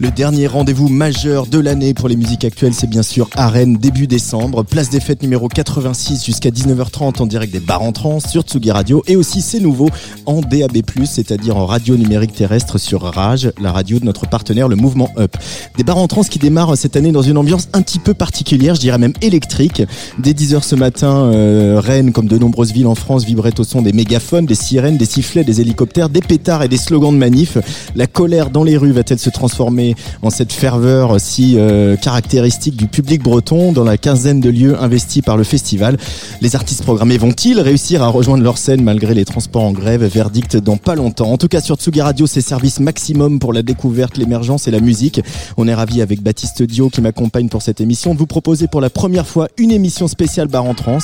Le dernier rendez-vous majeur de l'année pour les musiques actuelles, c'est bien sûr à Rennes, début décembre. Place des fêtes numéro 86 jusqu'à 19h30 en direct des bars en trans sur Tsugi Radio. Et aussi, c'est nouveau, en DAB+, c'est-à-dire en radio numérique terrestre sur Rage, la radio de notre partenaire, le Mouvement Up. Des bars en qui démarrent cette année dans une ambiance un petit peu particulière, je dirais même électrique. Dès 10h ce matin, euh, Rennes, comme de nombreuses villes en France, vibrait au son des mégaphones, des sirènes, des sifflets, des hélicoptères, des pétards et des slogans de manif. La colère dans les rues va-t-elle se transformer en cette ferveur si euh, caractéristique du public breton dans la quinzaine de lieux investis par le festival. Les artistes programmés vont-ils réussir à rejoindre leur scène malgré les transports en grève? Verdict dans pas longtemps. En tout cas sur Tsugi Radio, c'est service maximum pour la découverte, l'émergence et la musique. On est ravi avec Baptiste Dio qui m'accompagne pour cette émission de vous proposer pour la première fois une émission spéciale bar en trans.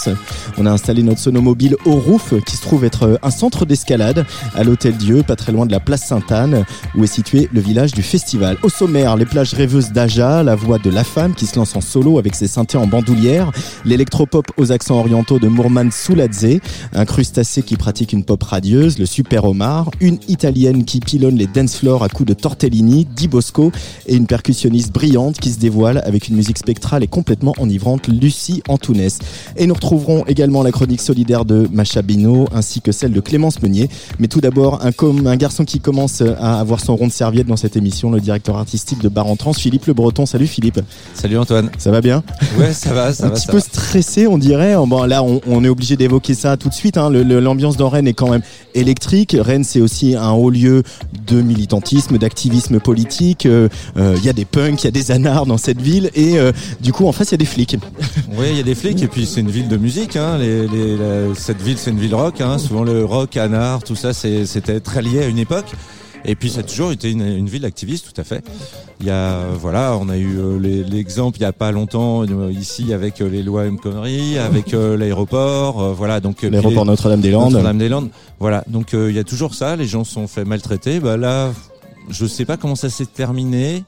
On a installé notre sonomobile au roof qui se trouve être un centre d'escalade à l'hôtel Dieu, pas très loin de la place Sainte-Anne où est situé le village du festival. Sommaire, les plages rêveuses d'Aja, la voix de la femme qui se lance en solo avec ses synthés en bandoulière, l'électropop aux accents orientaux de Mourman Souladze, un crustacé qui pratique une pop radieuse, le super homard, une italienne qui pilonne les dance floors à coups de tortellini, Di Bosco, et une percussionniste brillante qui se dévoile avec une musique spectrale et complètement enivrante, Lucie Antounès. Et nous retrouverons également la chronique solidaire de Macha Bino ainsi que celle de Clémence Meunier. Mais tout d'abord, un, un garçon qui commence à avoir son rond de serviette dans cette émission, le directeur artistique de Bar en Trans, Philippe Le Breton. Salut Philippe, Salut Antoine. ça va bien? Ouais, ça va, ça Un va. petit ça peu va. stressé, on dirait. Bon, là, on, on est obligé d'évoquer ça tout de suite. hein. L'ambiance dans Rennes est quand même électrique. Rennes, c'est aussi un haut lieu de militantisme, d'activisme politique. Euh, euh, Il y a des punks, il y a des anards dans cette ville. Et euh, du coup, en face, il y a des flics. Oui, il y a des flics et puis c'est une ville de musique. Hein. Les, les- la- cette ville, c'est une ville rock. Hein. Souvent le rock, anard, tout ça, c'était très lié à une époque. Et puis ça a toujours été une, une ville activiste, tout à fait. Il y a, voilà, on a eu euh, l'exemple il y a pas longtemps euh, ici avec euh, les lois M Connery, avec l'aéroport, euh, voilà. Donc L'aéroport Notre-Dame-des-Landes. Notre-Dame-des-Landes. Voilà, donc euh, il y a toujours ça. Les gens sont fait maltraiter. Bah là, je sais pas comment ça s'est terminé.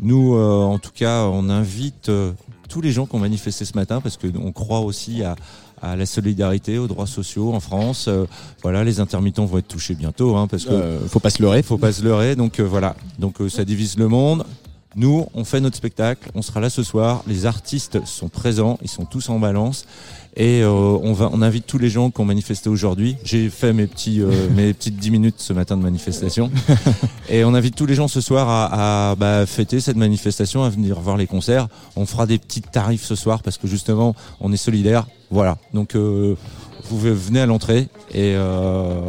Nous, euh, en tout cas, on invite tous les gens qui ont manifesté ce matin parce que on croit aussi à, à la solidarité, aux droits sociaux en France. Euh, voilà, les intermittents vont être touchés bientôt, hein, parce que Euh, faut pas se leurrer. faut pas se leurrer. Donc euh, voilà, donc euh, ça divise le monde. Nous, on fait notre spectacle, on sera là ce soir. Les artistes sont présents, ils sont tous en balance. Et euh, on va, on invite tous les gens qui ont manifesté aujourd'hui. J'ai fait mes petits, euh, mes petites 10 minutes ce matin de manifestation. et on invite tous les gens ce soir à, à bah, fêter cette manifestation, à venir voir les concerts. On fera des petits tarifs ce soir parce que justement, on est solidaires. Voilà. Donc euh, vous venez à l'entrée et, euh,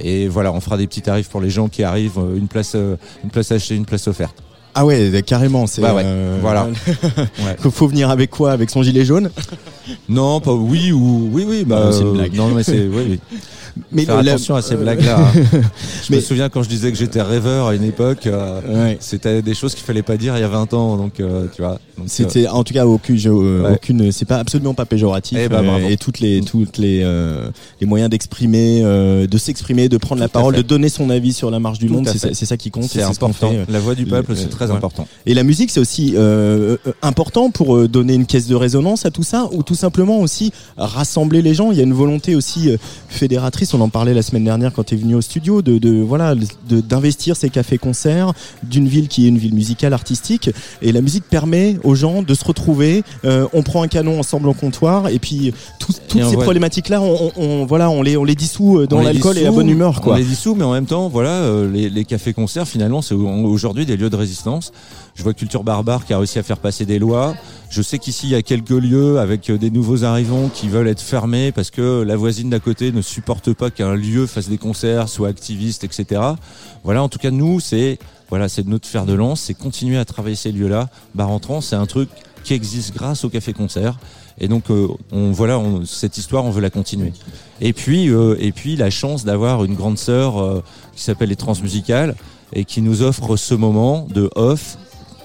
et voilà, on fera des petits tarifs pour les gens qui arrivent. euh, Une place, une place achetée, une place offerte. Ah ouais, carrément. C'est Bah ouais, euh, voilà. faut- faut venir avec quoi? Avec son gilet jaune? Non, pas oui ou oui, oui. Bah, Euh, c'est une euh, blague. Non, mais c'est oui, oui. Mais Faire la- attention à ces blagues-là. hein. Je Mais- me souviens quand je disais que j'étais rêveur à une époque, euh, Ouais. c'était des choses qu'il fallait pas dire il y a 20 ans, donc euh, tu vois. Euh, C'était en tout cas aucune, euh, Ouais. aucune c'est pas absolument pas péjoratif Eh ben, euh, et toutes les toutes les euh, les moyens d'exprimer, euh, de s'exprimer, de prendre la Tout parole, de donner son avis sur la marche du Tout monde, c'est ça, qui compte, c'est ce important. La voix du peuple, Le- c'est très ouais. important. Et la musique, c'est aussi euh, euh, important pour euh, donner une caisse de résonance à tout ça, ou tout simplement aussi rassembler les gens. Il y a une volonté aussi euh, fédératrice. On en parlait la semaine dernière quand tu es venu au studio, de, de voilà, de- d'investir ces cafés-concerts d'une ville qui est une ville musicale, artistique. Et la musique permet aux gens de se retrouver. Euh, on prend un canon ensemble en comptoir, et puis tout- toutes ces problématiques-là, on, voilà, on les on les dissout euh, dans l'alcool et la bonne humeur, quoi. On les dissout, mais en même temps, voilà, euh, les, les cafés-concerts, finalement, c'est au- aujourd'hui des lieux de résistance. Je vois Culture Barbare qui a réussi à faire passer des lois. Je sais qu'ici, il y a quelques lieux avec euh, des nouveaux arrivants qui veulent être fermés parce que la voisine d'à côté ne supporte pas qu'un lieu fasse des concerts, soit activiste, etc. Voilà, en tout cas, nous, c'est voilà, c'est notre fer de lance, c'est continuer à travailler ces lieux-là. Bar en trans, c'est un truc qui existe grâce au Café Concert. Et donc, euh, on, voilà, on, cette histoire, on veut la continuer. Et puis, euh, et puis la chance d'avoir une grande sœur euh, qui s'appelle les Transmusicales et qui nous offre ce moment de off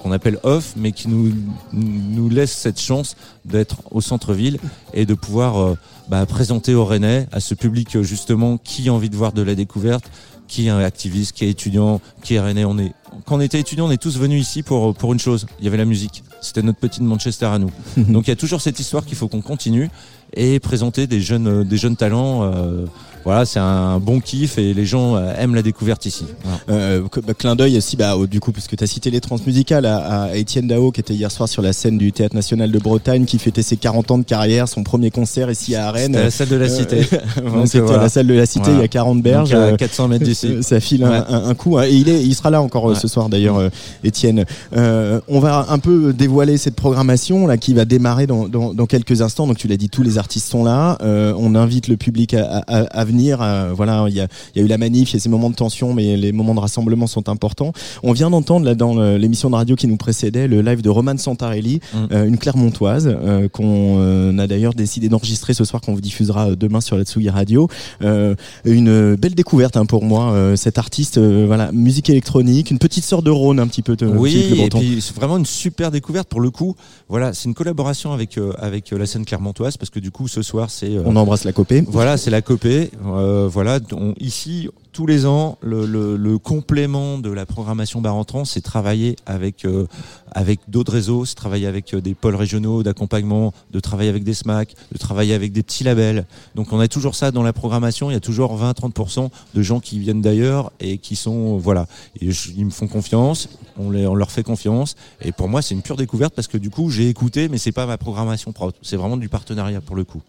qu'on appelle off, mais qui nous, nous laisse cette chance d'être au centre-ville et de pouvoir bah, présenter au Rennais, à ce public justement qui a envie de voir de la découverte, qui est activiste, qui est étudiant, qui est Rennais. On est, quand on était étudiant, on est tous venus ici pour, pour une chose. Il y avait la musique. C'était notre petite Manchester à nous. Donc il y a toujours cette histoire qu'il faut qu'on continue et présenter des jeunes, des jeunes talents. Euh, voilà, c'est un bon kiff et les gens euh, aiment la découverte ici. Euh, bah, clin d'œil aussi, bah, du coup, puisque tu as cité les transmusicales à, à Étienne Dao qui était hier soir sur la scène du Théâtre National de Bretagne, qui fêtait ses 40 ans de carrière, son premier concert ici à Rennes. C'était la salle de la Cité. C'était la salle de la Cité, il y a 40 berges. à 400 mètres d'ici. Ça file un, un, coup. Hein. Et il, est, il sera là encore ce soir d'ailleurs, Étienne. on va un peu dévoiler cette programmation là qui va démarrer dans, dans, dans quelques instants. Donc tu l'as dit, tous les artistes sont là. on invite le public à, à, à venir. voilà il y a, eu la manif, il y a ces moments de tension, mais les moments de rassemblement sont importants. On vient d'entendre là dans l'émission de radio qui nous précédait le live de Roman Santarelli, mm. euh, une Clermontoise euh, qu'on euh, a d'ailleurs décidé d'enregistrer ce soir qu'on vous diffusera demain sur la Tsugi Radio. une belle découverte hein, pour moi, cet artiste, voilà, musique électronique, une petite sorte de Rhône un petit peu. oui, et puis c'est vraiment une super découverte pour le coup. Voilà, c'est une collaboration avec avec la scène clermontoise parce que du coup ce soir c'est. on embrasse la copée. Voilà, c'est la copée. voilà, ici, tous les ans, le, complément de la programmation bar entrant, c'est travailler avec euh, avec d'autres réseaux, c'est travailler avec euh, des pôles régionaux d'accompagnement, de travailler avec des SMAC, de travailler avec des petits labels. Donc on a toujours ça dans la programmation. Il y a toujours 20-30% de gens qui viennent d'ailleurs et qui sont voilà, ils me font confiance, on, leur fait confiance. Et pour moi, c'est une pure découverte parce que du coup, j'ai écouté, mais c'est pas ma programmation propre. C'est vraiment du partenariat pour le coup.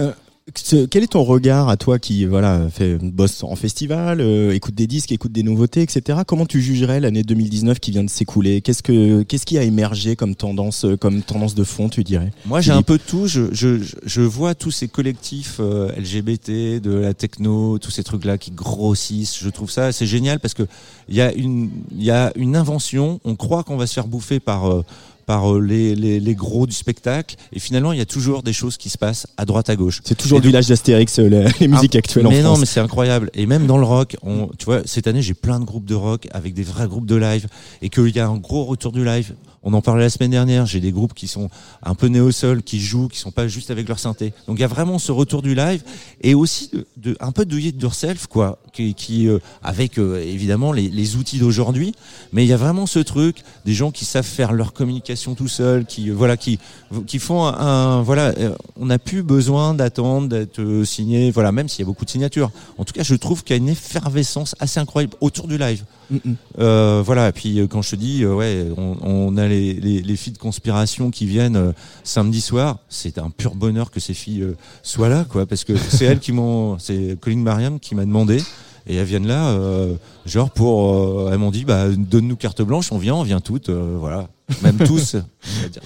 Euh, quel est ton regard à toi qui voilà fait bosse en festival, euh, écoute des disques, écoute des nouveautés, etc. Comment tu jugerais l'année 2019 qui vient de s'écouler? Qu'est-ce que qu'est-ce qui a émergé comme tendance euh, comme tendance de fond, tu dirais? Moi, j'ai un peu tout. Je, je, je vois tous ces collectifs euh, LGBT, de la techno, tous ces trucs-là qui grossissent. Je trouve ça c'est génial parce que il y a une il y a une invention. On croit qu'on va se faire bouffer par par euh, les, les, les, gros du spectacle. Et finalement, il y a toujours des choses qui se passent à droite à gauche. C'est toujours le village d'Astérix, euh, les, musiques ah, actuelles en France. Mais non, mais c'est incroyable. Et même dans le rock, on, tu vois, cette année, j'ai plein de groupes de rock avec des vrais groupes de live et qu'il y a un gros retour du live. On en parlait la semaine dernière. J'ai des groupes qui sont un peu néo-sol, qui jouent, qui sont pas juste avec leur synthé. Donc il y a vraiment ce retour du live et aussi de, de un peu de do yourself, quoi, qui, qui euh, avec euh, évidemment les, les outils d'aujourd'hui. Mais il y a vraiment ce truc des gens qui savent faire leur communication tout seuls, qui euh, voilà, qui qui font un, voilà. on n'a plus besoin d'attendre d'être signé, voilà, même s'il y a beaucoup de signatures. En tout cas, je trouve qu'il y a une effervescence assez incroyable autour du live. Euh, voilà, et puis quand je te dis, ouais, on, a les les, filles de conspiration qui viennent euh, samedi soir, c'est un pur bonheur que ces filles euh, soient là, quoi, parce que c'est elles qui m'ont, c'est Colline Mariam qui m'a demandé, et elles viennent là, euh, genre pour, elles m'ont dit, bah donne-nous carte blanche, on vient, on vient toutes, voilà. Même tous,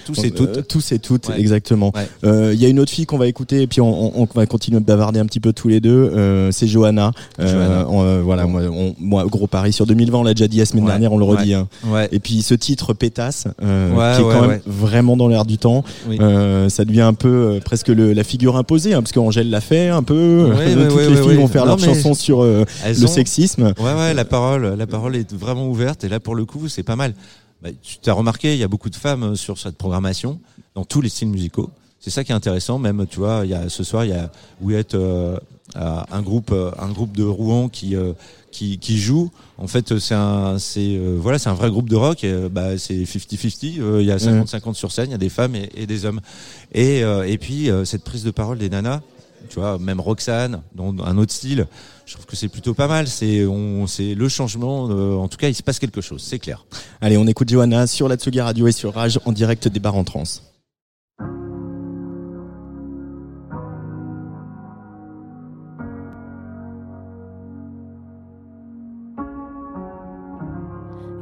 tous et toutes. tous et toutes, exactement. Il euh, y a une autre fille qu'on va écouter et puis on, on, va continuer de bavarder un petit peu tous les deux. Euh, c'est Johanna. Euh, voilà, moi, moi, gros pari sur 2020, on l'a déjà dit la semaine dernière, on le redit. Hein. Et puis ce titre Pétasse, qui est quand même vraiment dans l'air du temps. ça devient un peu presque le, la figure imposée, hein, parce qu'Angèle l'a fait un peu. Toutes les filles vont faire leur chanson sur le sexisme. Ouais, ouais, la parole, la parole est vraiment ouverte et là pour le coup, c'est pas mal. Bah, tu t'as remarqué, il y a beaucoup de femmes euh, sur cette programmation, dans tous les styles musicaux. C'est ça qui est intéressant. Même, tu vois, il y a ce soir, il y a Ouette, euh, un groupe, euh, un groupe de Rouen qui qui, qui joue. En fait, c'est un, c'est voilà, c'est un vrai groupe de rock. Et, bah, c'est 50-50. Il y a 50-50 sur scène. Il y a des femmes et, et des hommes. Et et puis cette prise de parole des nanas. Tu vois, même Roxane, dans un autre style je trouve que c'est plutôt pas mal. C'est on, c'est le changement. Euh, en tout cas, il se passe quelque chose, c'est clair. Allez, on écoute Johanna sur la Tsugi Radio et sur Rage en direct des bars en trans.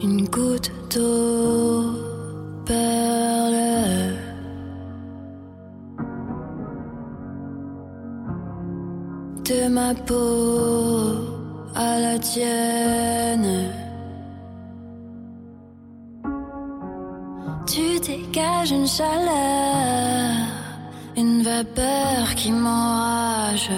Une goutte d'eau perle ma peau à la tienne. Tu t'es dégage une chaleur, une vapeur qui m'enrage.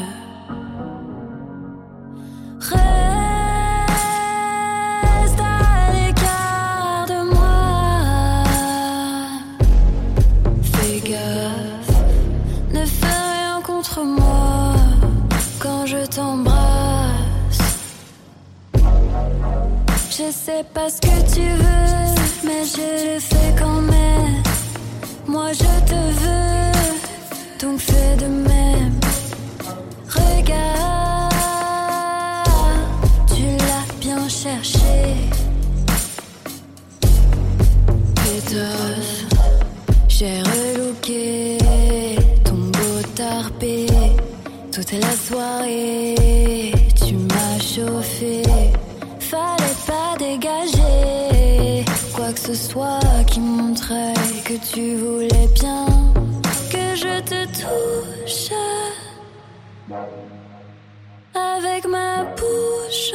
Je sais pas ce que tu veux, mais je le fais quand même. Moi je te veux, donc fais de même. Regarde, tu l'as bien cherché. Pétasse, j'ai relooké ton beau tarpé. Toute la soirée, tu m'as chauffé. Quoi que ce soit qui montrait que tu voulais bien que je te touche avec ma bouche,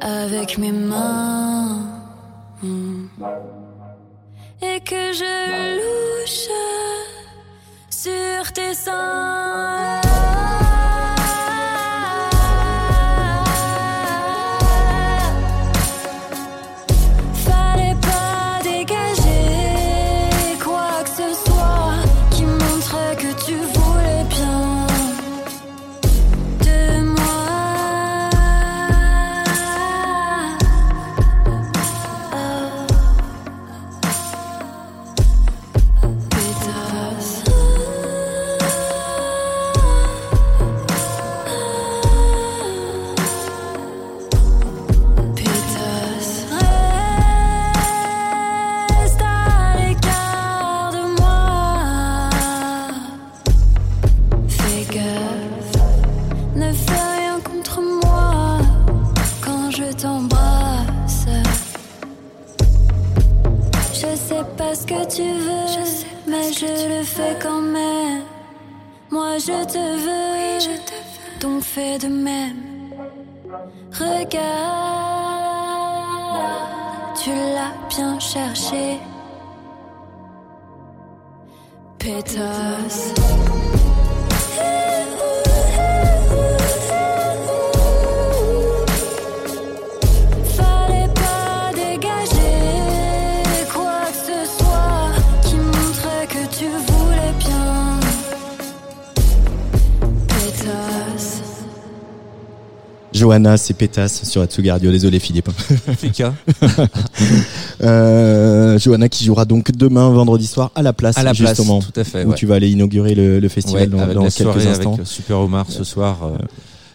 avec mes mains, et que je louche sur tes seins. Moi je te veux, donc fais de même. Regarde, tu l'as bien cherché. Pétasse. Johanna, c'est pétasse sur Atsugi Radio. Désolé Philippe. Fika. Euh, Johanna qui jouera donc demain vendredi soir à la place À la place, tout à fait. où ouais. tu vas aller inaugurer le, le festival Ouais, dans, quelques soirée instants. avec Super Omar ce soir.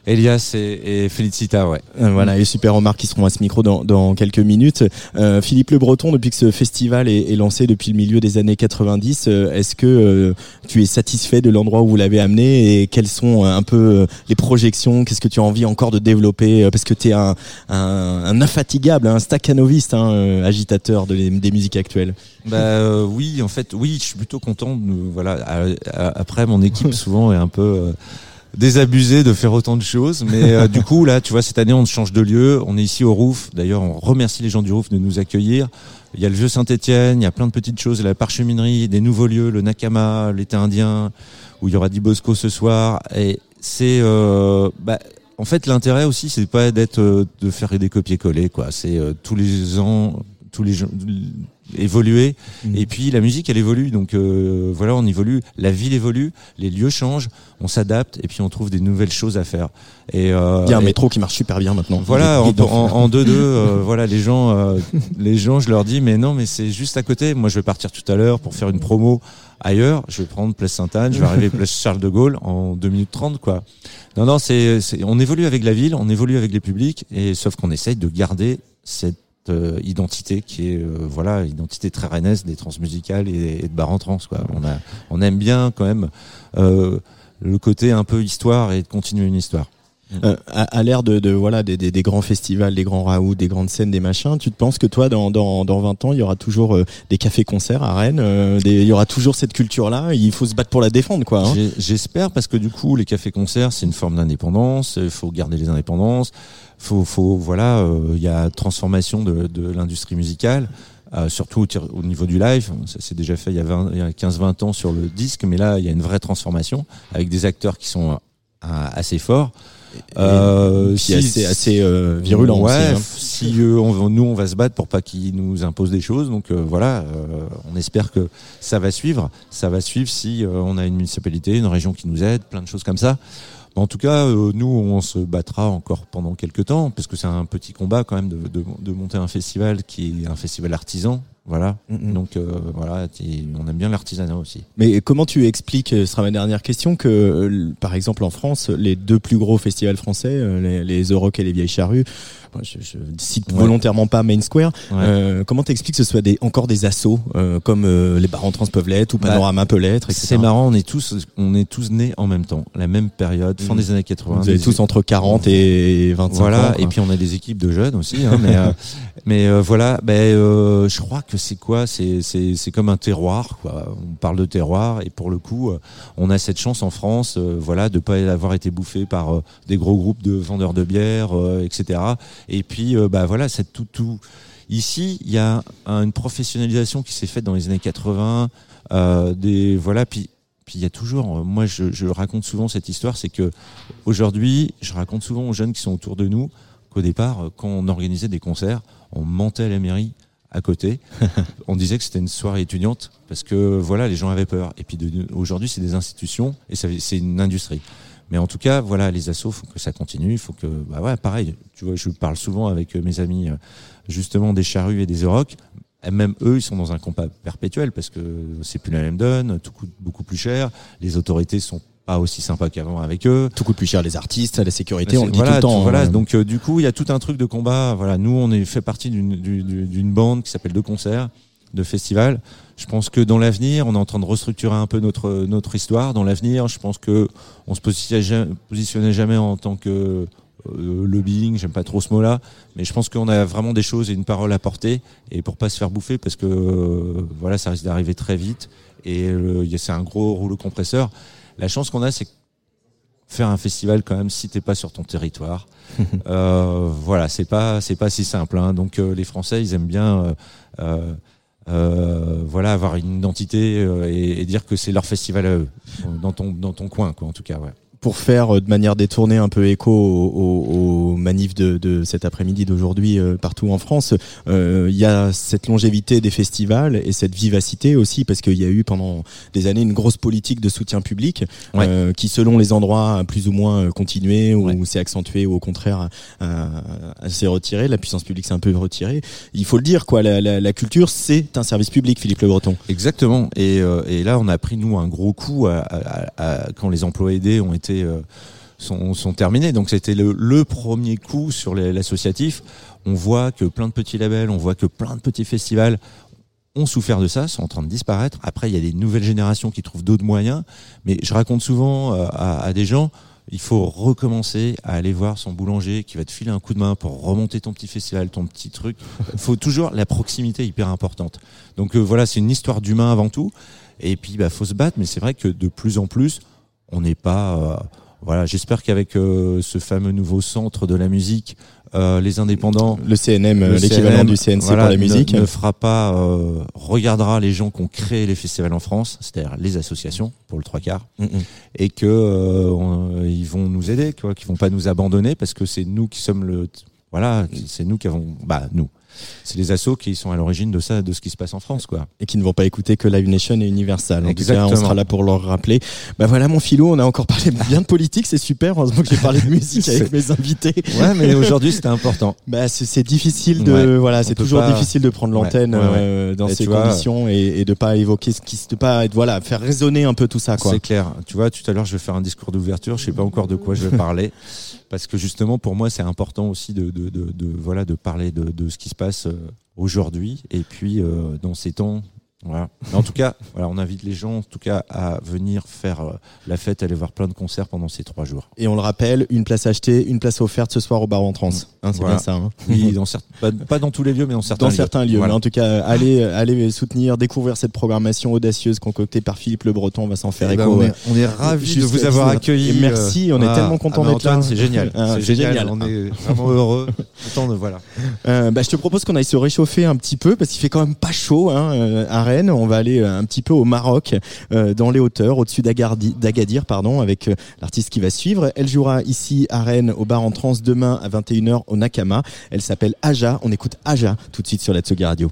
Elias et, et Felicita, ouais. Euh, Voilà, et Super Omar qui seront à ce micro dans, dans quelques minutes. Euh, Philippe Le Breton, depuis que ce festival est, est lancé depuis le milieu des années 90, euh, est-ce que euh, tu es satisfait de l'endroit où vous l'avez amené et quelles sont euh, un peu euh, les projections? Qu'est-ce que tu as envie encore de développer? Parce que tu es un, un, un infatigable, un staccanoviste, hein, euh, agitateur de les- des musiques actuelles. Bah euh, oui, en fait, oui, je suis plutôt content. Voilà, à- à- après mon équipe souvent est un peu désabusée de faire autant de choses, mais euh, du coup là, tu vois, cette année on change de lieu. On est ici au Rouf. D'ailleurs, on remercie les gens du Rouf de nous accueillir. Il y a le vieux Saint-Étienne, il y a plein de petites choses, la parcheminerie, des nouveaux lieux, le Nakama, l'été indien, où il y aura Di Bosco ce soir. Et c'est, euh, bah, en fait, l'intérêt aussi, c'est pas d'être, euh, de faire des copier-coller, quoi. C'est euh, tous les ans, tous les évoluer. Mhm. Et puis la musique, elle évolue. Donc euh, voilà, on évolue. La ville évolue, les lieux changent, on s'adapte, et puis on trouve des nouvelles choses à faire. Et euh, Il y a un et- métro qui marche super bien maintenant. voilà, en, en, en 2-2, euh, voilà, les gens, euh, les gens, je leur dis, mais non, mais c'est juste à côté. Moi, je vais partir tout à l'heure pour faire une promo ailleurs. Je vais prendre Place Sainte-Anne, je vais arriver Place Charles de Gaulle en 2 minutes 30, quoi. Non, non, c'est, c'est, on évolue avec la ville, on évolue avec les publics, et sauf qu'on essaye de garder cette identité qui est, euh, voilà, identité très rennaise des transmusicales et, et de bar en trans, quoi. On a, on aime bien quand même euh, le côté un peu histoire et de continuer une histoire. Euh, à, à l'ère de, de voilà des, des, des grands festivals, des grands raouts, des grandes scènes, des machins, tu te penses que toi dans, dans, dans 20 ans il y aura toujours euh, des cafés-concerts à Rennes, euh, des- il y aura toujours cette culture-là, il faut se battre pour la défendre quoi. hein. J'espère parce que du coup les cafés-concerts c'est une forme d'indépendance, il faut garder les indépendances, faut, faut voilà, euh, il y a transformation de, de l'industrie musicale. euh, surtout au, niveau du live. Ça s'est déjà fait il y a, 20 il y a 15-20 ans sur le disque, mais là, il y a une vraie transformation avec des acteurs qui sont euh, assez forts. Euh, Puis assez, assez euh, virulent ouais, aussi, hein. si euh, on, nous on va se battre pour pas qu'ils nous imposent des choses, donc euh, voilà, euh, on espère que ça va suivre. Ça va suivre si on a une municipalité, une région qui nous aide, plein de choses comme ça. En tout cas, euh, nous on se battra encore pendant quelques temps, parce que c'est un petit combat quand même de, de, de monter un festival qui est un festival artisan. Voilà. Donc euh, voilà, on aime bien l'artisanat aussi. Mais comment tu expliques, euh, ce sera ma dernière question, que euh, par exemple en France, les deux plus gros festivals français, les, les Rock et les Vieilles Charrues, moi, je, je cite Ouais. volontairement pas Main Square, Ouais. euh, comment t'expliques que ce soit des, encore des assos, euh, comme euh, les Barons Trans peuvent l'être, ou Bah, Panorama peut l'être. C'est marrant, on est tous, on est tous nés en même temps, la même période, fin Mhm. des années 80. Vous avez tous entre 40 et 25 ans. Voilà, quoi. et puis on a des équipes de jeunes aussi, hein, mais euh, mais euh, voilà, ben euh, je crois que c'est quoi, c'est comme un terroir, quoi. On parle de terroir et pour le coup, on a cette chance en France, euh, voilà, de pas avoir été bouffé par des gros groupes de vendeurs de bière, euh, etc. Et puis euh, bah voilà, c'est tout tout. Ici, il y a un- une professionnalisation qui s'est faite dans les années 80, euh, des voilà, puis puis il y a toujours, euh, moi je, raconte souvent cette histoire, c'est que aujourd'hui, je raconte souvent aux jeunes qui sont autour de nous qu'au départ, quand on organisait des concerts, on mentait à la mairie à côté. on disait que c'était une soirée étudiante parce que voilà, les gens avaient peur. Et puis aujourd'hui, c'est des institutions et c'est une industrie. Mais en tout cas, voilà, les assos, faut que ça continue. Il faut que, bah ouais, pareil. Tu vois, je parle souvent avec euh, mes amis, euh, justement des charrues et des Euroc. Et Même eux, ils sont dans un combat perpétuel parce que c'est plus la même donne, tout coûte beaucoup plus cher. Les autorités sont pas aussi sympas qu'avant avec eux. Tout coûte plus cher les artistes, la sécurité, on C'est- le dit voilà, tout le temps. Voilà, hein. donc euh, du coup, il y a tout un truc de combat. Voilà, nous, on est fait partie d'une du- du- d'une bande qui s'appelle De Concerts, de festival. Je pense que dans l'avenir, on est en train de restructurer un peu notre notre histoire. Dans l'avenir, je pense que on se positionnait jamais, en tant que euh, lobbying, j'aime pas trop ce mot-là, mais je pense qu'on a vraiment des choses et une parole à porter, et pour pas se faire bouffer, parce que euh, voilà, ça risque d'arriver très vite, et euh, c'est un gros rouleau compresseur. La chance qu'on a, c'est faire un festival quand même si t'es pas sur ton territoire. euh, voilà, c'est pas c'est pas si simple. hein. Donc les Français, ils aiment bien euh, voilà avoir une identité euh, et, et dire que c'est leur festival à eux dans ton dans ton coin quoi en tout cas ouais. Pour faire euh, de manière détournée un peu écho aux, aux- manifs de, de cet après-midi d'aujourd'hui euh, partout en France, euh, il y a cette longévité des festivals et cette vivacité aussi parce qu'il y a eu pendant des années une grosse politique de soutien public Ouais. euh, qui selon les endroits a plus ou moins continué ou Ouais. s'est accentué ou au contraire s'est retiré. La puissance publique s'est un peu retirée. Il faut le dire quoi, la, la- la culture c'est un service public, Philippe Le Breton. Exactement. Et, euh, et là, on a pris nous un gros coup à, à- à- quand les emplois aidés ont été euh, sont, terminés. Donc c'était le, premier coup sur l'associatif. On voit que plein de petits labels, on voit que plein de petits festivals ont souffert de ça, sont en train de disparaître. Après, il y a des nouvelles générations qui trouvent d'autres moyens. Mais je raconte souvent euh, à, des gens, il faut recommencer à aller voir son boulanger qui va te filer un coup de main pour remonter ton petit festival, ton petit truc. Il faut toujours la proximité hyper importante. Donc euh, voilà, c'est une histoire d'humain avant tout. Et puis, bah, faut se battre. Mais c'est vrai que de plus en plus, on n'est pas. euh, voilà, j'espère qu'avec euh, ce fameux nouveau centre de la musique, euh, les indépendants, Le CNM, le l'équivalent du CNC voilà, pour la ne- musique. ne, fera pas, euh, regardera les gens qui ont créé les festivals en France, c'est-à-dire les associations pour le trois quarts, Mm, mm. et que euh, on- ils vont nous aider, quoi, qu'ils vont pas nous abandonner parce que c'est nous qui sommes le, voilà, c'est nous qui avons, bah nous, c'est les assos qui sont à l'origine de ça, de ce qui se passe en France, quoi. et qui ne vont pas écouter que Live Nation et Universal. En tout cas, on sera là pour leur rappeler. Bah voilà, mon philo, on a encore parlé bien de politique, c'est super. Heureusement que j'ai parlé de musique avec mes invités. Ouais, mais aujourd'hui c'était important. Bah c'est difficile de Ouais, voilà, c'est toujours pas- difficile de prendre l'antenne ouais, ouais. euh, dans Et ces vois- conditions et, et de pas évoquer ce qui de pas être voilà, faire résonner un peu tout ça quoi. C'est clair. Tu vois, tout à l'heure, je vais faire un discours d'ouverture. Je sais pas encore de quoi je vais parler, parce que justement, pour moi, c'est important aussi de, voilà de parler de, de ce qui se passe euh, aujourd'hui et puis euh, dans ces temps Voilà. Mais en tout cas, voilà, on invite les gens, en tout cas, à venir faire euh, la fête, aller voir plein de concerts pendant ces trois jours. Et on le rappelle, une place achetée, une place offerte ce soir au bar en trans. Hein, c'est Voilà. bien ça. Hein Oui, dans certains, pas, pas dans tous les lieux, mais dans certains dans lieux. certains lieux. Voilà. Mais en tout cas, allez, allez soutenir, découvrir cette programmation audacieuse concoctée par Philippe Le Breton. On va s'en faire Eh ben, écho. on, euh, est, on est ravis de vous avoir 19. accueilli. Et merci, on est Ah, tellement content ah, d'être là. C'est génial. Ah, c'est génial. génial. On est vraiment heureux. Content de voilà. Euh, bah, je te propose qu'on aille se réchauffer un petit peu parce qu'il fait quand même pas chaud hein, euh, à On va aller euh, un petit peu au Maroc, euh, dans les hauteurs, au-dessus d'Agadir, pardon, avec euh, l'artiste qui va suivre. Elle jouera ici à Rennes au bar en trans demain à 21h au Nakama. Elle s'appelle Aja. On écoute Aja tout de suite sur la Tsugi Radio.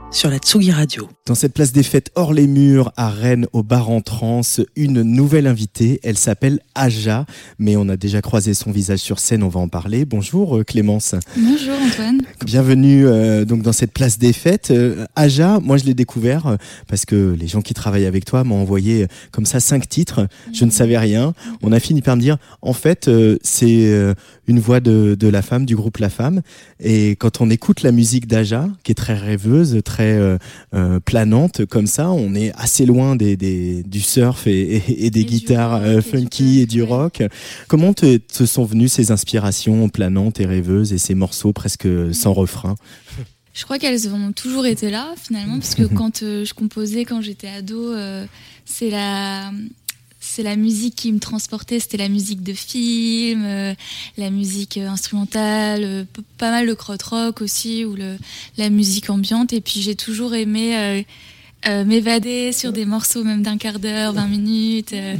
sur la Tsugi Radio. Dans cette place des fêtes hors les murs à Rennes au bar en trans, une nouvelle invitée, elle s'appelle Aja, mais on a déjà croisé son visage sur scène, on va en parler. Bonjour euh, Clémence. Bonjour Antoine. Bienvenue euh, donc dans cette place des fêtes. Euh, Aja, moi je l'ai découvert euh, parce que les gens qui travaillent avec toi m'ont envoyé comme ça cinq titres. Je ne savais rien. On a fini par me dire en fait euh, c'est euh, une voix de, de la femme du groupe La Femme et quand on écoute la musique d'Aja qui est très rêveuse, très euh, euh, planante comme ça, on est assez loin des, des du surf et, et- et des Et guitares rock, et du funky et du ouais. rock. Comment te, te sont venues ces inspirations planantes et rêveuses et ces morceaux presque sans refrain? Je crois qu'elles ont toujours été là finalement, parce que quand euh, je composais, quand j'étais ado, euh, c'est la c'est la musique qui me transportait, c'était la musique de film, euh, la musique euh, instrumentale, euh, pas mal le krautrock aussi, ou la musique ambiante. Et puis j'ai toujours aimé euh, m'évader sur des morceaux même d'un quart d'heure, 20 minutes. euh.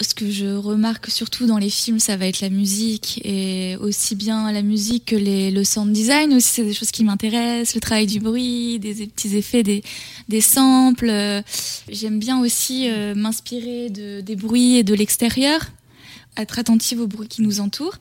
Ce que je remarque surtout dans les films, ça va être la musique, et aussi bien la musique que les, le sound design aussi, c'est des choses qui m'intéressent, le travail du bruit, des, des petits effets, des, des samples. euh. J'aime bien aussi euh, m'inspirer de, des bruits et de l'extérieur, être attentive aux bruits qui nous entourent.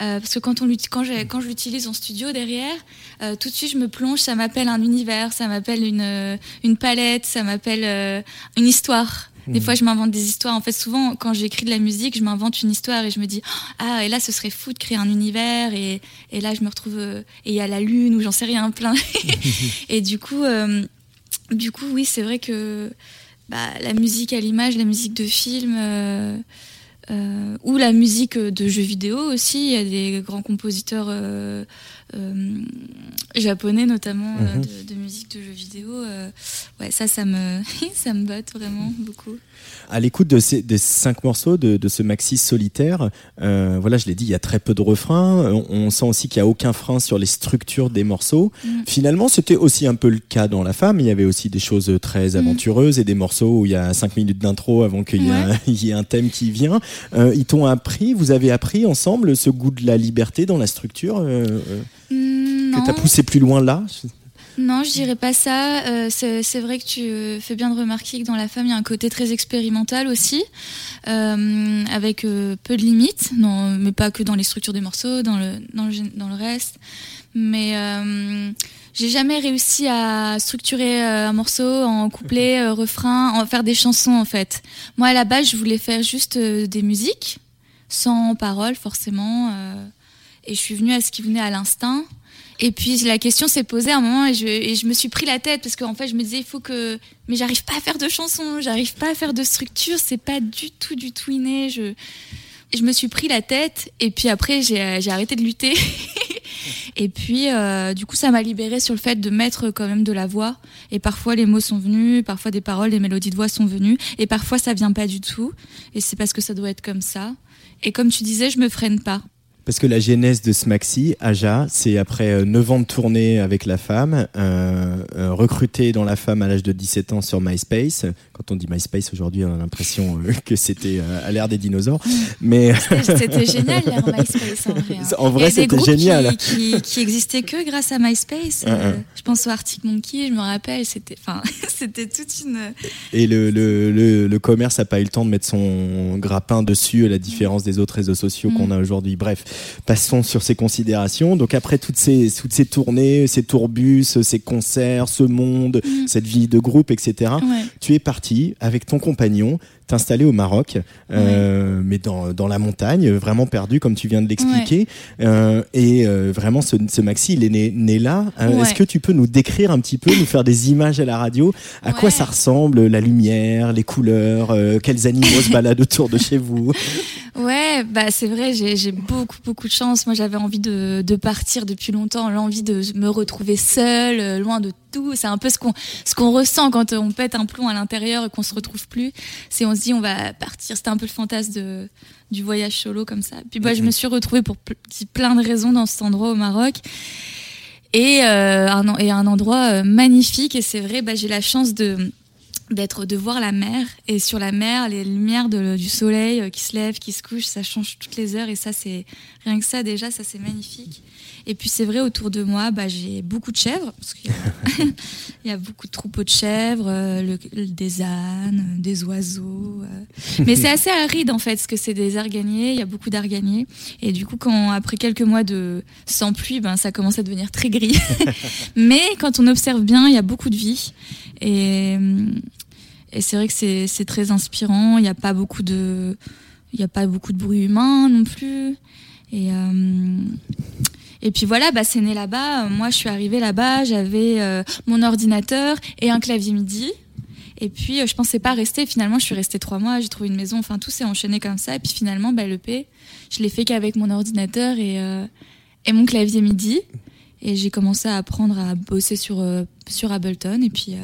Euh, parce que quand, on, quand, quand je l'utilise en studio derrière, euh, tout de suite je me plonge, ça m'appelle un univers, ça m'appelle une, euh, une palette, ça m'appelle euh, une histoire. Des fois, je m'invente des histoires. En fait, souvent, quand j'écris de la musique, je m'invente une histoire et je me dis ah et là, ce serait fou de créer un univers et, et là, je me retrouve et il y a la lune ou j'en sais rien plein. et du coup, euh, du coup, oui, c'est vrai que bah, la musique à l'image, la musique de film. euh, euh, ou la musique de jeux vidéo aussi. Il y a des grands compositeurs euh, euh, japonais notamment Mhm. de, de musique de jeux vidéo. ouais, ça, ça me, ça me botte vraiment beaucoup. À l'écoute de ces des cinq morceaux de, de ce maxi solitaire, euh, voilà, je l'ai dit, il y a très peu de refrains. On, on sent aussi qu'il n'y a aucun frein sur les structures des morceaux. Mm. Finalement, c'était aussi un peu le cas dans La Femme. Il y avait aussi des choses très aventureuses et des morceaux où il y a cinq minutes d'intro avant qu'il y, ait un- il y ait un thème qui vient. Euh, ils t'ont appris, vous avez appris ensemble ce goût de la liberté dans la structure euh, euh, Mm, que non. t'as poussé plus loin là? Non, je dirais pas ça. Euh, c'est vrai que tu euh, fais bien de remarquer que dans la femme, il y a un côté très expérimental aussi, euh, avec euh, peu de limites, non, mais pas que dans les structures des morceaux, dans le, dans le, dans le reste. Mais j'ai jamais réussi à structurer un morceau en couplet, euh, refrain, en faire des chansons en fait. Moi, à la base, je voulais faire juste des musiques, sans paroles forcément. et je suis venue à ce qui venait à l'instinct. Et puis la question s'est posée à un moment et je, me suis pris la tête parce qu'en fait je me disais il faut que mais j'arrive pas à faire de chansons, j'arrive pas à faire de structure, c'est pas du tout du tout inné. Je je me suis pris la tête et puis après j'ai j'ai arrêté de lutter. et puis euh, du coup ça m'a libérée sur le fait de mettre quand même de la voix et parfois les mots sont venus, parfois des paroles, des mélodies de voix sont venues et parfois ça vient pas du tout et c'est parce que ça doit être comme ça. Et comme tu disais, je me freine pas. Parce que la genèse de ce maxi, Aja, c'est après 9 ans de tournée avec la femme, euh, euh, recruté dans la femme à l'âge de 17 ans sur MySpace. Quand on dit MySpace aujourd'hui, on a l'impression euh, que c'était euh, à l'ère des dinosaures. Mais C'était génial l'ère MySpace en vrai. hein. En vrai, c'était génial. Qui, qui, qui existaient que grâce à MySpace. Euh, hein. je pense au Arctic Monkey, je me rappelle, c'était, enfin, c'était toute une. et le, le, le, le commerce n'a pas eu le temps de mettre son grappin dessus, à la différence des autres réseaux sociaux Mm. qu'on a aujourd'hui. Bref, passons sur ces considérations. Donc après toutes ces, toutes ces tournées, ces tourbus, ces concerts, ce monde, Mm. cette vie de groupe, etc. Ouais. tu es parti avec ton compagnon t'installer au Maroc, euh, mais dans, dans la montagne, vraiment perdu comme tu viens de l'expliquer. Euh, et euh, vraiment, ce, ce maxi, il est né, né là. Ouais. Est-ce que tu peux nous décrire un petit peu, nous faire des images à la radio? À quoi ça ressemble La lumière, les couleurs, quels animaux se baladent autour de chez vous? Ouais, bah c'est vrai, j'ai beaucoup beaucoup de chance. Moi, j'avais envie de, de partir depuis longtemps, l'envie de me retrouver seule, loin de tout. C'est un peu ce qu'on ce qu'on ressent quand on pète un plomb à l'intérieur et qu'on se retrouve plus. C'est on se dit on va partir. C'était un peu le fantasme de du voyage solo comme ça. Puis bah, je me suis retrouvée pour ple- plein de raisons dans cet endroit au Maroc. Et, euh, un, en- et un endroit euh, magnifique et c'est vrai bah, j'ai la chance de d'être de voir la mer et sur la mer les lumières de- du soleil euh, qui se lève qui se couche ça change toutes les heures et ça c'est rien que ça déjà ça c'est magnifique Et puis c'est vrai, autour de moi, bah, j'ai beaucoup de chèvres, parce qu'il y, a- il y a beaucoup de troupeaux de chèvres, euh, le- des ânes, euh, des oiseaux. euh. Mais c'est assez aride en fait, parce que c'est des arganiers, il y a beaucoup d'arganiers. Et du coup, quand après quelques mois de sans pluie, ben, ça commence à devenir très gris. Mais quand on observe bien, il y a beaucoup de vie. Et, et c'est vrai que c'est très inspirant. Il n'y a pas beaucoup de, il y a pas beaucoup de bruit humain non plus. Et euh, et puis voilà, bah c'est né là-bas. Moi, je suis arrivée là-bas, j'avais euh, mon ordinateur et un clavier MIDI. Et puis, euh, je pensais pas rester. Finalement, je suis restée trois mois. J'ai trouvé une maison. Enfin, tout s'est enchaîné comme ça. Et puis finalement, bah, l'EP, je l'ai fait qu'avec mon ordinateur et euh, et mon clavier MIDI. Et j'ai commencé à apprendre à bosser sur sur Ableton. Et puis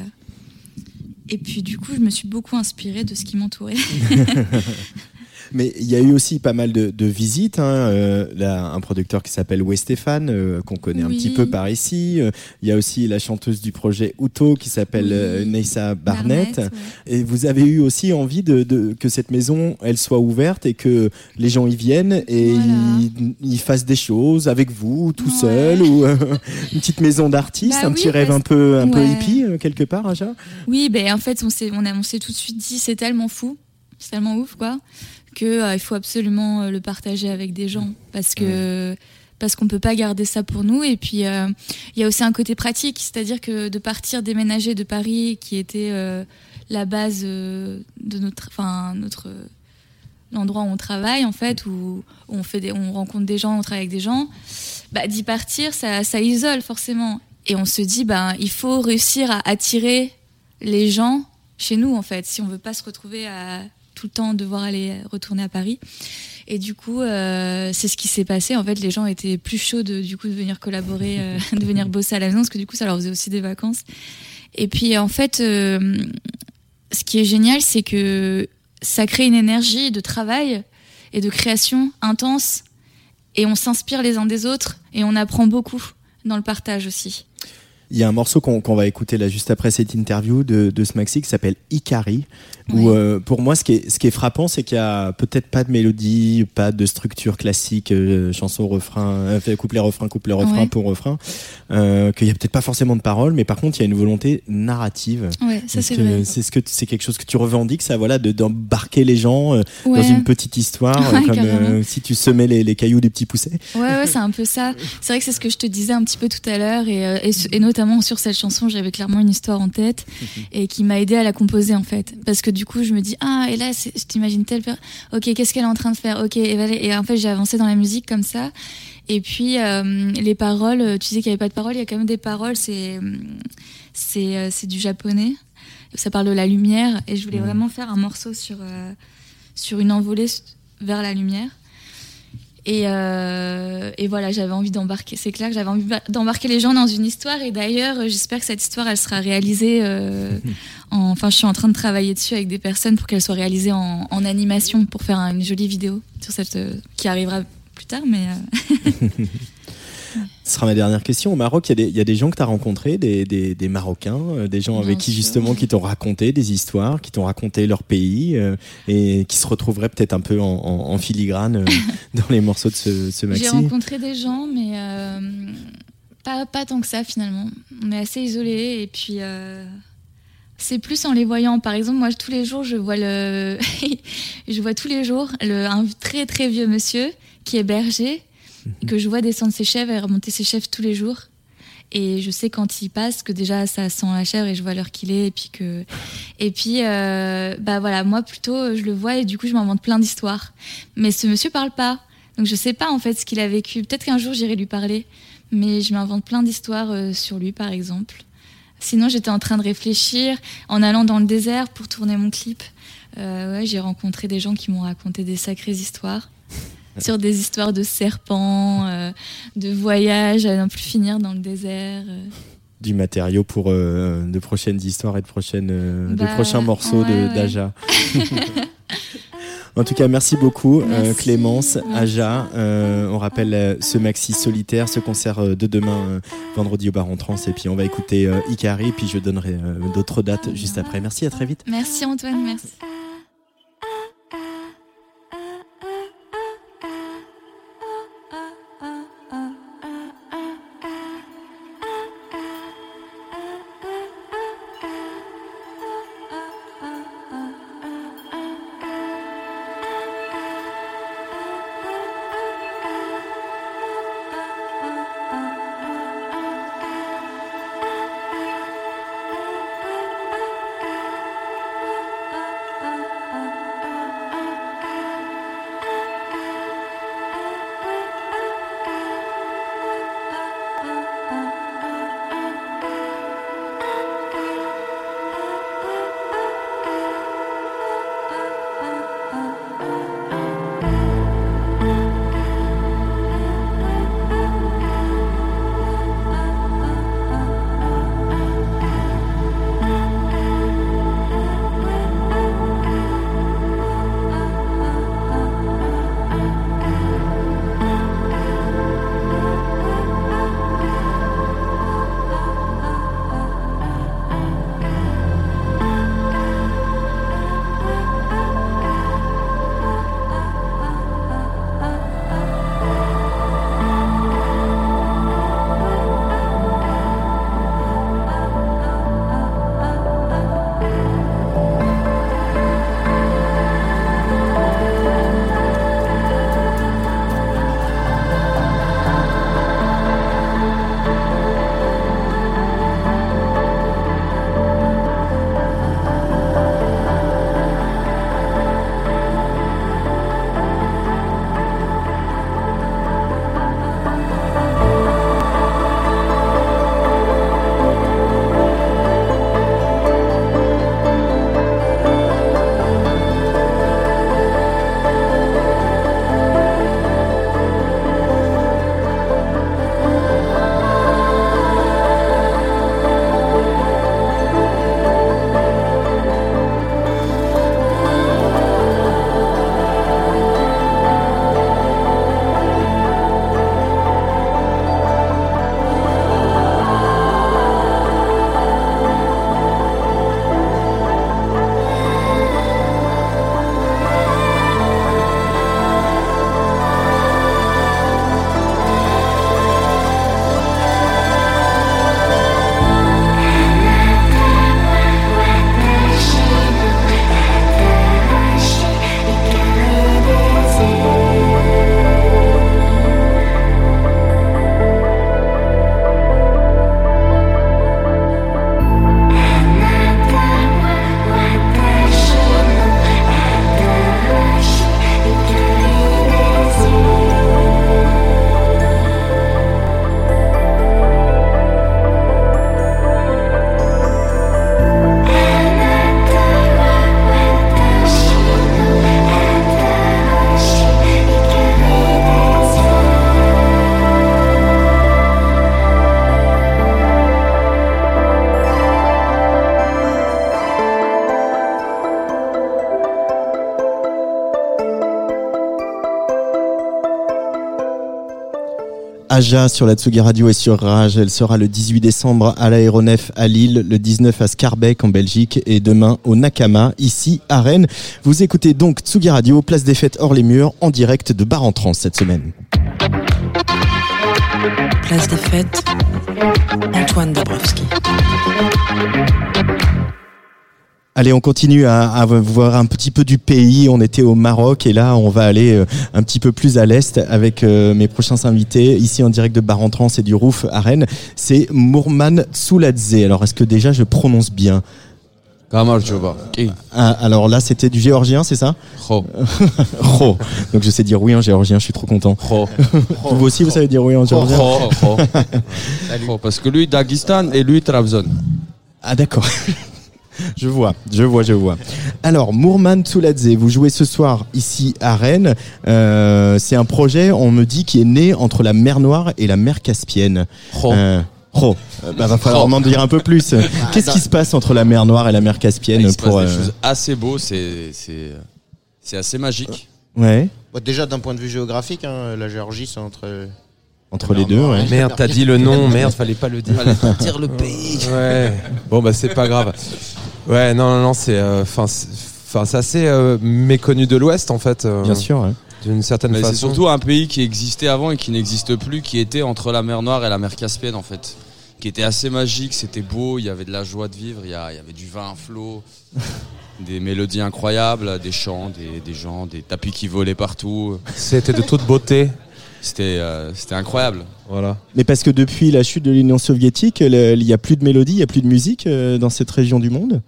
et puis du coup, je me suis beaucoup inspirée de ce qui m'entourait. Mais il y a eu aussi pas mal de, de visites. Hein. Euh, là, un producteur qui s'appelle Westéphane, euh, qu'on connaît un petit peu par ici. Euh, Il y a aussi la chanteuse du projet Uto qui s'appelle Oui. euh, Neissa Barnett. ouais. Et vous avez eu aussi envie de, de- que cette maison, elle soit ouverte et que les gens y viennent et Voilà. ils, ils fassent des choses avec vous, tout Ouais. seul, ou une petite maison d'artiste, Bah un oui, petit rêve un peu, un peu hippie quelque part, Aja. Oui, ben en fait, on s'est, on a, on s'est tout de suite dit, c'est tellement fou, c'est tellement ouf, quoi, que euh, il faut absolument euh, le partager avec des gens, parce que parce qu'on peut pas garder ça pour nous. Et puis euh, il y a aussi un côté pratique, c'est-à-dire que de partir déménager de Paris, qui était euh, la base euh, de notre, enfin notre l'endroit où on travaille en fait, où on fait des, on rencontre des gens, on travaille avec des gens, bah, d'y partir, ça, ça isole forcément. Et on se dit, ben, il faut réussir à attirer les gens chez nous, en fait, si on veut pas se retrouver à tout le temps devoir aller retourner à Paris. Et du coup, euh, c'est ce qui s'est passé. En fait, les gens étaient plus chauds de, du coup, de venir collaborer, euh, de venir bosser à la maison, parce que du coup, ça leur faisait aussi des vacances. Et puis, en fait, euh, ce qui est génial, c'est que ça crée une énergie de travail et de création intense. Et on s'inspire les uns des autres et on apprend beaucoup dans le partage aussi. Il y a un morceau qu'on va écouter là juste après cette interview de, de ce maxi qui s'appelle Ikari. Où euh, pour moi, ce qui est, ce qui est frappant, c'est qu'il y a peut-être pas de mélodie, pas de structure classique, euh, chanson, refrain, euh, couplet, refrain, couplet, refrain Ouais. pour refrain. Euh, qu'il y a peut-être pas forcément de paroles, mais par contre, il y a une volonté narrative. Ouais, ça Est-ce c'est que vrai. C'est ce que c'est quelque chose que tu revendiques, ça, voilà, de d'embarquer les gens euh, dans une petite histoire, comme si tu semais les, les cailloux des petits poussets. Ouais, c'est un peu ça. C'est vrai que c'est ce que je te disais un petit peu tout à l'heure, et, et, ce- et notamment sur cette chanson, j'avais clairement une histoire en tête et qui m'a aidé à la composer en fait. Parce que du coup, je me dis ah et là, je t'imagine telle Ok, qu'est-ce qu'elle est en train de faire? Ok, et, en fait, j'ai avancé dans la musique comme ça. Et puis euh, les paroles, euh, tu disais qu'il y avait pas de paroles, il y a quand même des paroles. C'est c'est euh, c'est du japonais. Ça parle de la lumière, et je voulais vraiment faire un morceau sur euh, sur une envolée vers la lumière. Et, euh, et voilà, j'avais envie d'embarquer. C'est clair que j'avais envie d'embarquer les gens dans une histoire. Et d'ailleurs, euh, j'espère que cette histoire, elle sera réalisée. euh, en, enfin, je suis en train de travailler dessus avec des personnes pour qu'elle soit réalisée en, en animation pour faire une jolie vidéo sur cette euh, qui arrivera plus tard. Mais Ce sera ma dernière question. Au Maroc, il y a des, il y a des gens que tu as rencontrés, des, des, des Marocains, euh, des gens Bien avec qui sûr. justement qui t'ont raconté des histoires, qui t'ont raconté leur pays euh, et qui se retrouveraient peut-être un peu en, en- en filigrane euh, dans les morceaux de ce, ce maxi. j'ai rencontré des gens, mais euh, pas, pas tant que ça finalement. On est assez isolés et puis. c'est plus en les voyant. Par exemple, moi, tous les jours, je vois le, je vois tous les jours le, un très très vieux monsieur qui est berger, que je vois descendre ses chèvres et remonter ses chèvres tous les jours. Et je sais quand il passe que déjà ça sent la chèvre et je vois l'heure qu'il est et puis que et puis euh, bah voilà moi plutôt je le vois et du coup je m'invente plein d'histoires. Mais ce monsieur parle pas donc je sais pas en fait ce qu'il a vécu. Peut-être qu'un jour j'irai lui parler, mais je m'invente plein d'histoires euh, sur lui par exemple. Sinon, j'étais en train de réfléchir en allant dans le désert pour tourner mon clip. Euh, ouais, j'ai rencontré des gens qui m'ont raconté des sacrées histoires sur des histoires de serpents, euh, de voyages à n'en plus finir dans le désert. euh. Du matériau pour euh, de prochaines histoires et de, prochaines, de Bah, prochains morceaux ouais, de ouais. d'Aja. En tout cas, merci beaucoup euh. Clémence, Aja. Euh, on rappelle euh, ce maxi solitaire, ce concert de demain, vendredi au Bar en Trans. Et puis on va écouter Ikari, puis je donnerai d'autres dates juste après. Merci, à très vite. Merci Antoine, merci. Aja sur la Tsugi Radio et sur Rage. Elle sera le 18 décembre à l'Aéronef à Lille, le 19 à Scarbeck en Belgique et demain au Nakama, ici à Rennes. Vous écoutez donc Tsugi Radio, place des fêtes hors les murs, en direct de Bar en Trans cette semaine. Place des fêtes, Antoine Dabrowski. Allez, on continue à, à voir un petit peu du pays. On était au Maroc et là, on va aller euh, un petit peu plus à l'est avec euh, mes prochains invités ici en direct de Bar en Trans et du Rouf à Rennes. C'est Mourman Tsouladze. Alors, est-ce que déjà je prononce bien? Ah, Alors là, c'était du géorgien, c'est ça? Ro. Donc je sais dire oui en géorgien, je suis trop content. Vous aussi, vous savez dire oui en géorgien? Parce que lui, Daghestan et lui, Trabzon. Ah d'accord. Je vois, je vois, je vois. Alors, Mourman Tsouladze, vous jouez ce soir ici à Rennes. Euh, c'est un projet, on me dit, qui est né entre la mer Noire et la mer Caspienne. Ro. Euh. Euh, bah, va falloir m'en dire un peu plus. Qu'est-ce qui se passe entre la mer Noire et la mer Caspienne Il se passe pour des euh, choses assez beaux, c'est c'est c'est assez magique. Ouais, Bon, déjà d'un point de vue géographique, hein, la Géorgie c'est entre entre les deux, ouais. Merde, t'as dit le nom, merde, fallait pas le dire. dire le pays. Ouais. Bon bah c'est pas grave. Ouais, non non non, c'est enfin enfin c'est assez euh, méconnu de l'Ouest en fait. euh, Bien sûr. ouais. D'une certaine Mais façon. c'est surtout un pays qui existait avant et qui n'existe plus, qui était entre la mer Noire et la mer Caspienne en fait. Qui était assez magique, c'était beau, il y avait de la joie de vivre, il y, a- il y avait du vin à flot, des mélodies incroyables, des chants, des, des gens, des tapis qui volaient partout. C'était de toute beauté. C'était euh, c'était incroyable. Voilà. Mais parce que depuis la chute de l'Union soviétique, le- il n'y a plus de mélodie, il n'y a plus de musique euh, dans cette région du monde?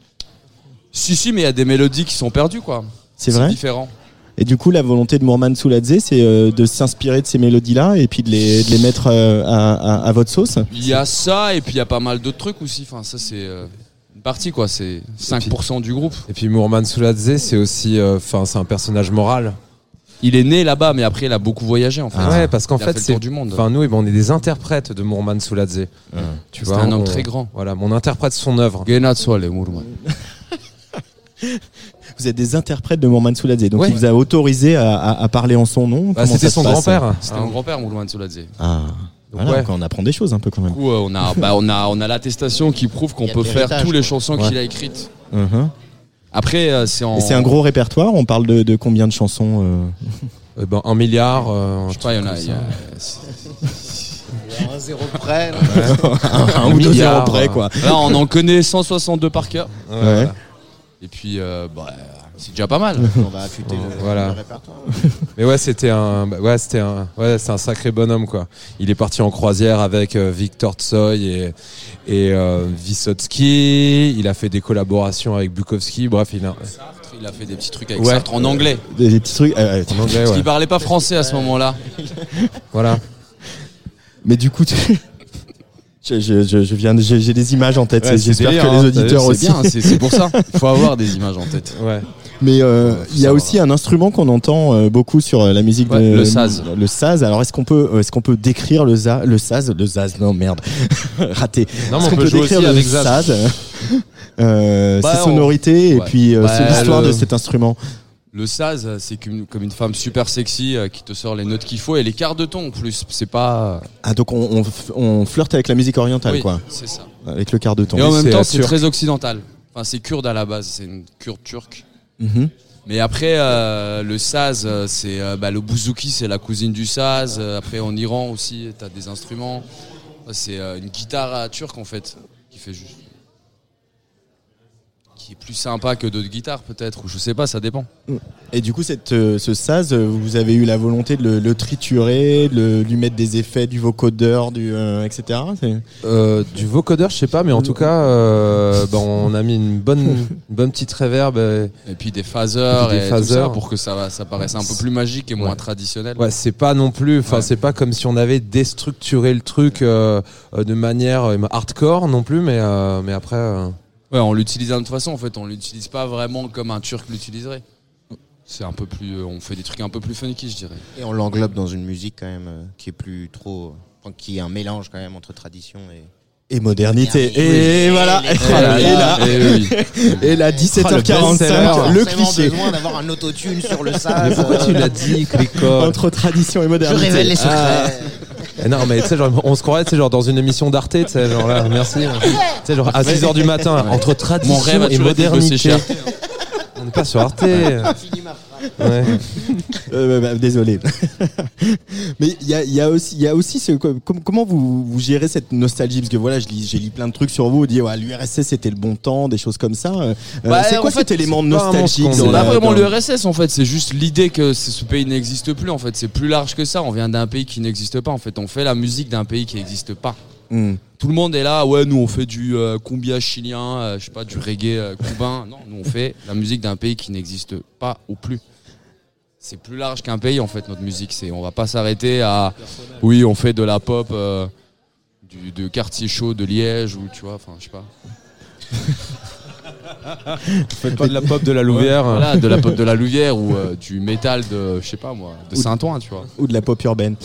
Si, si, mais il y a des mélodies qui sont perdues quoi. C'est vrai différent. Et du coup, la volonté de Mourman Souladze, c'est euh, de s'inspirer de ces mélodies-là et puis de les, de les mettre euh, à, à- à votre sauce. Il y a ça et puis il y a pas mal d'autres trucs aussi. Enfin, ça c'est euh, une partie quoi, c'est 5% du groupe. Et puis Mourman Souladze, c'est aussi, euh, enfin, c'est un personnage moral. Il est né là-bas, mais après il a beaucoup voyagé en fait. ouais, parce qu'en fait, c'est, tour du monde. enfin, nous, eh ben, on est des interprètes de Mourman Souladze. Tu C'était un homme on- très grand. Voilà, mon interprète son œuvre. Vous êtes des interprètes de Mourman Souladze, donc Ouais. il vous a autorisé à, à- à parler en son nom. Bah, c'était son grand-père. C'était mon grand-père, Mourman Souladze. Ah, Donc, voilà, ouais. donc on apprend des choses un peu quand même. Du coup, euh, on a, bah, on a, on a l'attestation qui prouve qu'on peut faire toutes les chansons Ouais. qu'il a écrites. Mhm. Après, euh, c'est en. Et c'est un gros répertoire. On parle de, de combien de chansons euh ben, un milliard. euh, Je sais pas, il y en a. truc il y a- Un zéro près. Un ou deux milliard, zéros près, quoi. Là, on en connaît 162 par cœur. Ouais, Ouais. voilà. Et puis, euh, bah, c'est déjà pas mal. On va affûter le, Voilà. le répertoire. Mais ouais, c'était un, bah, ouais, c'était un, ouais, c'est un sacré bonhomme quoi. Il est parti en croisière avec euh, Victor Tsoy et et euh, Vysotsky. Il a fait des collaborations avec Bukowski. Bref, il a Il a fait des petits trucs avec Ouais. Sartre en anglais. Des, des petits trucs. euh, en anglais, Parce ouais. qu'il parlait pas français à ce moment-là. Voilà. Mais du coup, tu- je, je, je, je viens, j'ai j'ai des images en tête. Ouais, J'espère délire, que hein, les auditeurs C'est aussi. bien, c'est c'est pour ça. Il faut avoir des images en tête. Ouais. Mais euh, il y a aussi un instrument qu'on entend euh, beaucoup sur euh, la musique Ouais, de le saz. Le saz. Alors est-ce qu'on peut, est-ce qu'on peut décrire le za, le saz, le saz Non merde, raté. Non, mais Est-ce on qu'on peut peut décrire le avec saz? Euh, Bah, ses on- sonorités et puis Bah, c'est l'histoire le- de cet instrument. Le saz, c'est comme, une femme super sexy euh, qui te sort les notes qu'il faut et les quarts de ton en plus. C'est pas. Ah donc on, on, f- on flirte avec la musique orientale Oui, quoi, c'est ça. avec le quart de ton. Et en même temps, c'est très occidental. Enfin, c'est kurde à la base, c'est une kurde turque. Mhm. Mais après, euh, le saz, euh, c'est euh, bah, le bouzouki, c'est la cousine du saz. Euh, Après, en Iran aussi, t'as des instruments. C'est euh, une guitare euh, turque en fait, qui fait juste. Qui est plus sympa que d'autres guitares peut-être, ou je sais pas, ça dépend. Et du coup, cette, euh, ce saz, vous avez eu la volonté de le, le triturer, de le- lui mettre des effets, du vocodeur, du euh, etc. c'est- Euh, du vocodeur, je sais pas, mais en tout cas, euh, bah, on a mis une bonne, une bonne petite reverb. Et puis des phasers, Et des et tout ça phasers. pour que ça, ça paraisse un peu plus magique et moins Ouais. traditionnel. Ouais, c'est pas non plus, enfin, Ouais. c'est pas comme si on avait déstructuré le truc de manière euh, hardcore non plus, mais euh, mais après. Ouais, on l'utilise d'une autre façon en fait, on l'utilise pas vraiment comme un turc l'utiliserait. C'est un peu plus, euh, on fait des trucs un peu plus funky, je dirais. Et on l'englobe dans une musique quand même euh, qui est plus trop. enfin, qui est un mélange quand même entre tradition et. Et modernité. Oui. Et voilà. Et- Et, et- là, oui. et là, 17h45, best-seller. le Forcément cliché besoin d'avoir un autotune sur le sas. Mais pourquoi tu l'as dit, entre tradition et Je modernité. révèle les secrets. Ah. Eh Non, mais tu sais, genre, on se croirait, tu sais, genre dans une émission d'Arte, tu sais, genre là, merci. Tu sais, genre à 6h du matin, entre tradition Mon rêve a et toujours été de bosser modernité. chez Arte, On n'est pas sur Arte. Ouais. Euh, bah, désolé. Mais il y a, il y a aussi, il y a aussi ce, com- comment vous, vous gérez cette nostalgie? Parce que voilà, lis- j'ai lu plein de trucs sur vous, on dit ouais, l'URSS c'était le bon temps, des choses comme ça. Euh, Bah, c'est en quoi fait, cet élément nostalgique C'est pas vraiment l'URSS en fait, c'est juste l'idée que ce ce pays n'existe plus en fait. C'est plus large que ça. On vient d'un pays qui n'existe pas en fait. On fait la musique d'un pays qui n'existe pas. Hmm. Tout le monde est là, ouais, nous on fait du euh, cumbia chilien, euh, je sais pas, du reggae euh, cubain. Non, nous on fait la musique d'un pays qui n'existe pas ou plus. C'est plus large qu'un pays en fait notre musique. C'est, on va pas s'arrêter à, oui, on fait de la pop, euh, du de quartier chaud de Liège ou tu vois, enfin je sais pas. Faites pas de la pop de la Louvière. Voilà, de la pop de la Louvière ou euh, du métal de, je sais pas moi, de Ou- Saint-Ouen, tu vois. ou de la pop urbaine.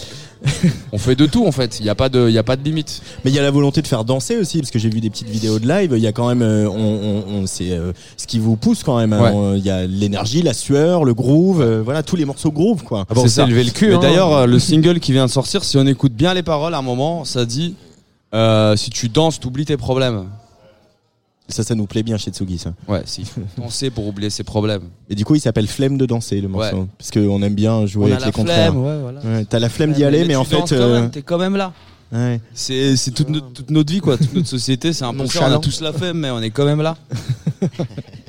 On fait de tout en fait. Il y a pas de, il y a pas de limite. Mais il y a la volonté de faire danser aussi, parce que j'ai vu des petites vidéos de live. Il y a quand même, euh, on, on, on- c'est euh, ce qui vous pousse quand même. hein. Ouais. On- Il y a l'énergie, la sueur, le groove, euh, voilà tous les morceaux groove quoi. Ah bon, C'est c'est ça. lever le cul. Mais hein. d'ailleurs, euh, le single qui vient de sortir, si on écoute bien les paroles, à un moment, ça dit euh, si tu danses, t'oublies tes problèmes. Ça, ça nous plaît bien chez Tsugi ça. Ouais, si. danser pour oublier ses problèmes. Et du coup, il s'appelle Flemme de danser le morceau, parce qu'on aime bien jouer avec les contraires. ouais, voilà. Ouais, T'as la flemme d'y aller, mais, en fait, euh, t'es quand même là. ouais. C'est, c'est toute, notre, toute notre vie, quoi. Toute notre société, c'est un peu. On a tous la flemme, mais on est quand même là.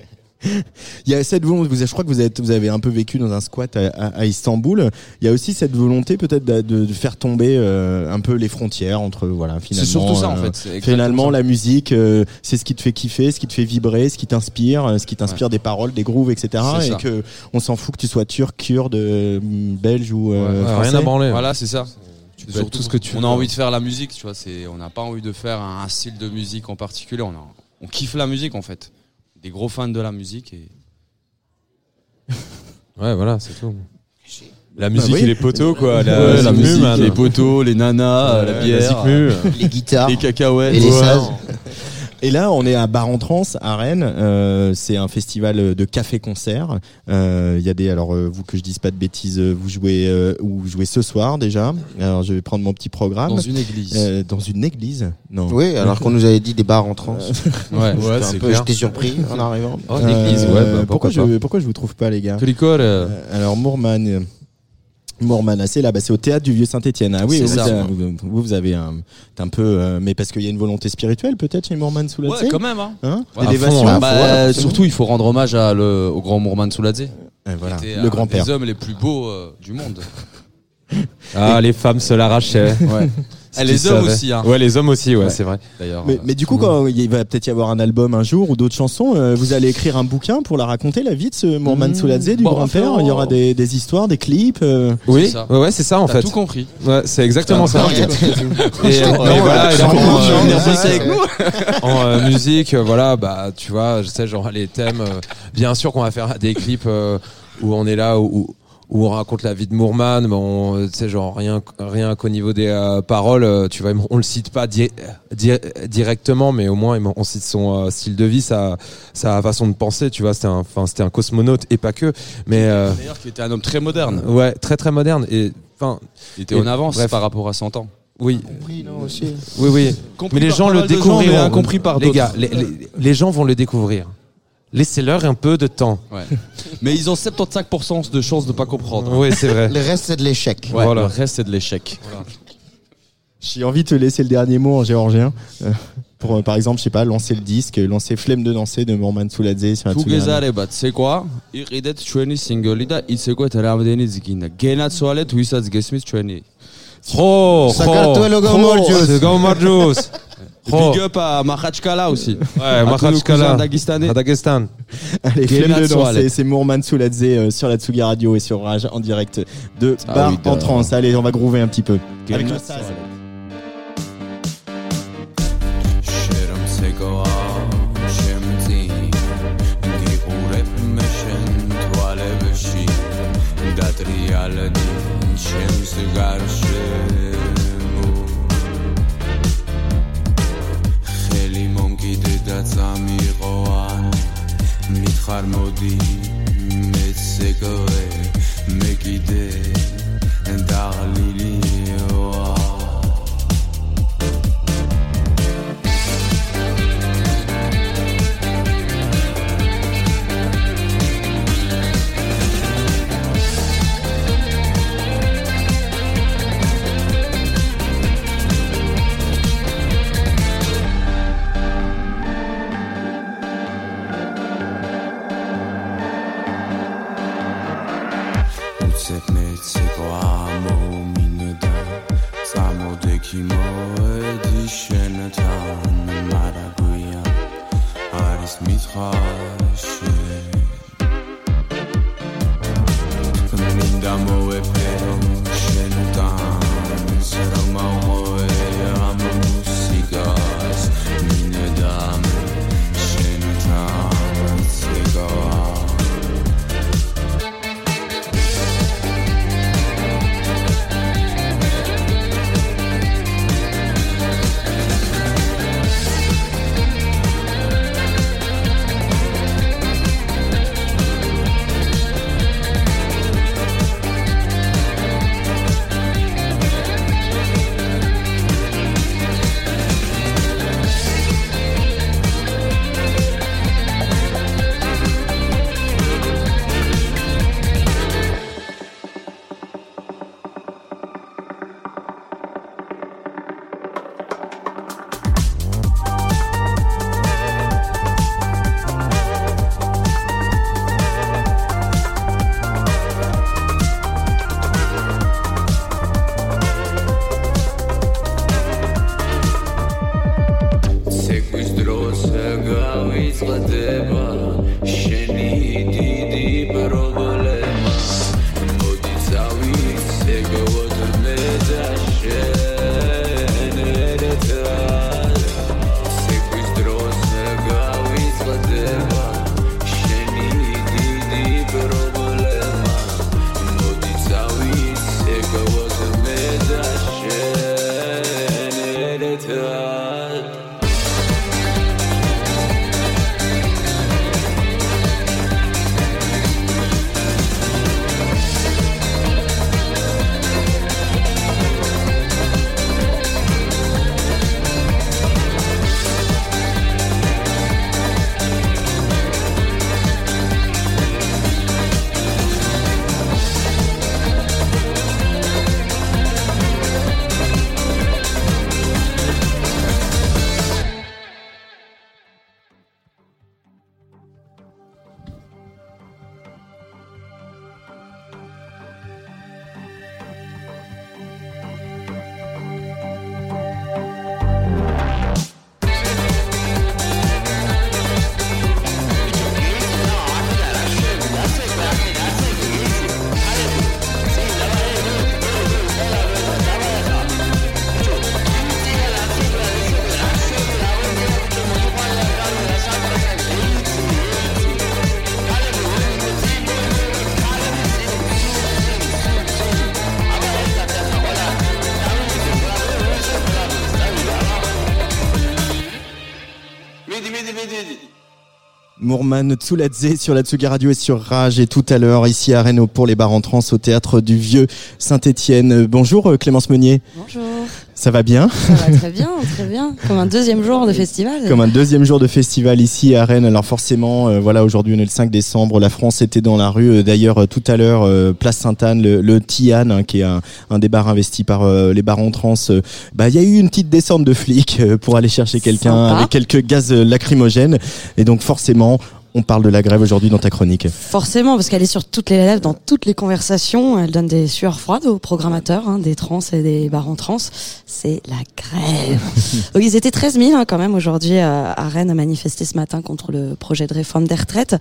Il y a cette volonté, je crois que vous, êtes, vous avez un peu vécu dans un squat à, à- à Istanbul. Il y a aussi cette volonté peut-être de, de faire tomber euh, un peu les frontières entre voilà finalement. C'est surtout ça, en euh, fait. Finalement, ça. la musique, euh, c'est ce qui te fait kiffer, ce qui te fait vibrer, ce qui t'inspire, ce qui t'inspire des paroles, des grooves, etc. Et ça. que on s'en fout que tu sois turc, kurde, belge ou euh, Ouais, français. rien à branler. Voilà, c'est ça. Tu peux être tout ce que tu on veux. a envie de faire la musique, tu vois. C'est, on n'a pas envie de faire un, un style de musique en particulier. On, a- on kiffe la musique, en fait. Des gros fans de la musique. Et... Ouais, voilà, c'est tout. La musique oui. et les poteaux, quoi. La, Ouais, la musique les poteaux, les nanas, Ouais, la bière. Les guitares. les cacahuètes. Et les Ouais. Et là, on est à Bar en Trance à Rennes. Euh, c'est un festival de café-concert. Euh, Il y a des, alors euh, vous que je dise pas de bêtises, euh, vous jouez, euh, vous jouez ce soir déjà. Alors je vais prendre mon petit programme. Dans une église. Euh, dans une église Non. Oui, alors qu'on nous avait dit des bars en transe. ouais. Ouais, c'est peu- clair. J'étais surpris en arrivant. Oh, l'église, Euh, ouais, bah, pourquoi, pourquoi je, pourquoi je vous trouve pas, les gars? Euh, Euh, Alors Mourman. Mourman, ah, c'est là, bah, c'est au théâtre du Vieux Saint-Étienne. Ah oui, C'est vous, ça. avez- vous, vous, vous avez un, un peu, euh, mais parce qu'il y a une volonté spirituelle peut-être chez Mourman sous la ouais, quand même. Hein. hein Ouais, hein. Bah, Voilà, surtout, il faut rendre hommage à le, au grand Mourman Souladze. Voilà, qui était le grand-père. des hommes les plus beaux euh, du monde. Ah, les femmes se l'arrachaient. Ouais. Si tu les hommes savais. aussi, hein. Ouais, les hommes aussi, ouais, Ouais. c'est vrai. D'ailleurs. Mais, euh, mais du coup, quand il va peut-être y avoir un album un jour ou d'autres chansons, euh, vous allez écrire un bouquin pour la raconter, la vie de ce Mourman Mmh. Souladze, du Bon, grand-père. enfin, Il y aura des, des histoires, des clips. euh, Oui, ça. ouais, ouais, c'est ça en T'as fait. tout compris. Ouais, c'est exactement ça. En, musique, voilà, bah tu vois, je sais genre les thèmes. bien sûr qu'on va faire des clips où on est là où, où on raconte la vie de Moorman, mais on, tu sais genre rien rien qu'au niveau des euh, paroles, euh, tu vois, on le cite pas di- di- directement, mais au moins on cite son euh, style de vie, sa sa façon de penser, tu vois, c'était un enfin c'était un cosmonaute et pas que, mais euh, D'ailleurs, qui était un homme très moderne. ouais, très très moderne et enfin Il était Et- en avance bref. par rapport à 100 ans. oui, Compris, non, aussi. oui oui. Compris Mais les gens le gens, découvriront. mais incompris par les d'autres. gars, les, les- les gens vont le découvrir. Laissez-leur un peu de temps. Mais ils ont 75% de chances de ne pas comprendre. Oui, c'est vrai. Le reste, c'est de l'échec. Voilà. Le reste, c'est de l'échec. Voilà. J'ai envie de te laisser le dernier mot en géorgien. Euh, pour, euh, par exemple, je sais pas, lancer le disque, lancer Flemme de danser de Morman Souladze sur un Oh. Big up à Makhachkala aussi. Ouais, Makhachkala. À Dagestan. Allez, Flemme de danser, c'est Mourman Souladze euh, sur la Tsugi Radio et sur Rage en direct de Ah Bar oui, en trance. Allez, on va groover un petit peu. Avec le saz. და წამიყო ან მითხარ მოდი მეც ეკოვე მე კიდე დაღლილი Mourman Tsuladze sur la Tsugi Radio et sur Rage et tout à l'heure ici à Rennes pour les bars en trans au théâtre du Vieux Saint-Étienne. Bonjour euh, Clémence Meunier. Ça va bien Ça va très bien, très bien. Comme un deuxième jour de festival. Comme un deuxième jour de festival ici à Rennes. Alors forcément, euh, voilà, aujourd'hui on est le 5 décembre. La France était dans la rue. Euh, D'ailleurs, euh, tout à l'heure, euh, place Sainte-Anne, le, le Tian, hein, qui est un, un des bars investis par euh, les bars en trans. bah, il y a eu une petite descente de flics pour aller chercher quelqu'un avec quelques gaz lacrymogènes. Et donc forcément, on parle de la grève aujourd'hui dans ta chronique. Forcément, parce qu'elle est sur toutes les lèvres, dans toutes les conversations. Elle donne des sueurs froides aux programmateurs, hein, des trans et des bars en trans. C'est la grève. Donc, ils étaient 13 000 hein, quand même aujourd'hui à, à Rennes à manifester ce matin contre le projet de réforme des retraites.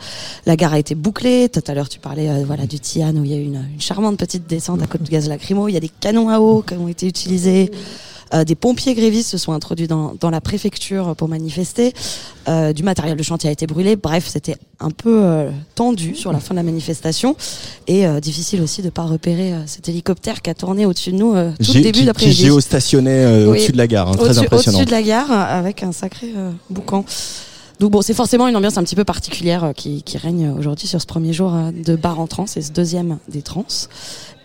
La gare a été bouclée. Tout à l'heure, tu parlais euh, voilà du Tian où il y a eu une, une charmante petite descente à côte de gaz lacrymo. Il y a des canons à eau qui ont été utilisés. Euh, des pompiers grévistes se sont introduits dans, dans la préfecture pour manifester. Euh, du matériel de chantier a été brûlé. Bref, c'était un peu euh, tendu sur la fin de la manifestation et difficile aussi de pas repérer cet hélicoptère qui a tourné au-dessus de nous tout le début qui, qui d'après-midi. géostationnait Oui. au-dessus de la gare. hein, très impressionnant. Au-dessus de la gare avec un sacré boucan. Donc bon, c'est forcément une ambiance un petit peu particulière qui, qui règne aujourd'hui sur ce premier jour de bar en trans et ce deuxième des trans.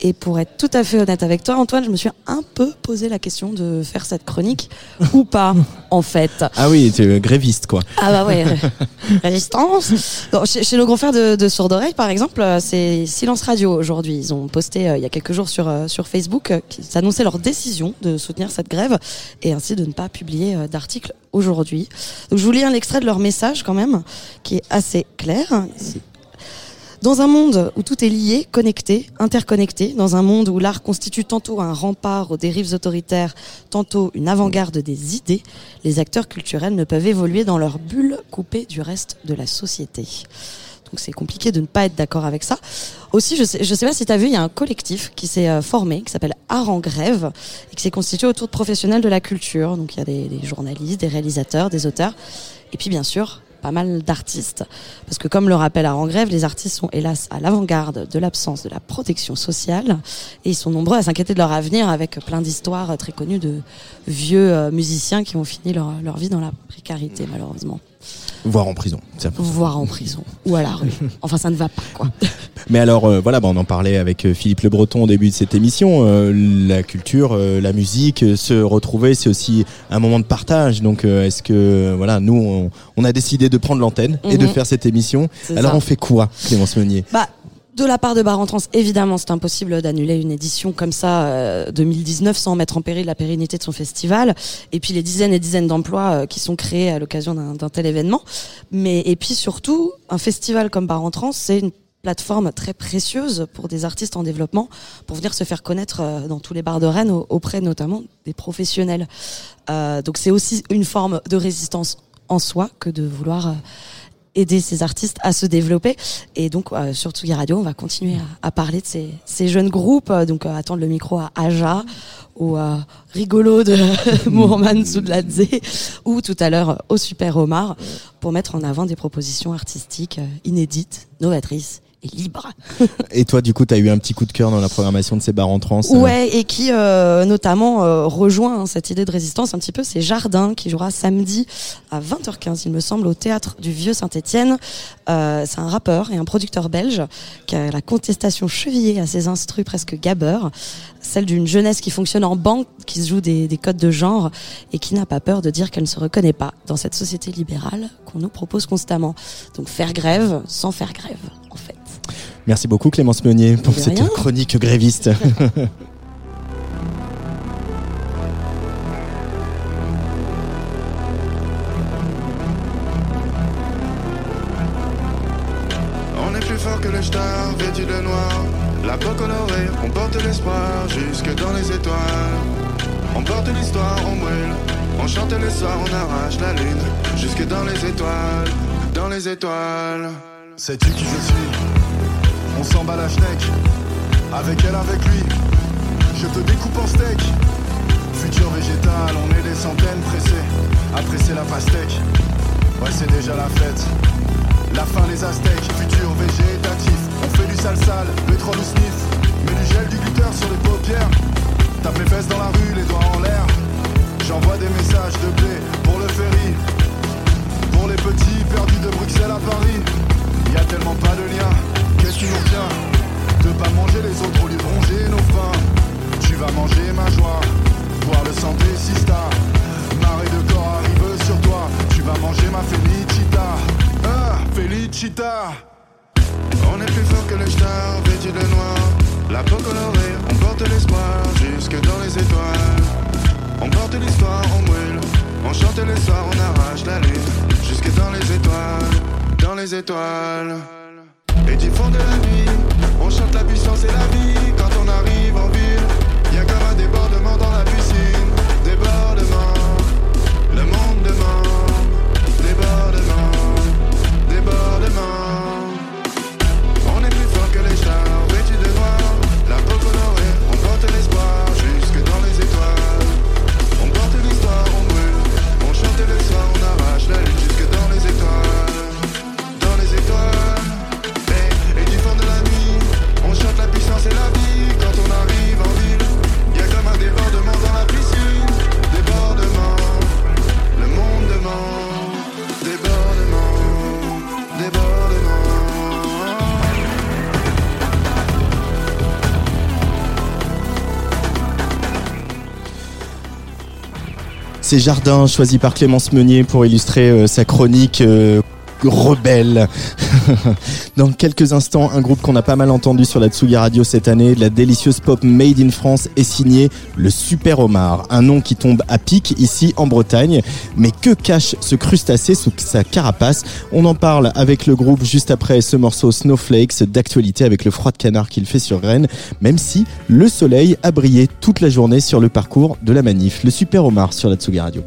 Et pour être tout à fait honnête avec toi, Antoine, je me suis un peu posé la question de faire cette chronique ou pas, en fait. Ah oui, tu es gréviste quoi. Ah bah ouais, ré- résistance. Non, chez, chez nos confrères de, de Sourds d'Oreille, par exemple, euh, c'est Silence Radio aujourd'hui. Ils ont posté euh, il y a quelques jours sur, euh, sur Facebook euh, qu'ils annonçaient leur décision de soutenir cette grève et ainsi de ne pas publier euh, d'article aujourd'hui. Donc je vous lis un extrait de leur message quand même, qui est assez clair. Dans un monde où tout est lié, connecté, interconnecté, dans un monde où l'art constitue tantôt un rempart aux dérives autoritaires, tantôt une avant-garde des idées, les acteurs culturels ne peuvent évoluer dans leur bulle coupée du reste de la société. Donc c'est compliqué de ne pas être d'accord avec ça. Aussi, je sais, je sais pas si tu as vu, il y a un collectif qui s'est euh, formé, qui s'appelle Art en grève, et qui s'est constitué autour de professionnels de la culture. Donc il y a des, des journalistes, des réalisateurs, des auteurs, et puis bien sûr pas mal d'artistes. Parce que comme le rappelle Art en grève, les artistes sont hélas à l'avant-garde de l'absence de la protection sociale, et ils sont nombreux à s'inquiéter de leur avenir avec plein d'histoires très connues de vieux euh, musiciens qui ont fini leur, leur vie dans la précarité malheureusement. Voire en prison. Voire en prison ou à la rue. Enfin ça ne va pas quoi. Mais alors euh, voilà, bah, on en parlait avec euh, Philippe Le Breton au début de cette émission. Euh, la culture, euh, la musique, euh, se retrouver, c'est aussi un moment de partage. Donc euh, est-ce que voilà, nous on, on a décidé de prendre l'antenne et de Mhm. faire cette émission? C'est Alors ça. on fait quoi, Clémence Meunier? Bah, de la part de Bar en Trans, évidemment, c'est impossible d'annuler une édition comme ça, euh, 2019, sans mettre en péril la pérennité de son festival. Et puis les dizaines et dizaines d'emplois euh, qui sont créés à l'occasion d'un tel événement. Mais et puis surtout, un festival comme Bar en Trans, c'est une plateforme très précieuse pour des artistes en développement pour venir se faire connaître euh, dans tous les bars de Rennes au- auprès notamment des professionnels. Euh, donc c'est aussi une forme de résistance en soi que de vouloir euh, aider ces artistes à se développer. Et donc, euh, sur Tsugi Radio, on va continuer à, à parler de ces, jeunes groupes. euh, donc, euh, attendre le micro à Aja, au euh, rigolo de Mourman Soudladze, ou tout à l'heure au Super Omar, pour mettre en avant des propositions artistiques inédites, novatrices et libres. Et toi, du coup, tu as eu un petit coup de cœur dans la programmation de ces bars en trans. euh, Ouais, et qui euh, notamment euh, rejoint hein, cette idée de résistance un petit peu, c'est Jardin qui jouera samedi à 20h15, il me semble, au théâtre du Vieux Saint-Étienne. Euh, c'est un rappeur et un producteur belge qui a la contestation chevillée à ses instrus presque gabeurs, celle d'une jeunesse qui fonctionne en banque, qui se joue des, des codes de genre et qui n'a pas peur de dire qu'elle ne se reconnaît pas dans cette société libérale qu'on nous propose constamment. Donc faire grève sans faire grève, en fait. Merci beaucoup Clémence Meunier pour De cette rien. chronique gréviste. On est plus fort que les stars, vêtus de noir. La peau colorée, on porte l'espoir jusque dans les étoiles. On porte l'histoire, on brûle. On chante le soir, on arrache la lune. Jusque dans les étoiles, dans les étoiles. Sais-tu qui je suis On s'en bat la schneck. Avec elle, avec lui. Je te découpe en steak. Futur végétal, on est des centaines pressés. À presser la pastèque. Ouais, c'est déjà la fête. La fin des aztèques, futur végétatif. On fait du sale sale, pétrole ou sniff. Mets du gel, du glitter sur les paupières. Tape les fesses dans la rue, les doigts en l'air. J'envoie des messages de blé pour le ferry. Pour les petits perdus de Bruxelles à Paris. Y a tellement pas de lien, qu'est-ce qui nous tient De pas manger les autres au lieu de ronger nos faim. Tu vas manger ma joie, boire le sang des sistas. Marée de corps arrive sur toi, tu vas manger ma félicita. Ah, félicita. On est plus fort que les stars, vêtus de noir. La peau colorée, on porte l'espoir jusque dans les étoiles. On porte l'histoire, on brûle. On chante le soir, on arrache la lune. Jusque dans les étoiles, dans les étoiles. Et du fond de la nuit, on chante la puissance et la vie. Quand on arrive en ville, y a comme un débordement C'est Jardin choisi par Clémence Meunier pour illustrer euh, sa chronique euh, rebelle. Dans quelques instants, un groupe qu'on a pas mal entendu sur la Tsugi Radio cette année, la délicieuse pop Made in France, est signé le Super Omar. Un nom qui tombe à pic ici en Bretagne. Mais que cache ce crustacé sous sa carapace? On en parle avec le groupe juste après ce morceau Snowflakes d'actualité avec le froid de canard qu'il fait sur Rennes, même si le soleil a brillé toute la journée sur le parcours de la manif. Le Super Omar sur la Tsugi Radio.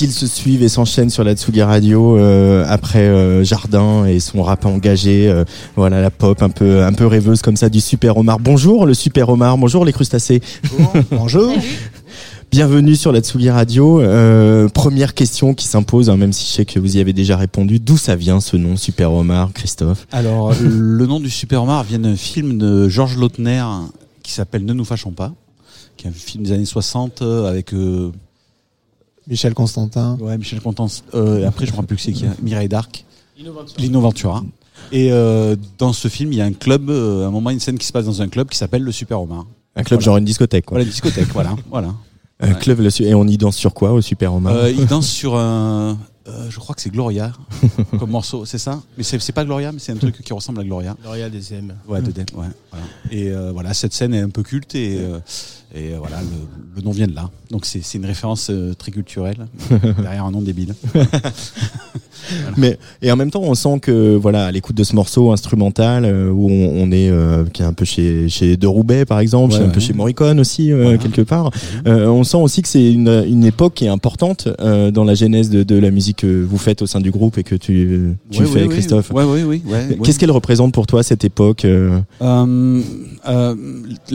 Styles se suivent et s'enchaînent sur la Tsugi Radio euh, après euh, Jardin et son rap engagé, euh, voilà la pop un peu un peu rêveuse comme ça du Super Omar. Bonjour le Super Omar, bonjour les crustacés. Bonjour. Bienvenue sur la Tsugi Radio. Euh, première question qui s'impose, hein, même si je sais que vous y avez déjà répondu. D'où ça vient ce nom Super Omar, Christophe? Alors, le nom du Super Omar vient d'un film de Georges Lautner qui s'appelle Ne nous fâchons pas, qui est un film des années 60 euh, avec euh, Michel Constantin. Ouais, Michel Constantin. Euh, après, je ne me rappelle plus que c'est qui. hein, Mireille Darc. Lino Ventura. Et euh, dans ce film, il y a un club, euh, à un moment, une scène qui se passe dans un club qui s'appelle le Super Omar. Un club genre une discothèque quoi. Voilà, une discothèque, voilà. voilà. Un club le su- et on y danse sur quoi au Super Omar Euh, il danse sur un. euh, je crois que c'est Gloria comme morceau, c'est ça? Mais c'est c'est pas Gloria, mais c'est un truc qui ressemble à Gloria. Gloria des M. Ouais, de ouais, voilà. Et euh, voilà, cette scène est un peu culte et, euh, et euh, voilà, le, le nom vient de là. Donc c'est une référence euh, très culturelle derrière un nom débile. Mais et en même temps, on sent que voilà, à l'écoute de ce morceau instrumental euh, où on, on est euh, qui est un peu chez chez De Roubaix par exemple, Ouais, chez un ouais. peu chez Morricone aussi Voilà. quelque part. On sent aussi que c'est une une époque qui est importante dans la genèse de, de la musique que vous faites au sein du groupe et que tu tu Ouais, fais ouais, Christophe. Ouais, ouais, oui. ouais, ouais. Qu'est-ce qu'elle représente pour toi cette époque la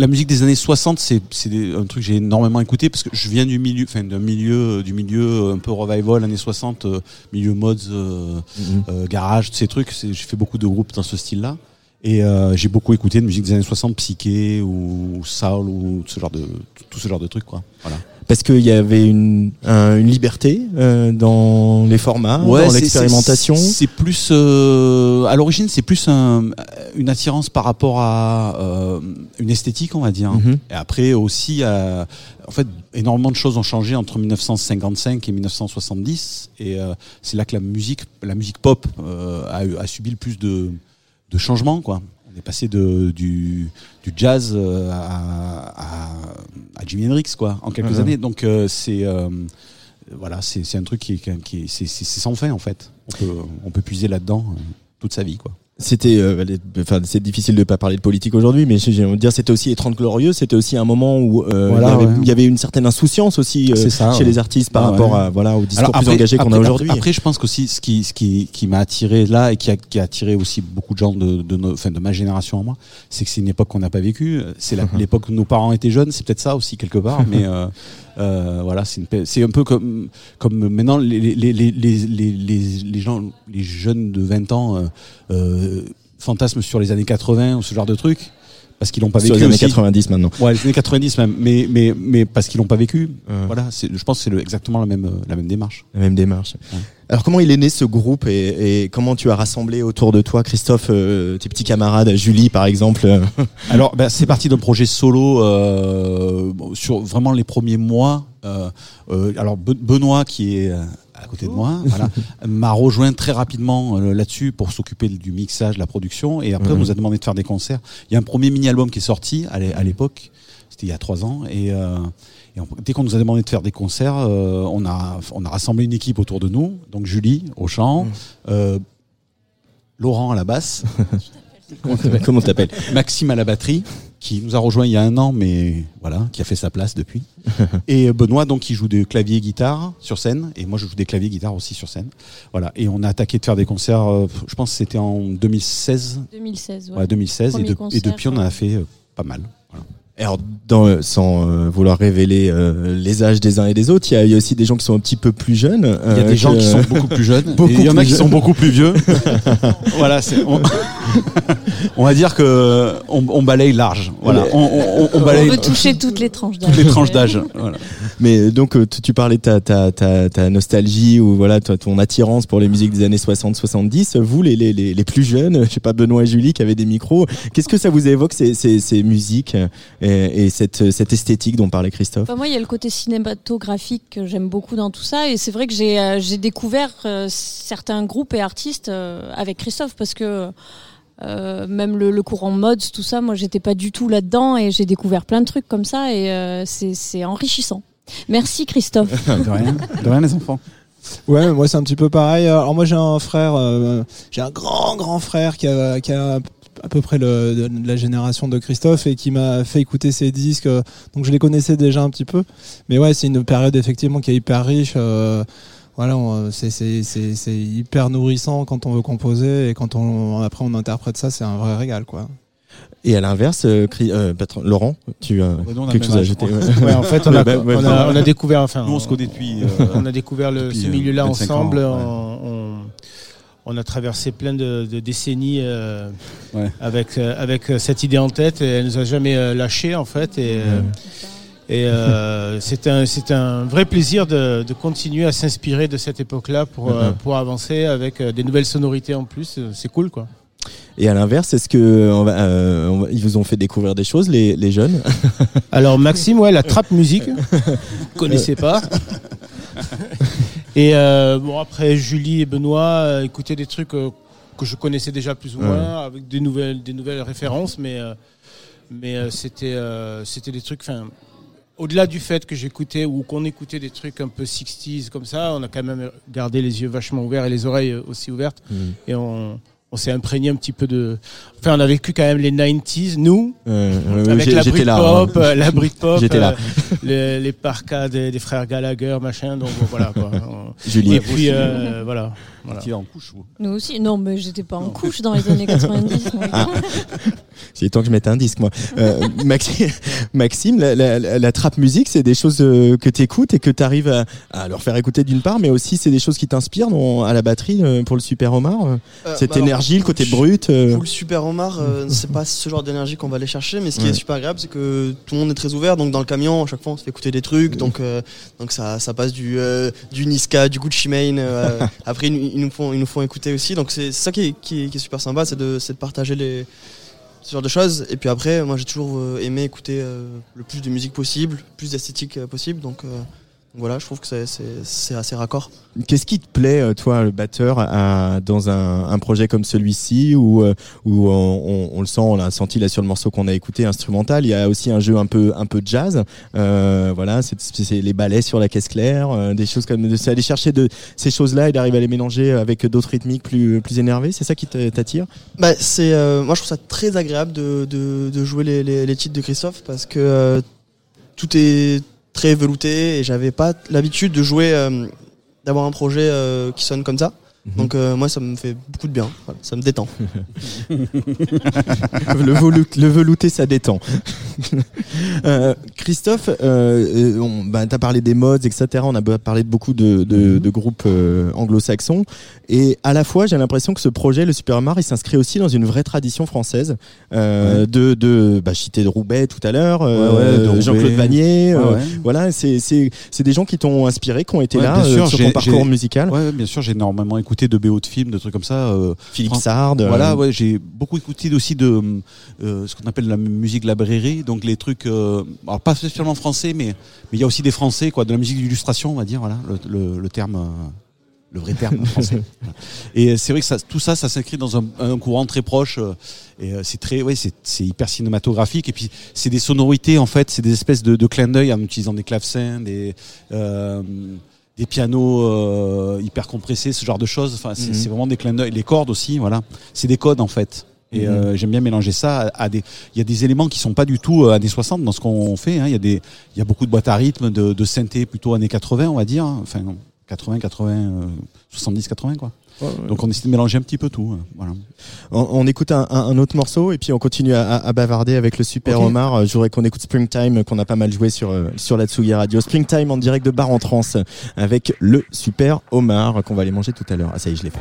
musique des années 60, c'est c'est un truc que j'ai énormément écouté parce que je viens du milieu, enfin d'un milieu, du milieu un peu revival années 60, euh, milieu mods, euh, Mhm. euh, garage, ces trucs. J'ai fait beaucoup de groupes dans ce style-là. Et euh, j'ai beaucoup écouté de musique des années 60, psyché ou soul ou ce genre de tout ce genre de trucs quoi. Voilà. Parce qu'il y avait une, un- une liberté euh, dans les formats, Ouais, dans l'expérimentation. c'est- plus euh, à l'origine, c'est plus un- une attirance par rapport à euh, une esthétique, on va dire. Mhm. Et après aussi, à- en fait, énormément de choses ont changé entre 1955 et 1970, et euh, c'est là que la musique, la musique pop, euh, a, a subi le plus de, de changements, quoi. On est passé de, du, du jazz euh, à, à, à Jimi Hendrix, quoi, en quelques Mhm. années. Donc euh, c'est euh, voilà, c'est un truc qui qui est, c'est, sans fin en fait. On peut, on peut puiser là-dedans toute sa vie, quoi. C'était, euh, enfin, c'est difficile de pas parler de politique aujourd'hui, mais j'ai envie de dire, c'était aussi les 30 glorieux. C'était aussi un moment où euh, Voilà, il, y avait, ouais. il y avait une certaine insouciance aussi euh, ça, chez ouais. les artistes par Ah, rapport ouais. à voilà au discours Alors plus engagé qu'on a aujourd'hui. Après, je pense qu'aussi ce qui, ce qui, qui m'a attiré là et qui a, qui a attiré aussi beaucoup de gens de, de, nos, enfin, de ma génération à moi, c'est que c'est une époque qu'on n'a pas vécue. C'est l'époque où nos parents étaient jeunes, c'est peut-être ça aussi quelque part, mais euh, voilà, c'est un peu comme, comme maintenant les, les, les, les, les, les, les gens, les jeunes de 20 ans euh, euh, fantasment sur les années 80 ou ce genre de trucs. Parce qu'ils l'ont pas Sur vécu les années aussi. 90 maintenant. Ouais, les années 90 même, mais mais mais parce qu'ils l'ont pas vécu. Ouais. Voilà, je pense que c'est exactement la même euh, la même démarche. La même démarche. Ouais. Alors comment il est né ce groupe et, et comment tu as rassemblé autour de toi, Christophe, euh, tes petits camarades, Julie par exemple euh, Alors, ben, c'est parti d'un projet solo euh, sur vraiment les premiers mois. Euh, euh, alors, Be- Benoît, qui est euh, à côté de moi, voilà, m'a rejoint très rapidement euh, là-dessus pour s'occuper du mixage, de la production. Et après, on Mhm. nous a demandé de faire des concerts. Il y a un premier mini-album qui est sorti à à l'époque. C'était il y a trois ans. Et, euh, et on- dès qu'on nous a demandé de faire des concerts, euh, on, a, on a rassemblé une équipe autour de nous. Donc, Julie au chant, euh, Laurent à la basse. Comment t'appelles Maxime à la batterie, qui nous a rejoint il y a un an, mais voilà, qui a fait sa place depuis. et Benoît, donc, qui joue des claviers guitare sur scène, et moi je joue des claviers guitare aussi sur scène. Voilà, et on a attaqué de faire des concerts. euh, je pense que c'était en 2016. 2016, ouais. Ouais, 2016, et, depuis on en a fait euh, pas mal. Voilà. Alors, dans, euh, sans euh, vouloir révéler euh, les âges des uns et des autres, il y, a- il y a aussi des gens qui sont un petit peu plus jeunes. Il y a des gens qui sont beaucoup plus jeunes, il y en a qui sont beaucoup plus vieux. voilà, c'est, on, on va dire que on, on balaye large. Voilà, on, on- on On balaye peut toucher toutes les tranches d'âge. toutes les tranches d'âge. Voilà. Mais donc euh, tu, parlais de ta, ta, ta, ta nostalgie ou voilà ton attirance pour les musiques des années 60-70. Vous les, les, les, plus jeunes, je sais pas Benoît et Julie qui avaient des micros, qu'est-ce que ça vous évoque ces, ces, ces musiques euh, et, et cette, cette esthétique dont parlait Christophe? Moi, il y a le côté cinématographique que j'aime beaucoup dans tout ça. Et c'est vrai que j'ai euh, j'ai découvert euh, certains groupes et artistes euh, avec Christophe parce que euh, même le, le courant mods, tout ça, moi, j'étais pas du tout là-dedans et j'ai découvert plein de trucs comme ça et euh, c'est enrichissant. Merci Christophe. De rien, de rien les enfants. Ouais, moi c'est un petit peu pareil. Alors moi j'ai un frère, euh, j'ai un grand grand frère qui a, qui a à peu près le, de de la génération de Christophe et qui m'a fait écouter ses disques. euh, Donc je les connaissais déjà un petit peu. Mais ouais, c'est une période effectivement qui est hyper riche. Euh, voilà, c'est c'est- c'est- c'est hyper nourrissant quand on veut composer et quand on après on interprète ça, c'est un vrai régal quoi. Et à l'inverse, euh, euh, Laurent, tu as nous, on a quelque chose à ajouter ouais. En fait, on a, Ouais, ouais, on, a, on a découvert, enfin, Nous, on se connaît depuis, euh, on a découvert le, depuis, ce euh, milieu-là 25 ans, ensemble. ouais. On, a traversé plein de, de décennies euh, Ouais. avec euh, avec euh, cette idée en tête et elle nous a jamais euh, lâché en fait. Et, euh, et euh, c'est un un vrai plaisir de, de continuer à s'inspirer de cette époque-là pour euh, Mhm. pour avancer avec euh, des nouvelles sonorités en plus. C'est cool quoi. Et à l'inverse, est-ce que on va, euh, on va- ils vous ont fait découvrir des choses les, les jeunes? Alors Maxime, ouais, la trap musique, connaissais pas. Et euh, bon après Julie et Benoît euh, écoutaient des trucs que je connaissais déjà plus ou Ouais. moins avec des nouvelles des nouvelles références, mais mais c'était c'était des trucs. Enfin, au-delà du fait que j'écoutais ou qu'on écoutait des trucs un peu 60s comme ça, on a quand même gardé les yeux vachement ouverts et les oreilles euh, aussi ouvertes Mhm. et on on s'est imprégné un petit peu de. Enfin, on a vécu quand même les 90s, nous, Euh, avec j'ai- la j'étais là, Britpop, hein. euh, la Britpop, euh, les, les parkas des, des frères Gallagher, machin. Donc bon, voilà quoi. Julie. Et puis euh, voilà. Voilà. Qui est en couche vous Nous aussi. Non, mais j'étais pas en couche dans les années 90. moi. Ah. C'est temps que je mette un disque, moi. Euh, Maxime, Maxime la, la, la, la trap musique, c'est des choses euh, que tu écoutes et que tu arrives à, à leur faire écouter d'une part, mais aussi c'est des choses qui t'inspirent à la batterie euh, pour le Super Omar. euh, cette bah énergie le côté brut. euh, Pour le Super Omar, euh, c'est pas ce genre d'énergie qu'on va aller chercher, mais ce qui Ouais. est super agréable, c'est que tout le monde est très ouvert. Donc dans le camion, à chaque fois, on se fait écouter des trucs. Donc euh, donc ça, ça passe du euh, du Niska, du Gucci Mane. euh, après, nous- ils nous font ils nous font écouter aussi. Donc c'est ça qui est, qui est, super sympa, c'est de de partager les ce genre de choses. Et puis après, moi, j'ai toujours euh, aimé écouter euh, le plus de musique possible, le plus d'esthétique euh, possible. Donc voilà, je trouve que c'est- assez raccord. Qu'est-ce qui te plaît, euh, toi, le batteur, à- dans un, un projet comme celui-ci où, euh, où on, on- on le sent, on l'a senti là sur le morceau qu'on a écouté, instrumental? Il y a aussi un jeu un peu, un peu jazz. Euh, voilà, c'est les ballets sur la caisse claire, euh, des choses comme c'est aller chercher de ces choses-là et d'arriver à les mélanger avec d'autres rythmiques plus, plus énervées. C'est ça qui t'attire? Bah, c'est, euh, moi, je trouve ça très agréable de, de, de jouer les, les, les titres de Christophe parce que tout est très velouté et j'avais pas l'habitude de jouer, euh, d'avoir un projet euh, qui sonne comme ça. Donc euh, moi, ça me fait beaucoup de bien. Voilà, ça me détend. le, velouté, ça détend. Euh, Christophe, euh, euh, on, bah, t'as parlé des mods, etc. On a parlé de beaucoup de, de, de groupes euh, anglo-saxons. Et à la fois, j'ai l'impression que ce projet, le Super Mar, il s'inscrit aussi dans une vraie tradition française. Euh, De, de bah, citais de Roubaix tout à l'heure, euh, Ouais. Jean-Claude Vanier. Ouais, euh, ouais. Voilà, c'est c'est c'est des gens qui t'ont inspiré, qui ont été Ouais, là euh, sûr, sur ton parcours musical. Bien sûr, j'ai énormément écouté de BO de films, de trucs comme ça. euh, Philippe Sard. euh, Voilà, ouais, j'ai beaucoup écouté aussi de euh, ce qu'on appelle la musique librairie, donc les trucs, alors pas spécialement français, mais mais il y a aussi des français, quoi, de la musique d'illustration, on va dire, voilà, le, le, le terme. le vrai terme français. Et c'est vrai que ça, tout ça, ça s'inscrit dans un, un courant très proche. euh, Et c'est très, ouais, c'est c'est hyper cinématographique. Et puis c'est des sonorités en fait, c'est des espèces de, de clins d'œil en utilisant des clavecins, des euh, des pianos euh, hyper compressés, ce genre de choses. Enfin, c'est c'est vraiment des clins d'œil. Les cordes aussi, voilà. C'est des codes en fait. Et Mhm. euh, j'aime bien mélanger ça à, des. Il y a des éléments qui sont pas du tout euh, années 60 dans ce qu'on fait. hein. Il y a des, il y a beaucoup de boîtes à rythme, de, de synthé plutôt années 80, on va dire. hein. Enfin, non, 80, 80, euh, 70, 80 quoi. Donc on essaie de mélanger un petit peu tout. euh, voilà. On, on écoute un, un- un autre morceau et puis on continue à, bavarder avec le Super. Omar. Euh, Je voudrais qu'on écoute Springtime qu'on a pas mal joué sur euh, sur la Tsugi Radio. Springtime en direct de Bar en Trans avec le Super Omar qu'on va aller manger tout à l'heure. Ah ça y est, je l'ai fait.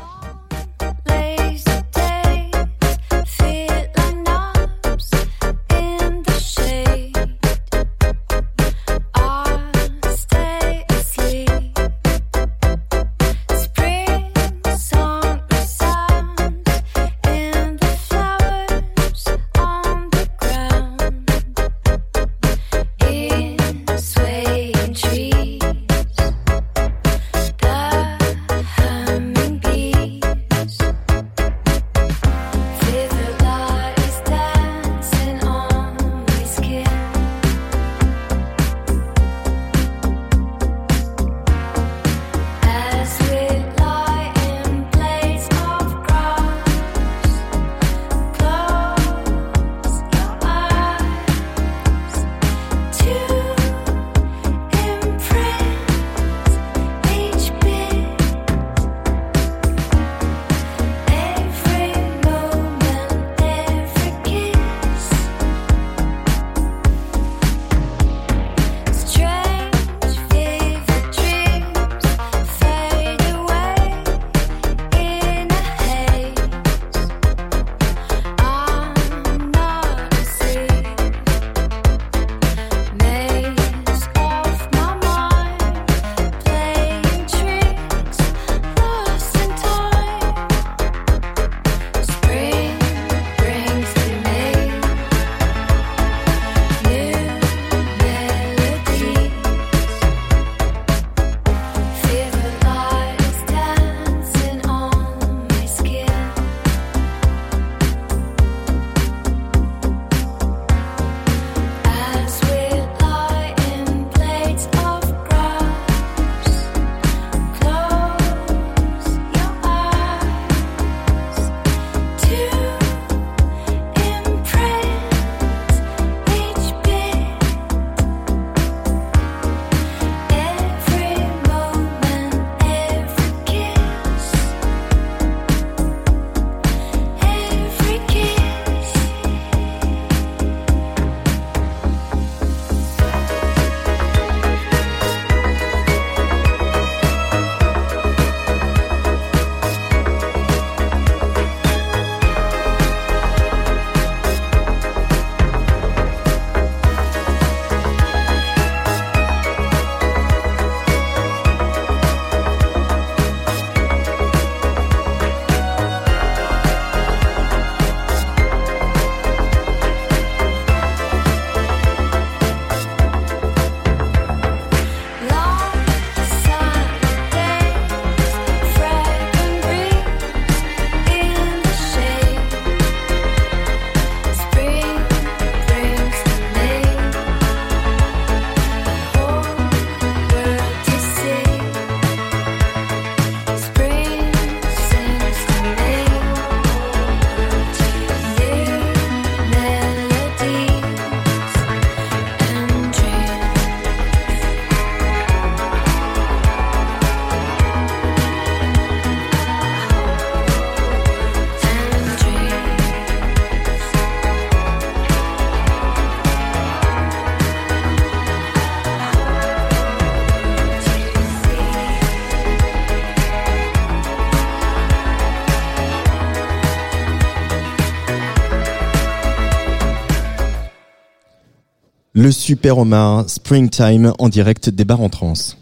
Le Super Omar Springtime en direct des bars en trance.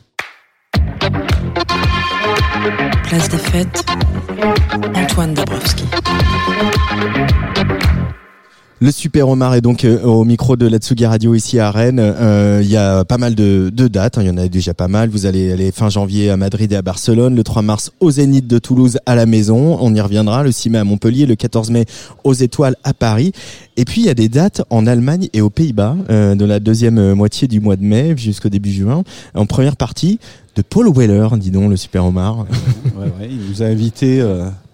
Place des fêtes, Antoine Dabrowski. Super Omar est donc euh, au micro de la Tsugi Radio ici à Rennes. Euh, Il y a pas mal de, dates, hein, il y en a déjà pas mal. Vous allez aller fin janvier à Madrid et à Barcelone, le 3 mars au Zénith de Toulouse à la Maison, on y reviendra, le 6 mai à Montpellier, le 14 mai aux Étoiles à Paris. Et puis il y a des dates en Allemagne et aux Pays-Bas, euh, de la deuxième euh, moitié du mois de mai jusqu'au début juin, en première partie de Paul Weller, dis donc, le Super Omar. Il nous a invités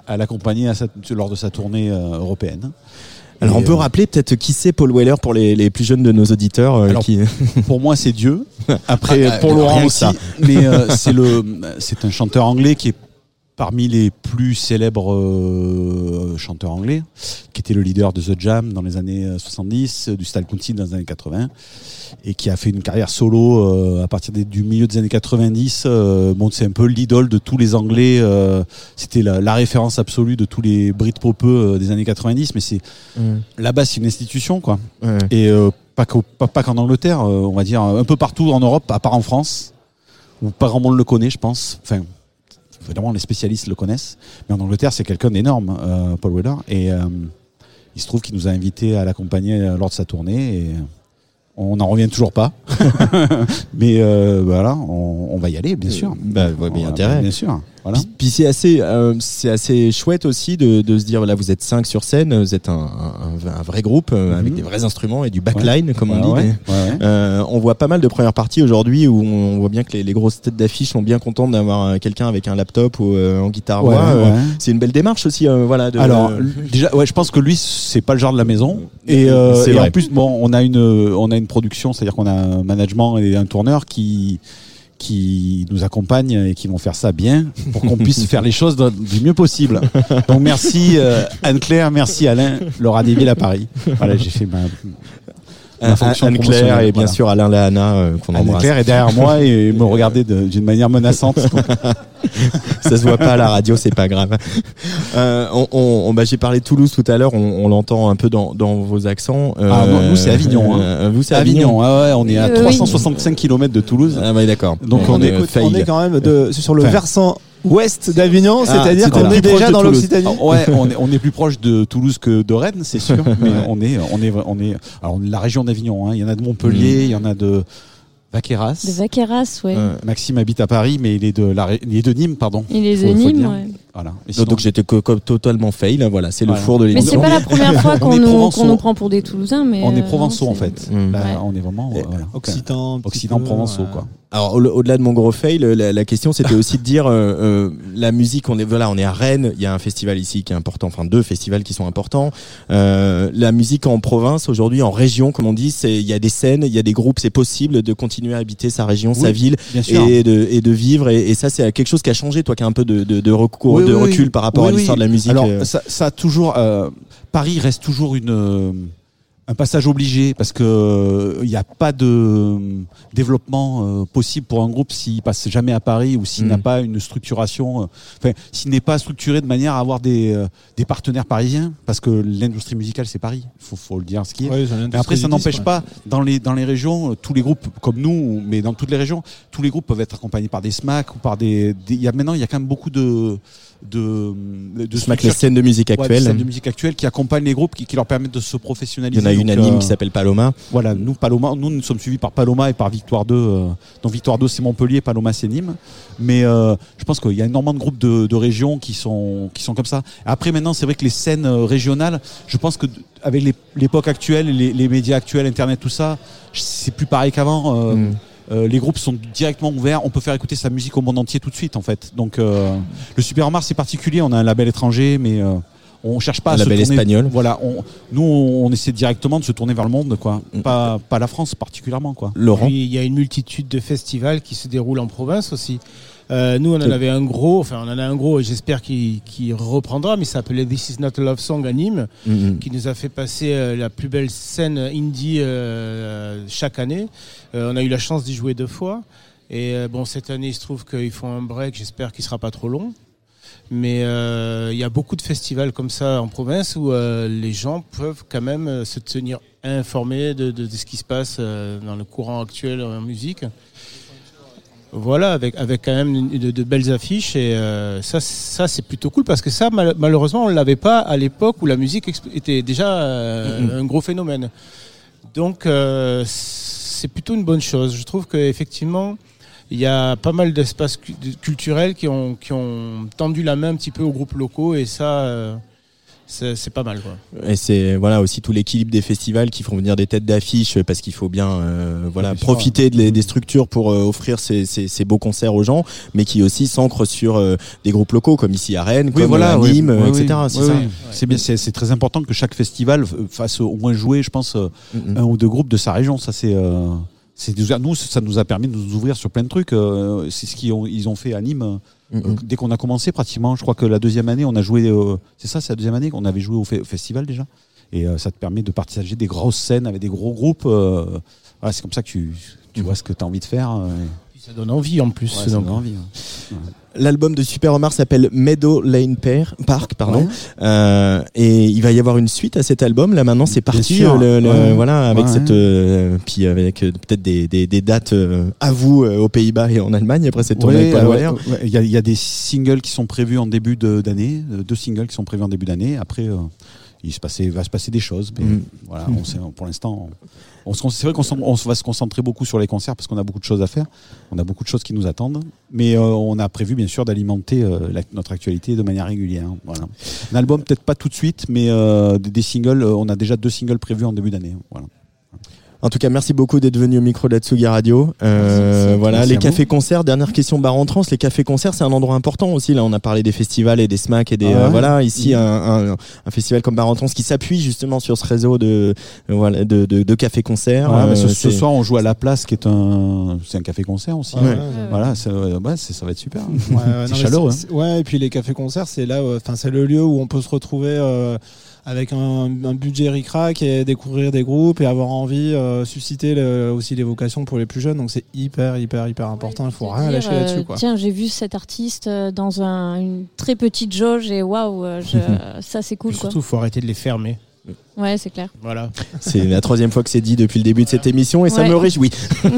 à l'accompagner lors de sa tournée européenne. Alors Et, on peut euh, rappeler peut-être qui c'est Paul Weller pour les, les plus jeunes de nos auditeurs. euh, Alors, qui... pour moi, c'est Dieu. Après, Ah, pour rien Laurent aussi. ça. Mais euh, c'est le, c'est un chanteur anglais qui est parmi les plus célèbres euh, chanteurs anglais, qui était le leader de The Jam dans les années euh, 70, euh, du Style Council dans les années 80, et qui a fait une carrière solo euh, à partir des- du milieu des années 90. euh, bon, c'est un peu l'idole de tous les Anglais. euh, C'était la, la référence absolue de tous les Britpopeux des années 90, mais c'est là-bas, c'est une institution, quoi. Et euh, pas qu'au- pas, qu'en Angleterre, on va dire un peu partout en Europe, à part en France, où pas grand monde le connaît, je pense. Enfin, évidemment, les spécialistes le connaissent, mais en Angleterre, c'est quelqu'un d'énorme, euh, Paul Weller. Et euh, il se trouve qu'il nous a invités à l'accompagner euh, lors de sa tournée. Et on n'en revient toujours pas. mais voilà, on, on va y aller, bien sûr. Bah, ouais, bien On intérêt. Bien sûr. Voilà. Puis, puis c'est assez, euh, c'est assez chouette aussi de, de se dire là vous êtes cinq sur scène, vous êtes un, un- un vrai groupe euh, avec des vrais instruments et du backline Ouais. comme on dit. ouais, Mais, ouais, ouais. euh, on voit pas mal de premières parties aujourd'hui où on voit bien que les, les grosses têtes d'affiche sont bien contentes d'avoir euh, quelqu'un avec un laptop ou euh, en guitare Ouais, voix. Ouais. C'est une belle démarche aussi, euh, voilà. De, Alors déjà, ouais, je pense que lui, c'est pas le genre de la maison. Et, euh, et en plus, bon, on a une, on a une production, c'est-à-dire qu'on a un management et un tourneur qui qui nous accompagnent et qui vont faire ça bien pour qu'on puisse faire les choses du mieux possible. Donc merci euh, Anne-Claire, merci Alain, Laura Deville à Paris. Voilà, j'ai fait ma, ma fonction Anne Claire promotionnelle, et bien voilà. sûr Alain Lahana euh, qu'on Anne embrasse. Claire est derrière moi et me regardait d'une manière menaçante. ça se voit pas à la radio, c'est pas grave. Euh, on, on- bah, j'ai parlé de Toulouse tout à l'heure, on, on l'entend un peu dans, dans vos accents. Euh, Ah, non, nous, c'est Avignon, hein. euh, vous c'est Avignon, Avignon. ouais, ouais, on est à Euh, oui. 365 km de Toulouse. Ah ouais, d'accord. Donc on, est, Écoute, on est quand même de, sur le Enfin, versant ouest d'Avignon, Ah, c'est-à-dire c'est qu'on est déjà dans l'Occitanie. Ah, Ouais, on est, on est plus proche de Toulouse que de Rennes, c'est sûr. mais on est, on est, on est, alors on est la région d'Avignon. hein. Il y en a de Montpellier, il y en a de Vaqueras. De Vaqueras, ouais. Euh, Maxime habite à Paris, mais il est de la, il est de Nîmes, pardon. Il est de Nîmes, ouais. Voilà. Et Donc, sinon- donc j'étais totalement fail, hein, voilà, c'est le four de Mais c'est l'émission. pas la première fois qu'on nous, qu'on nous prend pour des Toulousains, mais. on est euh, provençaux non, en fait. Mm. Là, Ouais. on est vraiment euh, voilà. Occitan, peu, provençaux, ouais. quoi. Alors au- au-delà de mon gros fail, la, la question c'était aussi de dire euh, euh, la musique. On est voilà, on est à Rennes. Il y a un festival ici qui est important, enfin deux festivals qui sont importants. Euh, la musique en province aujourd'hui, en région, comme on dit, c'est il y a des scènes, il y a des groupes. C'est possible de continuer à habiter sa région, sa ville bien sûr. et de et de vivre. Et, et ça c'est quelque chose qui a changé. Toi qui as un peu de, de, de recours, Oui, de oui, recul oui. par rapport Oui, à l'histoire oui. de la musique. Alors, euh. ça, ça a toujours. euh, Paris reste toujours une. euh, un passage obligé parce que il n'y a pas de euh, développement euh, possible pour un groupe s'il passe jamais à Paris ou s'il Mm. n'a pas une structuration, euh, enfin s'il n'est pas structuré de manière à avoir des, euh, des partenaires parisiens parce que l'industrie musicale c'est Paris, faut, faut le dire ce qui est. Ouais, l'industrie Mais après, ça n'empêche pas, dans les, dans les régions, euh, tous les groupes, comme nous, mais dans toutes les régions, tous les groupes peuvent être accompagnés par des SMAC ou par des. des- il y a, maintenant, il y a quand même beaucoup de. De, de SMAC, structures les scènes de musique Ouais, scènes de musique actuelles qui accompagnent les groupes, qui, qui leur permettent de se Il professionnaliser. y en a une Donc, anime euh, qui s'appelle Paloma. Voilà, nous, Paloma, nous, nous sommes suivis par Paloma et par Victoire 2. euh, donc Victoire 2, c'est Montpellier, Paloma, c'est Nîmes. Mais euh, je pense qu'il y a énormément de groupes de, de régions qui sont, qui sont comme ça. Après, maintenant, c'est vrai que les scènes euh, régionales, je pense que avec les- l'époque actuelle, les, les médias actuels, Internet, tout ça, c'est plus pareil qu'avant. euh, Mm. Euh, les groupes sont directement ouverts, on peut faire écouter sa musique au monde entier tout de suite en fait. Donc euh, le Super Mars c'est particulier, on a un label étranger mais euh, on cherche pas Un à se label tourner- espagnol. Voilà, on, nous on, on essaie directement de se tourner vers le monde quoi, pas pas la France particulièrement quoi. Laurent. Puis, il y a une multitude de festivals qui se déroulent en province aussi. Euh, nous, on en avait un gros, enfin, on en a un gros, et j'espère qu'il reprendra, mais ça s'appelait This Is Not a Love Song à Nîmes, Mhm. qui nous a fait passer euh, la plus belle scène indie euh, chaque année. On a eu la chance d'y jouer deux fois. Et bon, cette année, il se trouve qu'ils font un break, j'espère qu'il sera pas trop long. Mais il y a beaucoup de festivals comme ça en province où les gens peuvent quand même se tenir informés de, de- de ce qui se passe dans le courant actuel en musique. Voilà, avec, avec quand même de, de belles affiches et euh, ça, ça c'est plutôt cool parce que ça, mal- malheureusement, on l'avait pas à l'époque où la musique était déjà euh, un gros phénomène. Donc, euh, c'est plutôt une bonne chose. Je trouve qu'effectivement, il y a pas mal d'espaces cu- de- culturels qui ont, qui ont tendu la main un petit peu aux groupes locaux et ça, c'est c'est pas mal. Quoi. Et c'est voilà aussi tout l'équilibre des festivals qui font venir des têtes d'affiche euh, parce qu'il faut bien euh, voilà profiter de les- des structures pour euh, offrir ces, ces, ces beaux concerts aux gens, mais qui aussi s'ancrent sur euh, des groupes locaux comme ici à Rennes, Oui, comme voilà, à. Nîmes, Oui, euh, oui. etc. C'est Oui, ça. oui. C'est bien, c'est c'est très important que chaque festival fasse au moins jouer, je pense, euh, un ou deux groupes de sa région. Ça, c'est, euh, nous, ça nous a permis de nous ouvrir sur plein de trucs. euh, c'est ce qu'ils ont, ils ont fait à Nîmes. Euh, Mm-hmm. Dès qu'on a commencé, pratiquement, je crois que la deuxième année, on a joué. c'est ça, c'est la deuxième année qu'on avait joué au, fe- au festival déjà. Et euh, ça te permet de partager des grosses scènes avec des gros groupes. euh, voilà, c'est comme ça que tu, tu vois ce que tu as envie de faire. et- Ça donne envie en plus. Ouais, ça donc. donne envie. L'album de Super Omar s'appelle Meadow Lane Park, pardon. Ouais. Euh, et il va y avoir une suite à cet album. Là maintenant, c'est parti. le- le- Ouais. Voilà, avec Ouais. cette, euh, puis avec euh, peut-être des, des, des dates à vous aux Pays-Bas et en Allemagne après cette tournée ouais, Il y, a- il y a des singles qui sont prévus en début d'année, deux singles qui sont prévus en début d'année. Après, il se passer, va se passer des choses. Mais Mm. voilà, on sait, pour l'instant, c'est vrai qu'on va se concentrer beaucoup sur les concerts parce qu'on a beaucoup de choses à faire. On a beaucoup de choses qui nous attendent. Mais euh, on a prévu, bien sûr, d'alimenter euh, notre actualité de manière régulière. Voilà. Un album, peut-être pas tout de suite, mais euh, des, singles. on a déjà deux singles prévus en début d'année. Voilà. En tout cas, merci beaucoup d'être venu au micro d'Atsugi Radio. Euh, voilà, Merci les cafés-concerts. Dernière question, bar en trans. Les cafés-concerts, c'est un endroit important aussi. Là, on a parlé des festivals et des SMAC et des Ah euh, voilà. Ici, Mhm. un, un, un festival comme Bar en trans qui s'appuie justement sur ce réseau de euh, voilà de, de, de cafés-concerts. Ouais, mais Euh, ce, soir, on joue à La Place, qui est un, c'est un café-concert aussi. Ouais, ouais. Voilà, ça, ouais, c'est- ça va être super. Ouais, ouais, c'est chaleureux. c'est- Ouais, et puis les cafés-concerts, c'est là, euh, enfin, c'est le lieu où on peut se retrouver euh, avec un, un budget ric-rac et découvrir des groupes et avoir envie, euh, susciter le- aussi les vocations pour les plus jeunes. Donc c'est hyper, hyper, hyper important. Il faut rien Dire, lâcher là-dessus, euh, quoi. Tiens, j'ai vu cet artiste euh, dans un- une très petite jauge et waouh, euh, ça c'est cool. Surtout, il faut arrêter de les fermer. Ouais, c'est clair. Voilà. C'est la troisième fois que c'est dit depuis le début de cette émission et ça Ouais. me réjouit.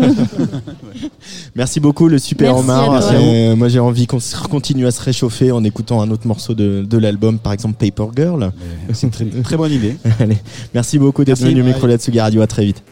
Merci beaucoup le Super Merci Omar. à toi. Euh, moi j'ai envie qu'on continue à se réchauffer en écoutant un autre morceau de, de l'album, par exemple Paper Girl. C'est une très, très bonne idée. Allez, merci beaucoup d'être Merci. venu au micro de Radio. À très vite.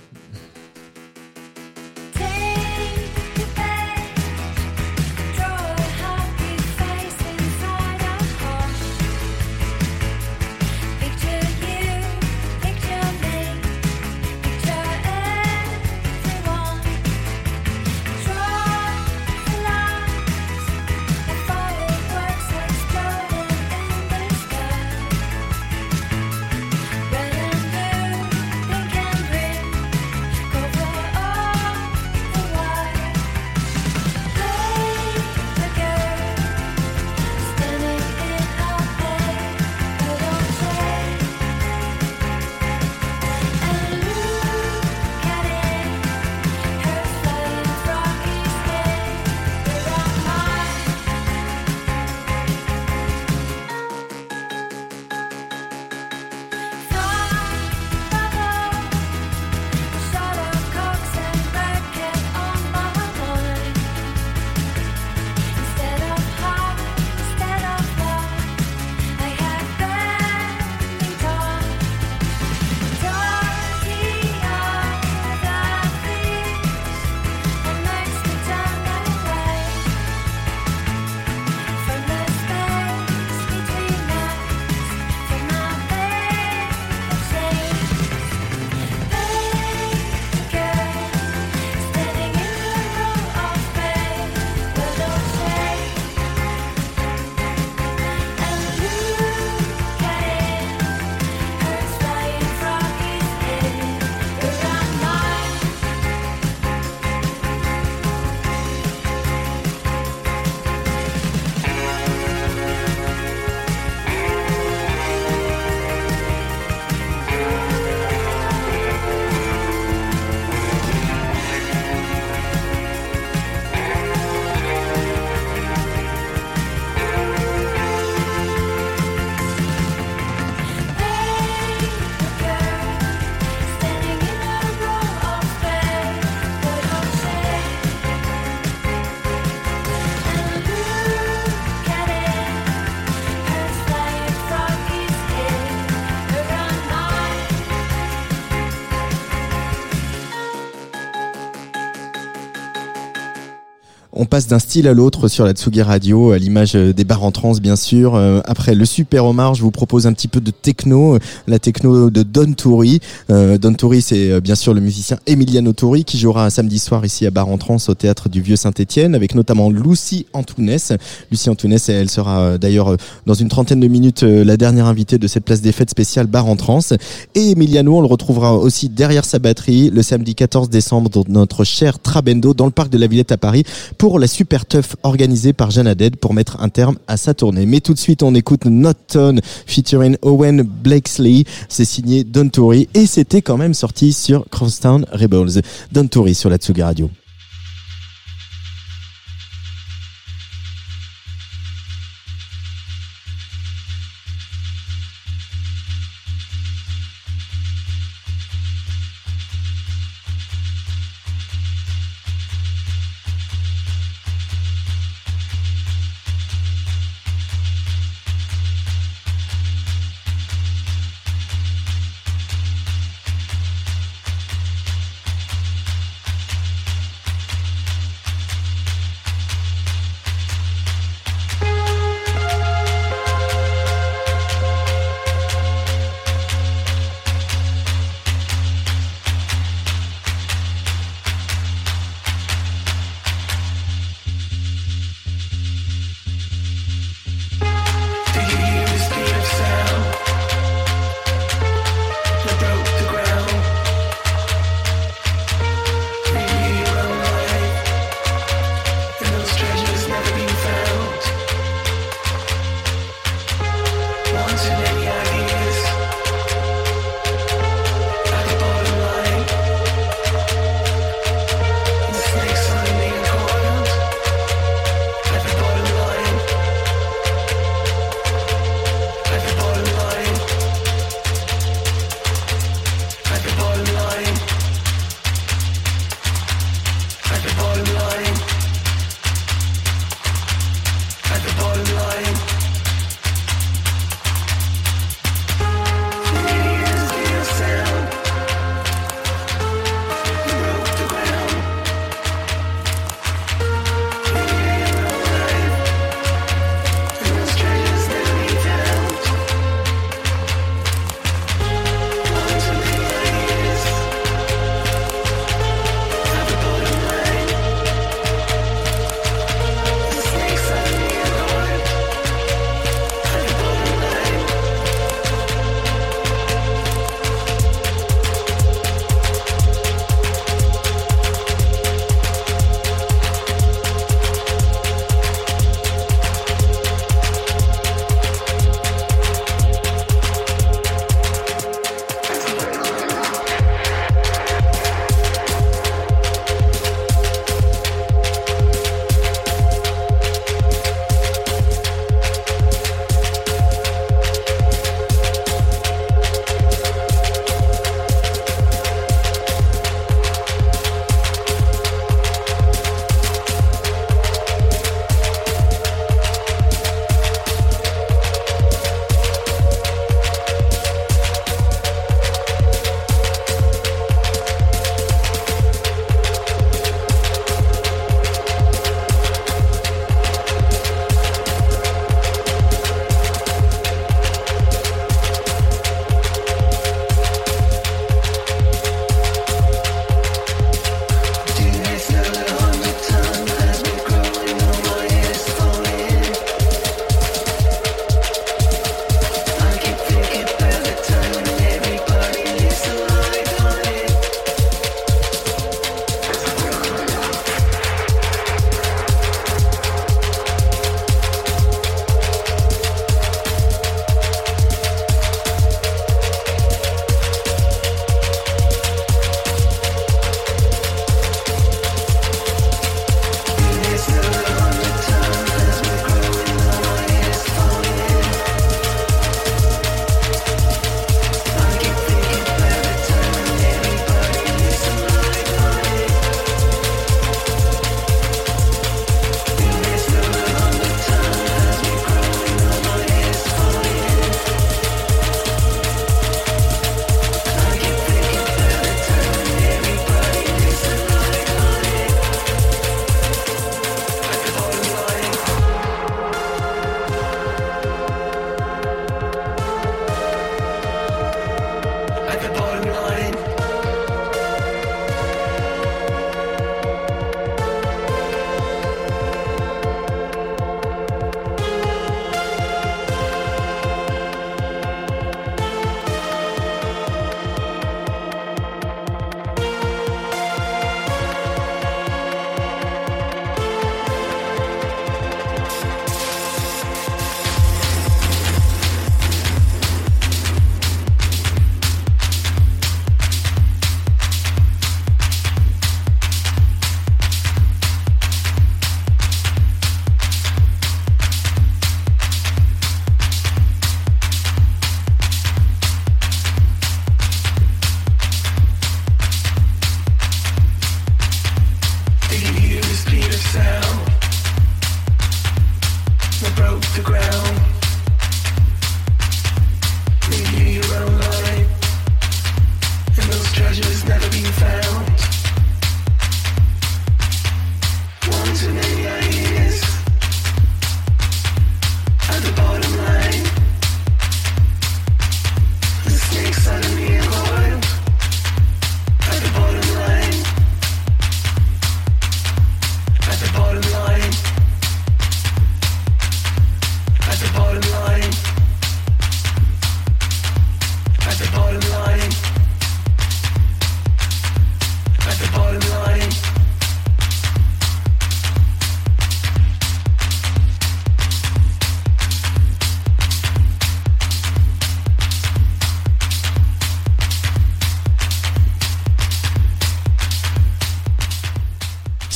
D'un style à l'autre sur la Tsugi Radio, à l'image euh, des bars en trans bien sûr. Euh, après le Super Omar, je vous propose un petit peu de techno, euh, la techno de Don. Euh, Don Turi, c'est bien sûr le musicien Emiliano Turi qui jouera un samedi soir ici à Bar en Trans au théâtre du Vieux Saint-Étienne avec notamment Lucie Antounès. Lucie Antounès, elle sera d'ailleurs dans une trentaine de minutes la dernière invitée de cette place des fêtes spéciale Bar en Trans. Et Emiliano, on le retrouvera aussi derrière sa batterie le samedi 14 décembre dans notre cher Trabendo dans le parc de la Villette à Paris pour la super teuf organisée par Jeanne Haddad pour mettre un terme à sa tournée. Mais tout de suite, on écoute Not Tone featuring Owen Blakesley. C'est signé Don Tory et c'était quand même sorti sur Crosstown Rebels. Don Tory sur la Tsuga Radio.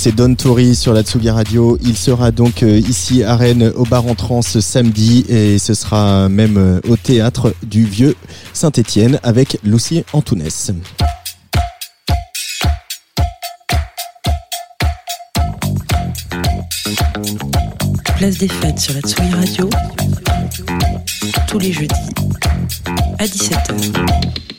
C'est Don Tori sur la Tsugi Radio. Il sera donc euh, ici à Rennes au bar en trans samedi et ce sera même euh, au théâtre du Vieux Saint-Étienne avec Lucie Antounès. Place des fêtes sur la Tsugi Radio. Tous les jeudis à 17h.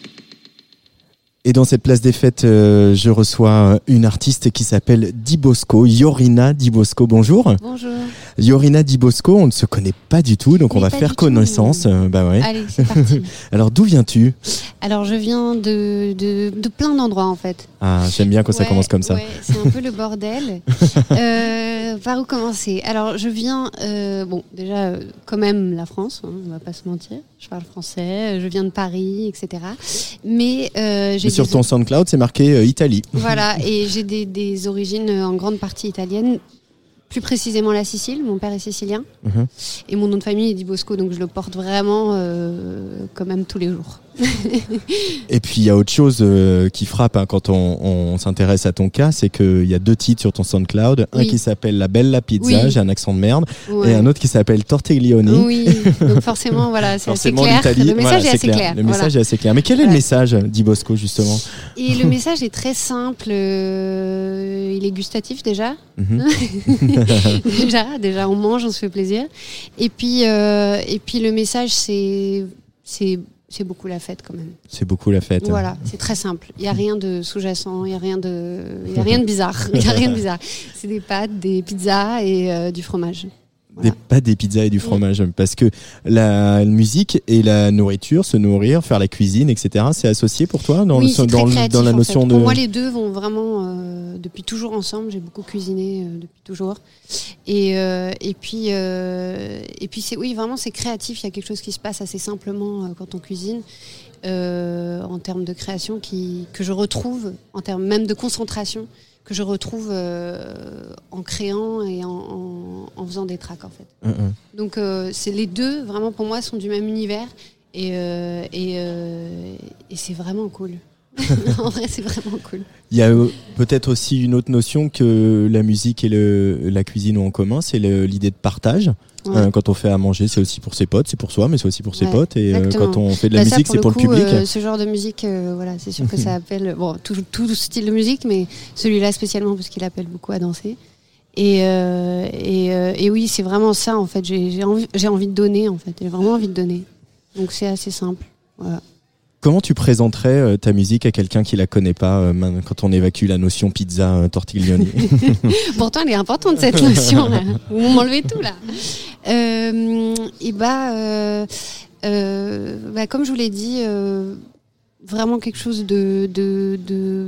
Et dans cette place des fêtes, euh, je reçois euh, une artiste qui s'appelle Dibosco, Yorina Dibosco. Bonjour. Bonjour. Yorina Dibosco, on ne se connaît pas du tout, donc on va faire connaissance. Euh, bah ouais. Allez, c'est parti. Alors d'où viens-tu? Alors, je viens de, de, de plein d'endroits en fait. Ah, j'aime bien quand ça commence comme ça. ouais, c'est un peu le bordel. Euh, par où commencer? Alors, je viens, euh, bon, déjà, euh, quand même la France, hein, on va pas se mentir. Je parle français, je viens de Paris, etc. Mais j'ai Mais sur ton SoundCloud, c'est marqué Italie. Voilà, et j'ai des, des origines en grande partie italiennes. Plus précisément la Sicile, mon père est sicilien. Mhm. Et mon nom de famille est Di Bosco, donc je le porte vraiment euh, quand même tous les jours. Et puis il y a autre chose euh, qui frappe hein, quand on, on s'intéresse à ton cas, c'est qu'il y a deux titres sur ton SoundCloud, un qui s'appelle La Bella Pizza, Oui. j'ai un accent de merde, Ouais. et un autre qui s'appelle Tortiglioni. Oui, donc forcément, voilà, c'est assez clair. Le message Voilà, est assez clair. Le voilà. message est assez clair. Mais quel est le message d'Ibosco justement Et le message est très simple. euh, il est gustatif déjà. Mhm. déjà, déjà, on mange, on se fait plaisir. Et puis, euh, et puis le message, c'est, c'est, c'est beaucoup la fête quand même. C'est beaucoup la fête. Voilà, c'est très simple. Il n'y a rien de sous-jacent, il n'y a rien de, il y a rien de bizarre. Il y a rien de bizarre. C'est des pâtes, des pizzas et euh, du fromage. Des, pas des pizzas et du fromage. Parce que la musique et la nourriture, se nourrir, faire la cuisine, etc., c'est associé pour toi dans, oui, le, dans, créatif, dans la en notion fait. de. Pour moi, les deux vont vraiment euh, depuis toujours ensemble. J'ai beaucoup cuisiné euh, depuis toujours. Et, euh, et puis, et puis c'est oui, vraiment, c'est créatif. Il y a quelque chose qui se passe assez simplement quand on cuisine. en termes de création qui, que je retrouve, en termes même de concentration, que je retrouve euh, en créant et en, en- en faisant des tracks en fait. Hum, hum. Donc euh, c'est les deux vraiment pour moi sont du même univers et, et, euh, et c'est vraiment cool. en vrai c'est vraiment cool. Il y a euh, peut-être aussi une autre notion que la musique et le, la cuisine ont en commun, c'est l'idée de partage. Ouais. Euh, quand on fait à manger, c'est aussi pour ses potes, c'est pour soi, mais c'est aussi pour ses Ouais, potes. Et euh, quand on fait de la Bah, musique, c'est pour le coup, public. euh, ce genre de musique, voilà, c'est sûr que ça appelle bon tout, tout style de musique, mais celui-là spécialement parce qu'il appelle beaucoup à danser. Et, et, et oui, c'est vraiment ça en fait. J'ai envie, envie de donner en fait. J'ai vraiment envie de donner. Donc c'est assez simple. Voilà. Comment tu présenterais euh, ta musique à quelqu'un qui la connaît pas euh, quand on évacue la notion pizza euh, tortiglioni Pourtant, elle est importante cette notion. Là. Vous m'enlevez tout là. Euh, et bah, euh, euh, bah, comme je vous l'ai dit, vraiment quelque chose de de- de-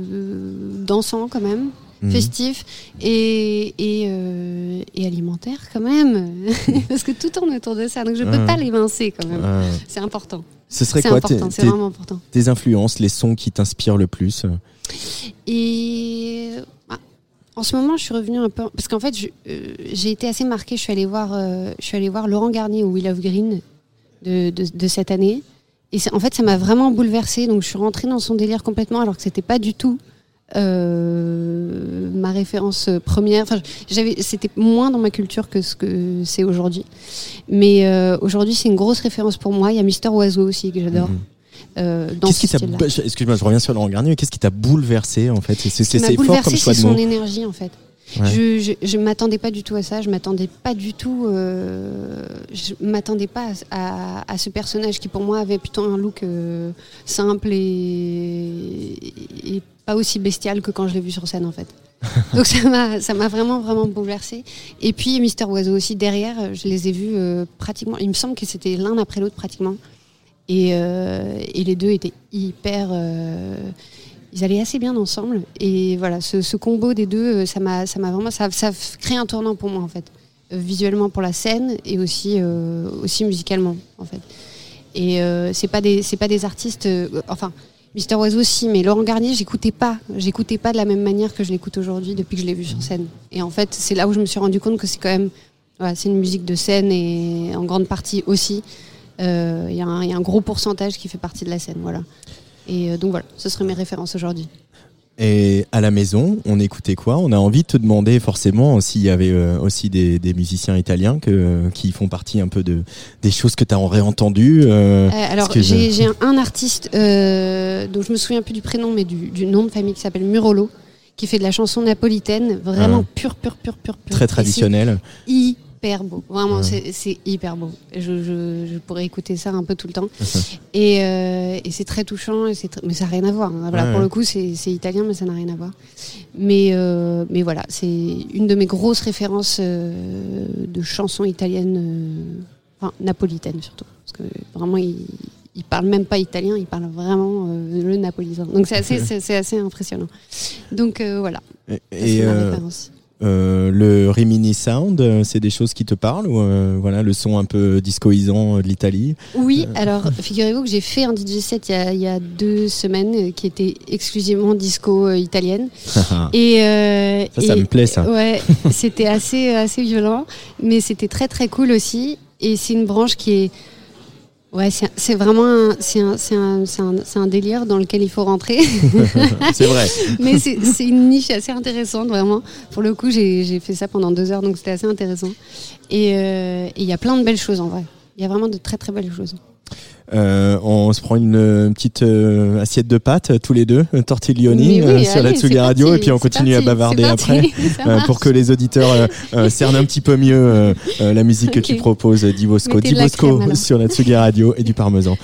dansant quand même. Mhm. festif et, et, euh, et alimentaire quand même parce que tout tourne autour de ça donc je peux Ouais. pas l'évincer quand même c'est important Ce serait quoi tes- influences, les sons qui t'inspirent le plus Et ah, en ce moment, je suis revenue un peu parce qu'en fait, euh, j'ai été assez marquée. Je suis allée voir, euh, je suis allée voir Laurent Garnier au Will of Green de, de, de cette année. Et en fait, ça m'a vraiment bouleversée. Donc, je suis rentrée dans son délire complètement, alors que c'était pas du tout euh, ma référence première. Enfin, j'avais, c'était moins dans ma culture que ce que c'est aujourd'hui. Mais euh, aujourd'hui, c'est une grosse référence pour moi. Il y a Mister Oiseau aussi que j'adore. Euh, dans Qu'est-ce ce qui t'a Excuse-moi, je reviens sur Laurent Garnier, mais qu'est-ce qui t'a bouleversé en fait? C'est fort comme choix c'est de son énergie en fait. Ouais. Je, je, je m'attendais pas du tout à ça. Je m'attendais pas du tout. euh, je m'attendais pas à, à, à ce personnage qui pour moi avait plutôt un look euh, simple et pas aussi bestial que quand je l'ai vu sur scène en fait. Donc ça m'a ça m'a vraiment vraiment bouleversée. Et puis Mister Oiseau aussi derrière, je les ai vus euh, pratiquement. Il me semble que c'était l'un après l'autre pratiquement. Et, euh, et les deux étaient hyper. euh, ils allaient assez bien ensemble. Et voilà, ce, ce combo des deux, ça m'a, ça m'a vraiment, ça, ça crée un tournant pour moi en fait, visuellement pour la scène et aussi, aussi musicalement en fait. Et c'est pas des, c'est pas des artistes, enfin. Mister Oiseau aussi, mais Laurent Garnier, j'écoutais pas, j'écoutais pas de la même manière que je l'écoute aujourd'hui depuis que je l'ai vu sur scène. Et en fait, c'est là où je me suis rendu compte que c'est quand même, une musique de scène et en grande partie aussi, euh, il y, a un- il y a un gros pourcentage qui fait partie de la scène, voilà. Et euh, donc voilà, ce seraient mes références aujourd'hui. Et à la maison, on écoutait quoi? On a envie de te demander forcément s'il y avait euh, aussi des, des musiciens italiens que, qui font partie un peu de des choses que tu as réentendues. euh, Euh, alors, je- j'ai un, artiste euh, dont je me souviens plus du prénom, mais du, du nom de famille qui s'appelle Murolo, qui fait de la chanson napolitaine, vraiment Ah. pure, pure, pure, pure, pure. Très traditionnelle. Hyper beau, vraiment, c'est- hyper beau. Je, je, je pourrais écouter ça un peu tout le temps. et euh, et c'est très touchant, et tr- mais ça n'a rien à voir. Voilà, Ouais, pour ouais. le coup, c'est italien, mais ça n'a rien à voir. Mais, euh, mais voilà, c'est une de mes grosses références euh, de chansons italiennes, enfin napolitaines surtout. Parce que vraiment, il, il parle même pas italien, il parle vraiment euh, le napolitain. Donc c'est assez, assez impressionnant. Donc euh, voilà. Et, ma euh, référence. Euh, le Rimini Sound, euh, c'est des choses qui te parlent ou euh, voilà le son un peu discoisant de l'Italie Oui, Euh, alors figurez-vous que j'ai fait un DJ set il y a, il y a deux semaines qui était exclusivement disco italienne. et Ça, ça et- me plaît, ça. Ouais, c'était assez assez violent, mais c'était très très cool aussi. Et c'est une branche qui est Ouais, c'est vraiment un, un, un, un, délire dans lequel il faut rentrer. C'est vrai. Mais c'est une niche assez intéressante, vraiment. Pour le coup, j'ai fait ça pendant deux heures, donc c'était assez intéressant. Et euh, et il y a plein de belles choses en vrai. Il y a vraiment de très très belles choses. Euh, on se prend une, euh, petite euh, assiette de pâtes tous les deux, tortiglioni oui, euh, sur la Tsugi Radio parti, et puis on continue à bavarder après euh, pour que les auditeurs cernent un petit peu mieux euh, euh, la musique que tu proposes d'Ivosco. La D'Ivosco sur la Tsugi Radio et du parmesan.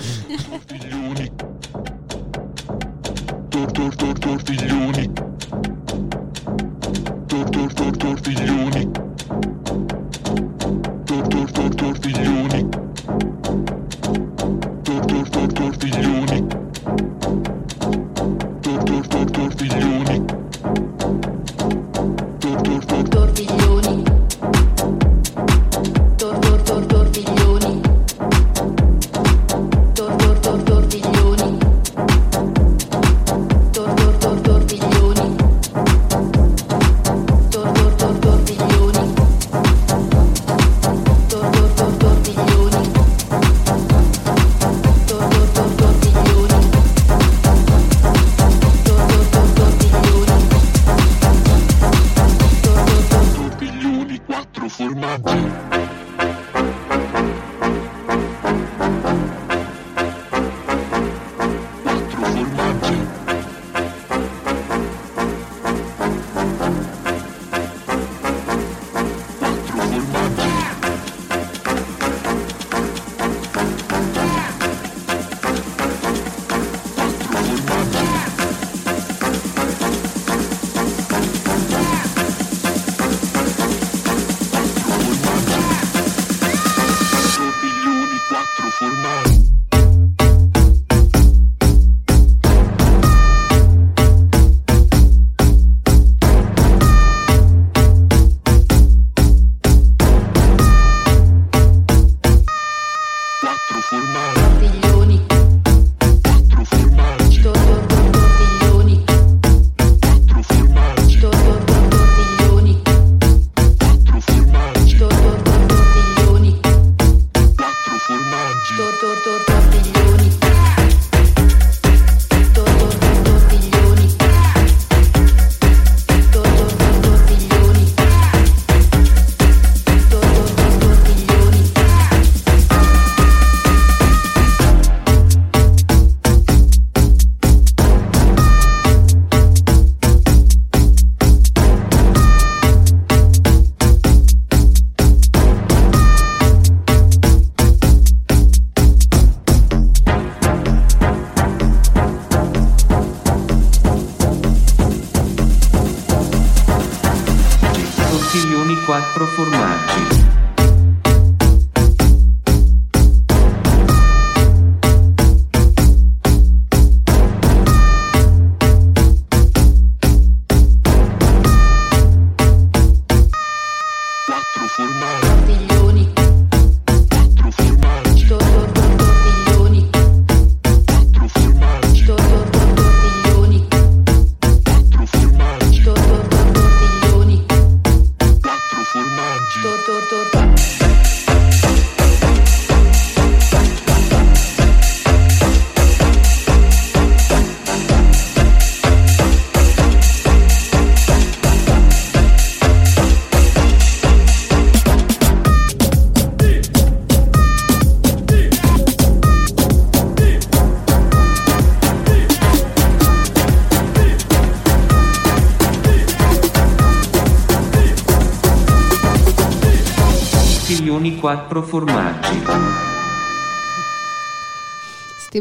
Tortiglioni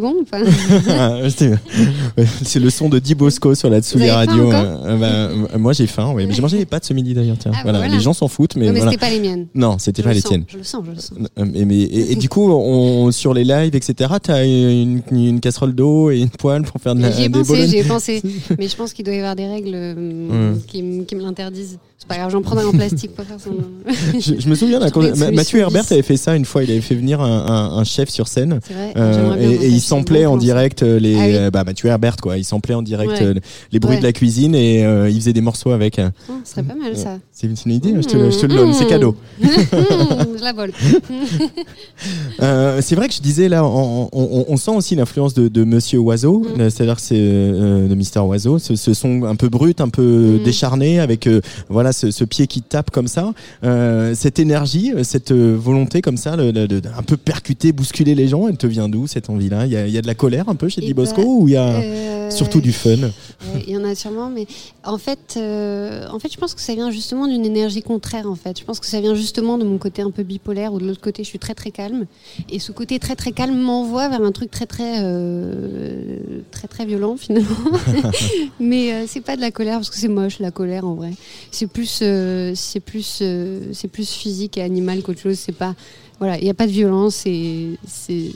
bon ou pas C'était- ouais, C'est le son de Di Bosco sur la Tsugi faim Radio. encore Euh, bah, euh, moi j'ai faim, oui. Mais j'ai mangé les pâtes ce midi d'ailleurs. Tiens. Ah, voilà. voilà. Les gens s'en foutent, mais, Non, mais voilà. c'était pas les miennes. Non, c'était pas le les sens, tiennes. Je le sens, je le sens. Euh, mais- et, et du coup, on, sur les lives, etc., t'as une, une casserole d'eau et une poêle pour faire de la, J'y ai des pensé, j'y ai pensé. Mais je pense qu'il doit y avoir des règles euh, qui me l'interdisent. C'est pas grave, j'en prendrai en plastique pour faire son. je, je me souviens, Mathieu Herbert avait fait ça une fois. Il avait fait venir un, un- un chef sur scène. C'est vrai, Euh, j'aimerais bien et, il samplait en direct euh, les Ah oui. euh, bah, Mathieu Herbert quoi. Il samplait en direct Ouais. euh, les bruits Ouais. de la cuisine et euh, il faisait des morceaux avec. Oh, ce serait pas mal ça. C'est une, idée, je te, le- je te le donne, c'est Mmh. cadeau. je la vole. Euh, c'est vrai que je disais là, on, on- on sent aussi l'influence de, de Monsieur Oiseau, Mm. euh, c'est-à-dire c'est euh, de Mister Oiseau, ce, ce son un peu brut, un peu Mm. décharné, avec euh, voilà ce, ce pied qui tape comme ça, Euh, cette énergie, euh, cette euh, volonté comme ça, le- le- de- de- un peu percuter, bousculer les gens. Elle te vient d'où cette envie-là? Il y a, il y a de la colère un peu chez Eh Di Bosco ben, ou il y a euh, surtout du fun? Il y en a sûrement, mais en fait, euh, en fait, je pense que ça vient justement d'une énergie contraire. En fait, je pense que ça vient justement de mon côté un peu bipolaire, ou de l'autre côté, je suis très très calme, et ce côté très très calme m'envoie vers un truc très très très très violent finalement. mais c'est pas de la colère parce que c'est moche la colère en vrai. C'est plus euh, c'est plus euh, c'est plus physique et animal qu'autre chose. C'est pas voilà, il n'y a pas de violence et c'est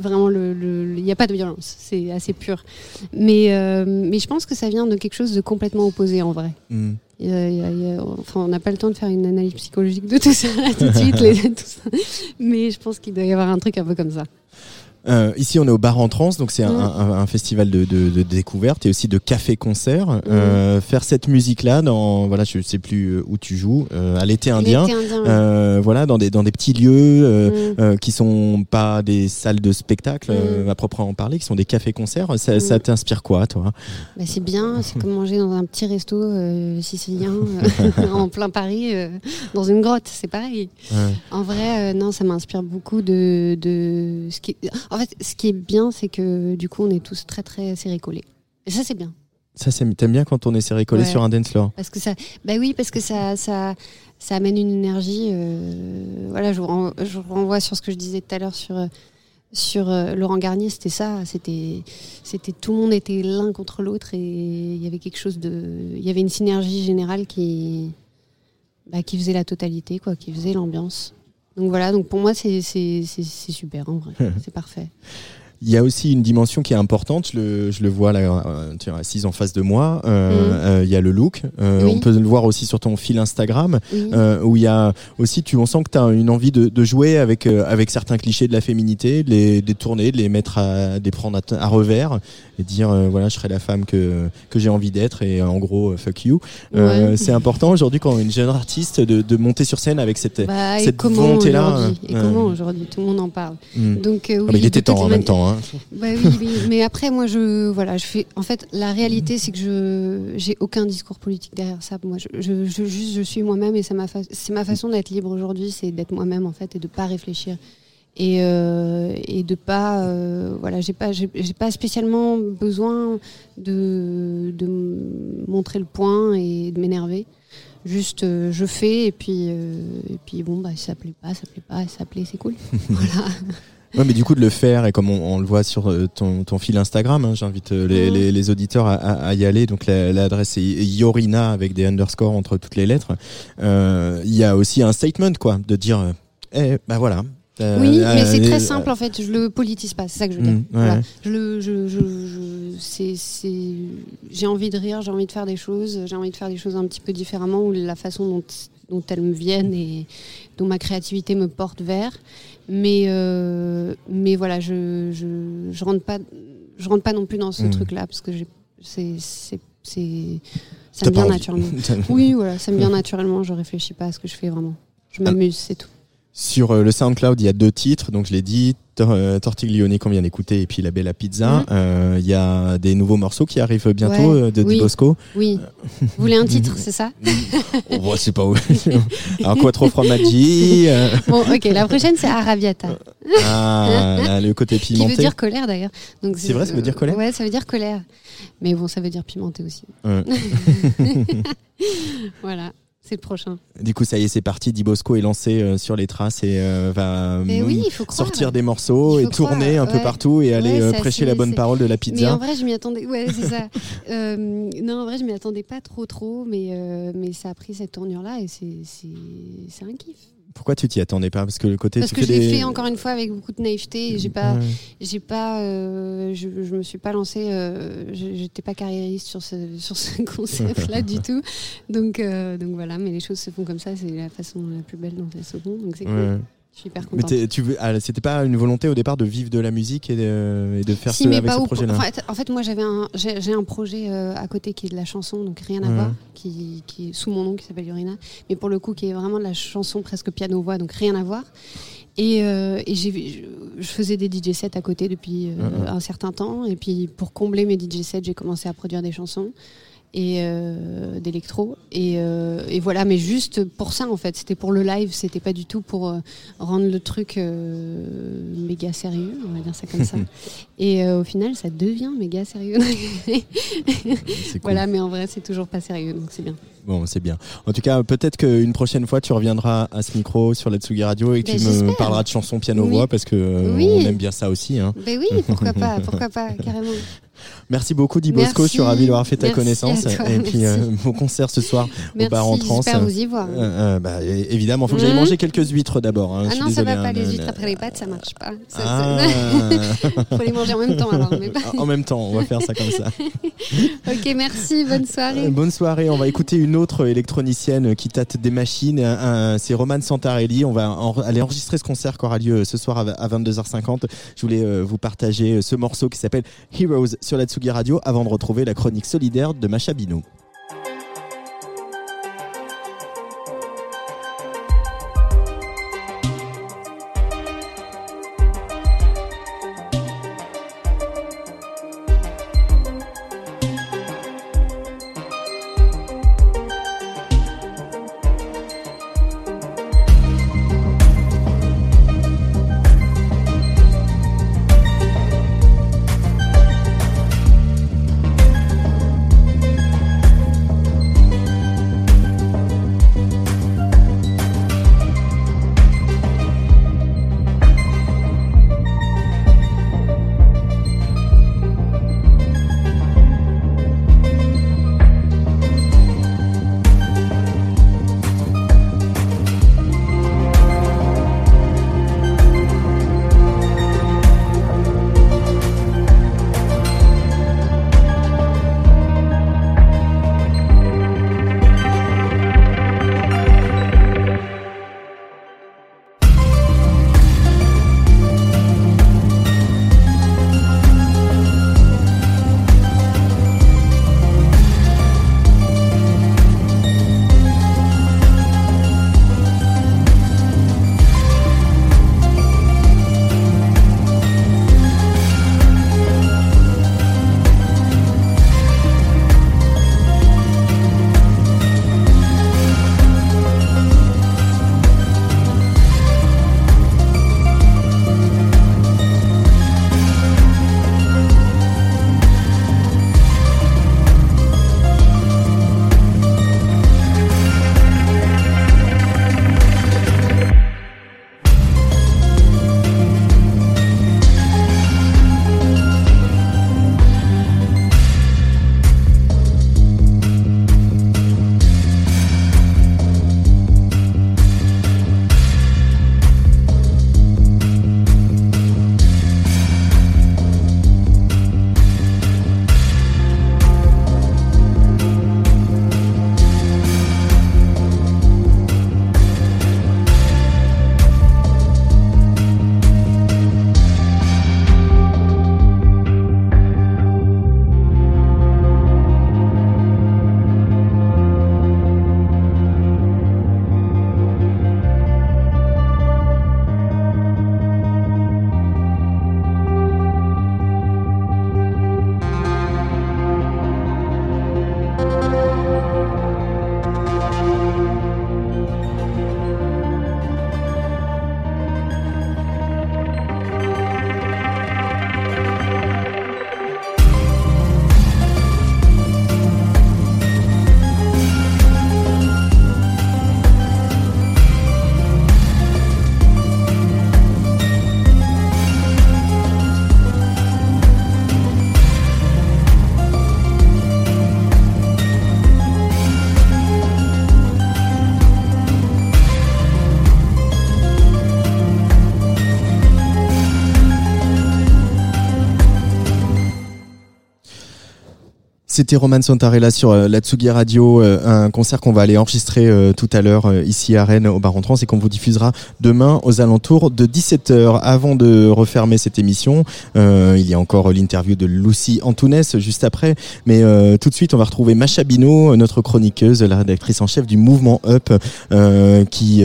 vraiment le, il n'y a pas de violence, c'est assez pur. Mais euh, mais je pense que ça vient de quelque chose de complètement opposé en vrai. Mm. Il y a- il y a- il y a- enfin, on n'a pas le temps de faire une analyse psychologique de tout ça là, tout de suite, les- tout ça. mais je pense qu'il doit y avoir un truc un peu comme ça. Euh, ici, on est au Bar en Trans, donc c'est un, Mm. un- un festival de, de- de découverte et aussi de café-concert. Mm. Euh, faire cette musique-là dans, voilà, je sais plus euh, où tu joues, euh, à l'été indien, indien, ouais. euh, voilà, dans des dans des petits lieux euh, Mm. euh, qui sont pas des salles de spectacle euh, à proprement parler, qui sont des cafés-concerts. Ça, Mm. ça t'inspire quoi, toi? Bah, c'est bien, c'est comme manger dans un petit resto euh, sicilien euh, en plein Paris, euh, dans une grotte, c'est pareil. Ouais. En vrai, euh, non, ça m'inspire beaucoup de, de ce qui. En fait, ce qui est bien, c'est que du coup, on est tous très très serrés collés. Et ça, c'est bien. Ça, t'aimes bien quand on est serré collé Ouais. sur un dance floor? Parce que ça, bah oui, parce que ça, ça, ça amène une énergie. euh, voilà, je vous, renvoie sur ce que je disais tout à l'heure sur sur euh, Laurent Garnier. C'était ça. C'était, c'était tout le monde était l'un contre l'autre et il y avait quelque chose de, il y avait une synergie générale qui, bah, qui faisait la totalité, quoi, qui faisait l'ambiance. Donc voilà. Donc pour moi, c'est super en vrai. c'est parfait. Il y a aussi une dimension qui est importante, je le, je le vois là, euh, tu assise en face de moi, euh, Mhm. euh, il y a le look, Euh, Oui. on peut le voir aussi sur ton fil Instagram, Oui. euh, où il y a aussi, tu, on sent que tu as une envie de, de jouer avec, euh, avec certains clichés de la féminité, de les détourner, de les mettre à, de les prendre à, à revers, et dire, euh, voilà, je serai la femme que, que j'ai envie d'être, et en gros, fuck you. Euh, Ouais. C'est important aujourd'hui quand une jeune artiste de, de monter sur scène avec cette, Bah, et cette volonté-là. Et comment aujourd'hui? Tout le monde en parle. Mm. Donc, euh, Ah, oui, mais il était de temps en les même mani- Hein. Bah oui, oui, mais après moi je voilà je fais en fait la réalité c'est que je j'ai aucun discours politique derrière ça. Moi je, je, je- juste je suis moi-même et c'est ma fa- c'est ma façon d'être libre aujourd'hui c'est d'être moi-même en fait et de pas réfléchir. Et euh, et de pas euh, voilà j'ai pas j'ai pas spécialement besoin de de montrer le point et de m'énerver. Juste euh, je fais et puis euh, et puis bon bah ça plaît pas ça plaît pas ça plaît c'est cool. Voilà Ouais, mais du coup de le faire et comme on, on le voit sur euh, ton, ton fil Instagram, hein, j'invite euh, les, les, les auditeurs à, y aller. Donc la- l'adresse est Yorina avec des underscores entre toutes les lettres. Euh, Il y a aussi un statement quoi, de dire, eh bah voilà. Euh, Oui, mais euh, c'est très simple en fait. Je le politise pas, c'est ça que je veux dire. ouais. Voilà. Je le, je, je, je- c'est, c'est, j'ai envie de rire, j'ai envie de faire des choses, j'ai envie de faire des choses un petit peu différemment ou la façon dont, dont elles me viennent et dont ma créativité me porte vers. Mais, euh, mais voilà, je, je, je rentre pas, je rentre pas non plus dans ce Mm. truc-là parce que j'ai, c'est, c'est, c'est, ça me vient naturellement. oui, voilà, ça me vient naturellement. Je réfléchis pas à ce que je fais vraiment. Je Ah. m'amuse, c'est tout. Sur euh, le SoundCloud, il y a deux titres, donc je l'ai dit, euh, Tortiglione qu'on vient d'écouter et puis La Bella Pizza. Mhm. Euh, Il y a des nouveaux morceaux qui arrivent bientôt Ouais, de oui. Di Bosco. Oui. Vous voulez un titre, c'est ça? Oh, bah, c'est pas où. Alors quoi trop formaggi euh, Bon, ok, la prochaine c'est Arabiata. Ah, là, le côté Qui pimenté. veut dire colère d'ailleurs. Donc C'est vrai, ça veut dire colère? Ouais, ça veut dire colère. Mais bon, ça veut dire pimenté aussi. Voilà. C'est le prochain. Du coup, ça y est, c'est parti. Di Bosco est lancé euh, sur les traces et euh, va Mais mm, oui, il faut croire. sortir des morceaux et tourner croire, un peu ouais. partout et aller euh, prêcher la bonne parole de la Mais pizza. en vrai, je m'y attendais. Ouais, c'est ça. Non, en vrai, je m'y attendais pas trop, trop, mais mais ça a pris cette tournure-là et c'est un kiff. Pourquoi tu t'y attendais pas Parce que le côté Parce tu que je l'ai des... fait encore une fois avec beaucoup de naïveté. et J'ai pas, Ouais. j'ai pas, euh, je, je me suis pas lancée. Euh, je- J'étais pas carriériste sur ce sur ce concept-là du tout. Donc euh, donc voilà, mais les choses se font comme ça. C'est la façon la plus belle dont elles se font. Donc c'est Ouais. cool. Je suis hyper Mais contente. tu veux, ah, c'était pas une volonté au départ de vivre de la musique et de, et de faire Si, ce, mais avec pas ce projet-là. En fait, en fait, moi, j'avais un, j'ai j'ai un projet euh, à côté qui est de la chanson, donc rien à Ouais. voir, qui, qui est sous mon nom, qui s'appelle Urina, mais pour le coup, qui est vraiment de la chanson presque piano-voix, donc rien à voir. Et, euh, et j'ai, je, faisais des DJ sets à côté depuis euh, Ouais. un certain temps, et puis pour combler mes DJ sets, j'ai commencé à produire des chansons et euh, d'électro et, euh, et voilà mais juste pour ça en fait c'était pour le live c'était pas du tout pour euh, rendre le truc méga sérieux on va dire ça comme ça et au final ça devient méga sérieux voilà mais en vrai c'est toujours pas sérieux donc c'est bien Bon, c'est bien. En tout cas, peut-être qu'une prochaine fois, tu reviendras à ce micro sur la Tsugi Radio et que Ben, tu me parleras de chansons piano-voix Oui. parce que Oui. on aime bien ça aussi. Hein. ben oui pourquoi pas pourquoi pas carrément Merci beaucoup, Di Bosco. Je suis ravi d'avoir fait ta Merci connaissance. toi, et puis, euh, mon concert ce soir Merci, au bar en trans. j'espère vous y voir. Euh, euh, bah, évidemment, faut que j'aille Mhm. manger quelques huîtres d'abord. hein. Ah non ça désolé, va pas hein, les le- huîtres après les pâtes ça marche pas Ça, Ah. faut les manger en même temps alors mais pas- En même temps, on va faire ça comme ça. ok merci bonne soirée Bonne soirée, on va écouter une autre électronicienne qui tâte des machines, c'est Roman Santarelli, on va en- aller enregistrer ce concert qui aura lieu ce soir à à 22h50. Je voulais vous partager ce morceau qui s'appelle Heroes sur la Tsugi Radio avant de retrouver la chronique solidaire de Macha Bino. C'était Roman Santarella sur euh, la Tsugi Radio, euh, un concert qu'on va aller enregistrer euh, tout à l'heure ici à Rennes au Baron Trans et qu'on vous diffusera demain aux alentours de 17h. Avant de refermer cette émission, il y a encore l'interview de Lucie Antounès juste après, mais tout de suite on va retrouver Macha Bino, notre chroniqueuse, la rédactrice en chef du mouvement Up, qui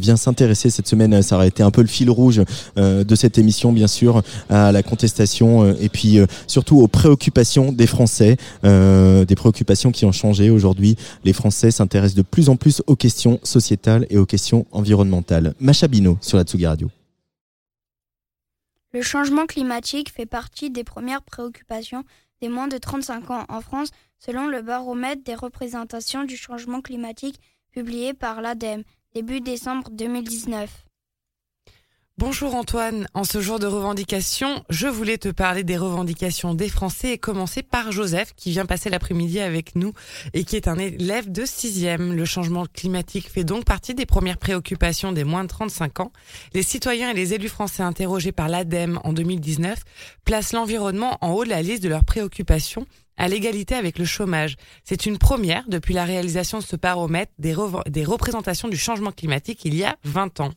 vient s'intéresser cette semaine, ça aurait été un peu le fil rouge de cette émission bien sûr, à la contestation et puis surtout aux préoccupations des Français, euh, des préoccupations qui ont changé aujourd'hui. Les Français s'intéressent de plus en plus aux questions sociétales et aux questions environnementales. Macha Bino sur la Tsugi Radio. Le changement climatique fait partie des premières préoccupations des moins de 35 ans en France, selon le baromètre des représentations du changement climatique publié par l'ADEME début décembre 2019. Bonjour Antoine, en ce jour de revendication, je voulais te parler des revendications des Français et commencer par Joseph qui vient passer l'après-midi avec nous et qui est un élève de 6e. Le changement climatique fait donc partie des premières préoccupations des moins de 35 ans. Les citoyens et les élus français interrogés par l'ADEME en 2019 placent l'environnement en haut de la liste de leurs préoccupations à l'égalité avec le chômage. C'est une première depuis la réalisation de ce baromètre des, représentations du changement climatique il y a 20 ans.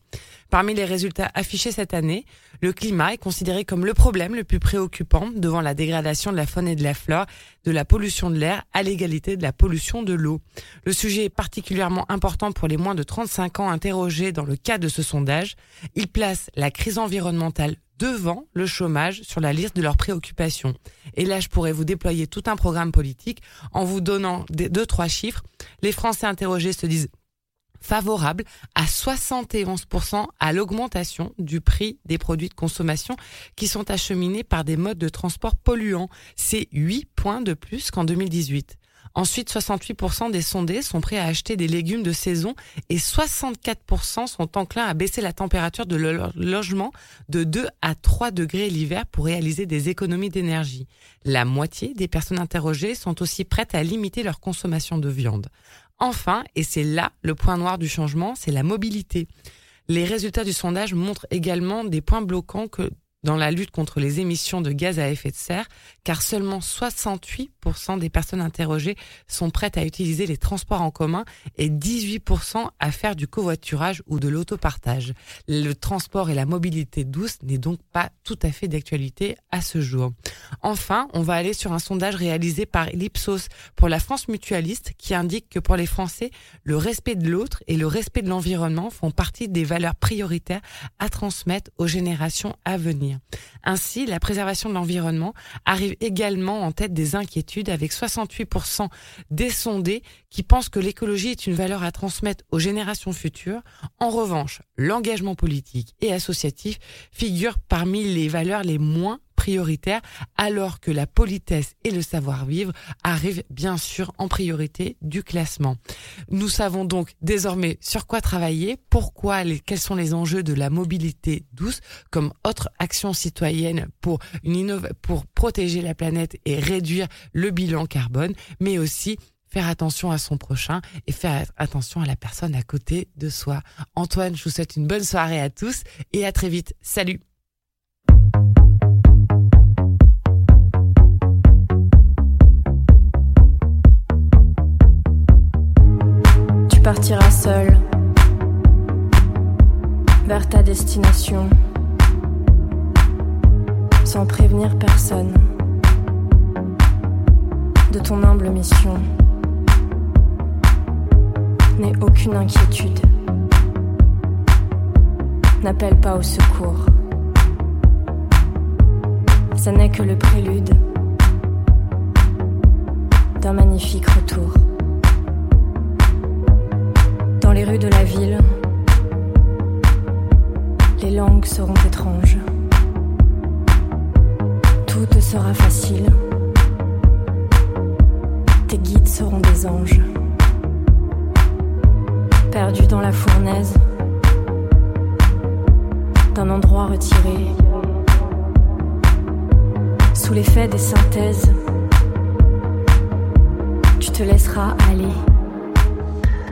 Parmi les résultats affichés cette année, le climat est considéré comme le problème le plus préoccupant devant la dégradation de la faune et de la flore, de la pollution de l'air à l'égalité de la pollution de l'eau. Le sujet est particulièrement important pour les moins de 35 ans interrogés dans le cadre de ce sondage. Il place la crise environnementale devant le chômage sur la liste de leurs préoccupations. Et là, je pourrais vous déployer tout un programme politique en vous donnant des- deux, trois chiffres. Les Français interrogés se disent favorable à 71% à l'augmentation du prix des produits de consommation qui sont acheminés par des modes de transport polluants. C'est 8 points de plus qu'en 2018. Ensuite, 68% des sondés sont prêts à acheter des légumes de saison et 64% sont enclins à baisser la température de leur logement de 2 à 3 degrés l'hiver pour réaliser des économies d'énergie. La moitié des personnes interrogées sont aussi prêtes à limiter leur consommation de viande. Enfin, et c'est là le point noir du changement, c'est la mobilité. Les résultats du sondage montrent également des points bloquants que dans la lutte contre les émissions de gaz à effet de serre, car seulement 68% des personnes interrogées sont prêtes à utiliser les transports en commun et 18% à faire du covoiturage ou de l'autopartage. Le transport et la mobilité douce n'est donc pas tout à fait d'actualité à ce jour. Enfin, on va aller sur un sondage réalisé par l'Ipsos pour la France mutualiste qui indique que pour les Français, le respect de l'autre et le respect de l'environnement font partie des valeurs prioritaires à transmettre aux générations à venir. Ainsi, la préservation de l'environnement arrive également en tête des inquiétudes avec 68% des sondés qui pensent que l'écologie est une valeur à transmettre aux générations futures. En revanche, l'engagement politique et associatif figure parmi les valeurs les moins prioritaires, alors que la politesse et le savoir-vivre arrivent bien sûr en priorité du classement. Nous savons donc désormais sur quoi travailler, pourquoi, les, quels sont les enjeux de la mobilité douce comme autre action citoyenne pour, une pour protéger la planète et réduire le bilan carbone, mais aussi faire attention à son prochain et faire attention à la personne à côté de soi. Antoine, je vous souhaite une bonne soirée à tous et à très vite. Salut partiras seul vers ta destination sans prévenir personne de ton humble mission. N'aie aucune inquiétude. N'appelle pas au secours. Ça n'est que le prélude d'un magnifique retour. Les rues de la ville, les langues seront étranges. Tout te sera facile. Tes guides seront des anges. Perdus dans la fournaise, d'un endroit retiré, sous l'effet des synthèses, tu te laisseras aller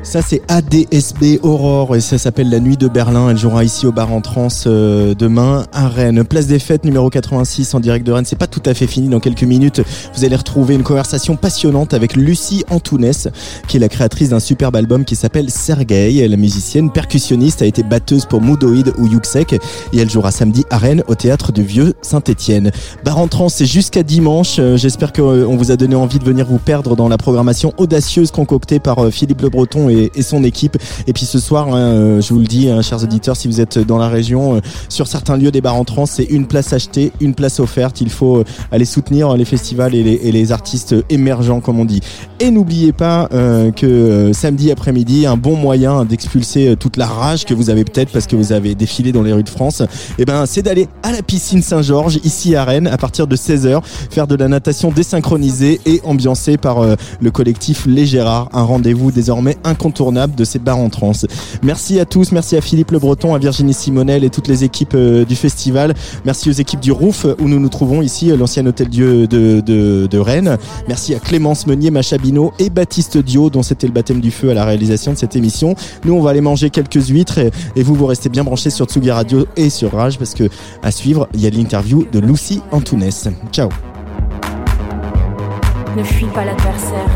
Ça c'est ADSB Aurore et ça s'appelle La Nuit de Berlin. Elle jouera ici au bar en trans euh, demain à Rennes. Place des Fêtes numéro 86 en direct de Rennes. C'est pas tout à fait fini. Dans quelques minutes, vous allez retrouver une conversation passionnante avec Lucie Antounès, qui est la créatrice d'un superbe album qui s'appelle Sergei. La musicienne percussionniste a été batteuse pour Moodoid ou Yuxek et elle jouera samedi à Rennes au théâtre du Vieux Saint-Étienne. Bar en trans, c'est jusqu'à dimanche. Euh, J'espère qu'on vous a donné envie de venir vous perdre dans la programmation audacieuse concoctée par euh, Philippe Le Breton et, et son équipe. Et puis ce soir, hein, euh, je vous le dis, hein, chers auditeurs, si vous êtes dans la région, euh, sur certains lieux des bars en trans, c'est une place achetée, une place offerte. Il faut euh, aller soutenir les festivals et les, et artistes émergents, comme on dit. Et n'oubliez pas euh, que euh, samedi après-midi, un bon moyen d'expulser euh, toute la rage que vous avez peut-être parce que vous avez défilé dans les rues de France, eh ben, c'est d'aller à la piscine Saint-Georges, ici à Rennes, à partir de 16h, faire de la natation désynchronisée et ambiancée par euh, le collectif Les Gérards, un rendez-vous désormais incontournable de ces bars en trans. Merci à tous, merci à Philippe Le Breton, à Virginie Simonel et toutes les équipes euh, du festival. Merci aux équipes du Rouf où nous nous trouvons ici, euh, l'ancien hôtel Dieu de, de, Rennes. Merci à Clémence Meunier, Macha Bino et Baptiste Dio, dont c'était le baptême du feu à la réalisation de cette émission. Nous, on va aller manger quelques huîtres et, et vous, vous restez bien branchés sur Tsugi Radio et sur Rage parce que à suivre, il y a l'interview de Lucie Antounès. Ciao. Ne fuis pas l'adversaire.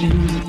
La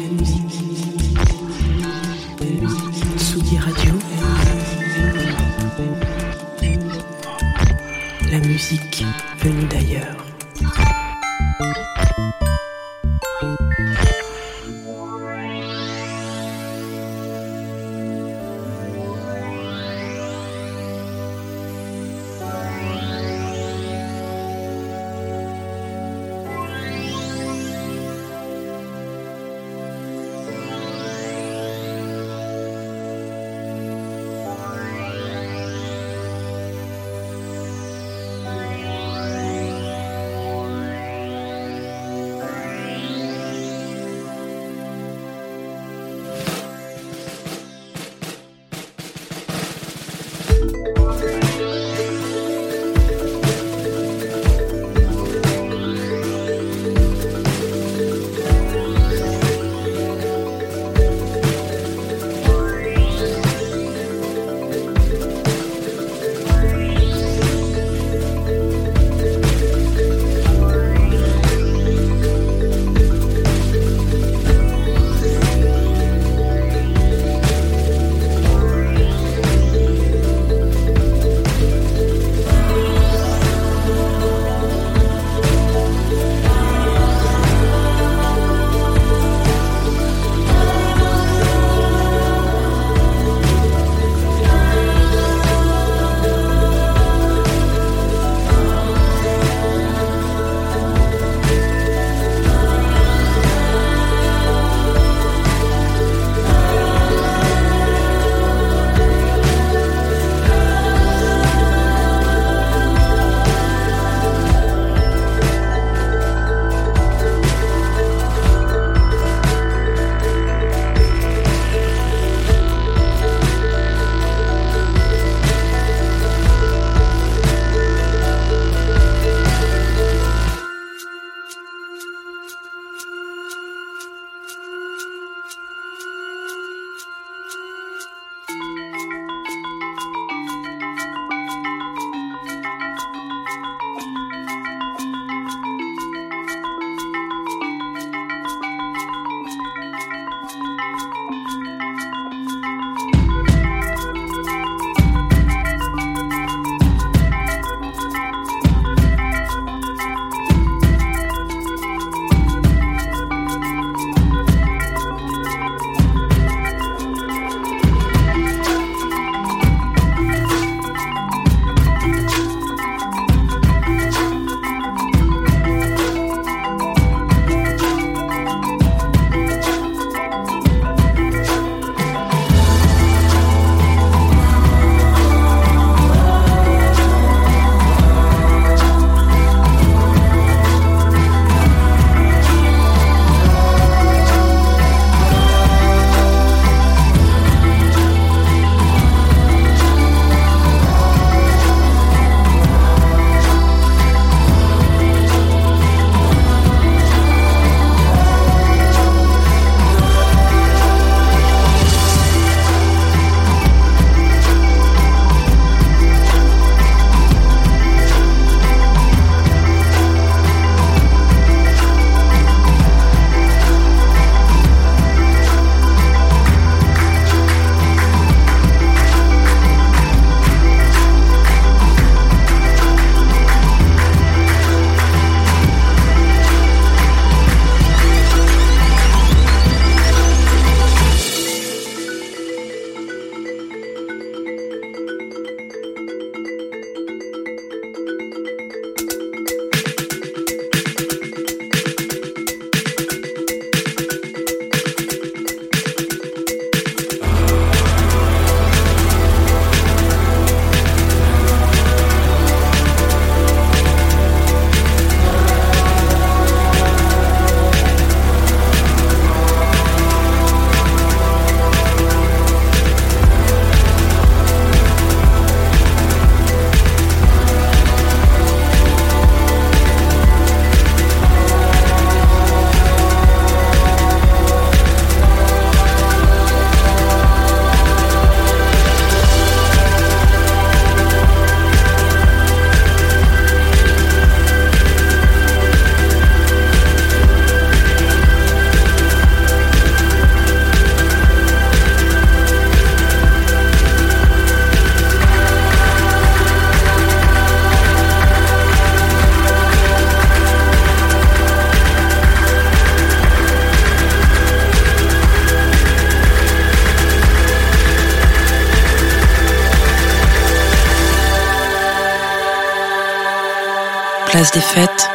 Place des fêtes,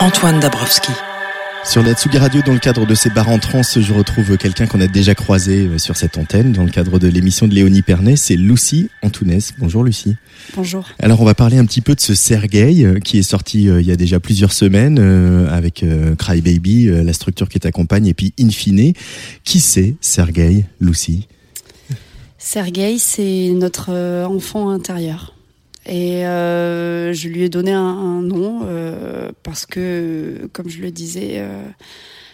Antoine Dabrowski. Sur la Tsugi Radio, dans le cadre de ces bars en trans, je retrouve quelqu'un qu'on a déjà croisé euh, sur cette antenne, dans le cadre de l'émission de Léonie Pernet, c'est Lucie Antounès. Bonjour Lucie. Bonjour. Alors on va parler un petit peu de ce Sergei euh, qui est sorti euh, il y a déjà plusieurs semaines euh, avec euh, Cry Baby, euh, la structure qui t'accompagne, et puis Infine. Qui c'est Sergei, Lucie? Sergei, c'est notre enfant intérieur. Et euh, je lui ai donné un, un nom euh, parce que, comme je le disais, euh,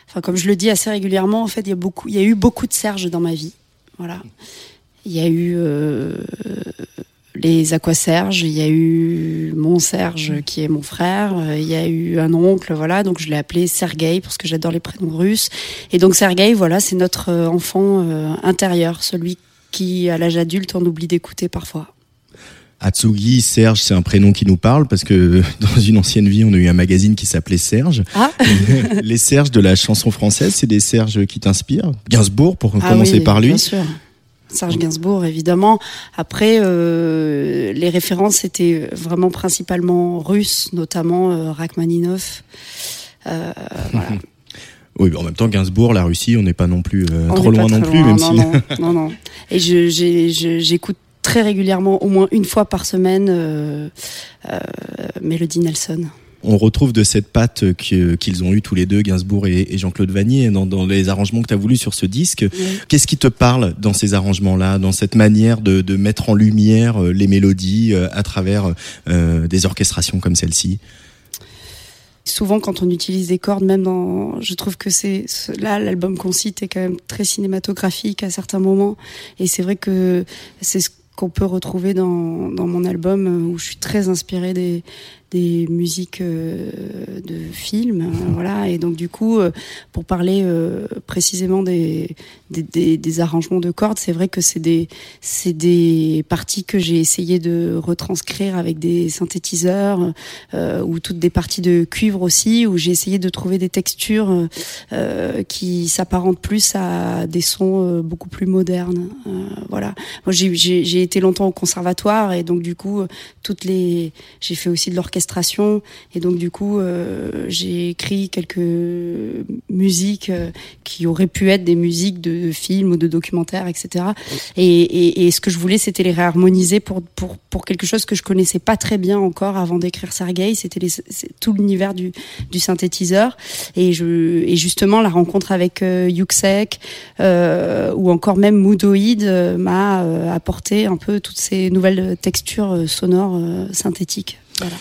enfin comme je le dis assez régulièrement, en fait, il y a beaucoup, il y a eu beaucoup de Serge dans ma vie. Voilà. Il y a eu euh, les Aquaserge, il y a eu mon Serge qui est mon frère, euh, il y a eu un oncle, voilà. Donc je l'ai appelé Sergei parce que j'adore les prénoms russes. Et donc Sergei, voilà, c'est notre enfant intérieur, celui qui, à l'âge adulte, on oublie d'écouter parfois. Atsugi, Serge, c'est un prénom qui nous parle parce que dans une ancienne vie, on a eu un magazine qui s'appelait Serge. Ah. Les Serges de la chanson française, c'est des Serges qui t'inspirent. Gainsbourg, pour Ah commencer oui, par lui. Bien sûr. Serge Gainsbourg, évidemment. Après, euh, les références étaient vraiment principalement russes, notamment euh, Rachmaninov. Euh, voilà. Oui, en même temps, Gainsbourg, la Russie, on n'est pas non plus euh, trop loin non plus, loin, même non, si. non, non, non. Et j'écoute très régulièrement, au moins une fois par semaine, euh, euh, Mélodie Nelson. On retrouve de cette patte qu'ils ont eu tous les deux, Gainsbourg et, Jean-Claude Vanier, dans, les arrangements que tu as voulu sur ce disque. Qu'est-ce qui te parle dans ces arrangements-là, dans cette manière de, de mettre en lumière euh, les mélodies à travers euh, des orchestrations comme celle-ci? Souvent, quand on utilise des cordes, même dans, je trouve que c'est ce- là l'album qu'on cite est quand même très cinématographique à certains moments, et c'est vrai que c'est ce qu'on peut retrouver dans, mon album euh, où je suis très inspirée des des musiques euh, de films, euh, voilà. Et donc du coup, euh, pour parler euh, précisément des, des, arrangements de cordes, c'est vrai que c'est des c'est des parties que j'ai essayé de retranscrire avec des synthétiseurs ou toutes des parties de cuivre aussi, où j'ai essayé de trouver des textures qui s'apparentent plus à des sons beaucoup plus modernes. Voilà. J'ai- été longtemps au conservatoire et donc du coup, toutes les, j'ai fait aussi de et donc du coup, euh, j'ai écrit quelques musiques euh, qui auraient pu être des musiques de films ou de documentaires, etc. Et, et, et ce que je voulais, c'était les réharmoniser pour pour pour quelque chose que je connaissais pas très bien encore avant d'écrire Sergei. C'était tout l'univers du du synthétiseur et je et justement la rencontre avec euh, Yuxek euh, ou encore même Moodoid m'a apporté un peu toutes ces nouvelles textures sonores synthétiques. Voilà.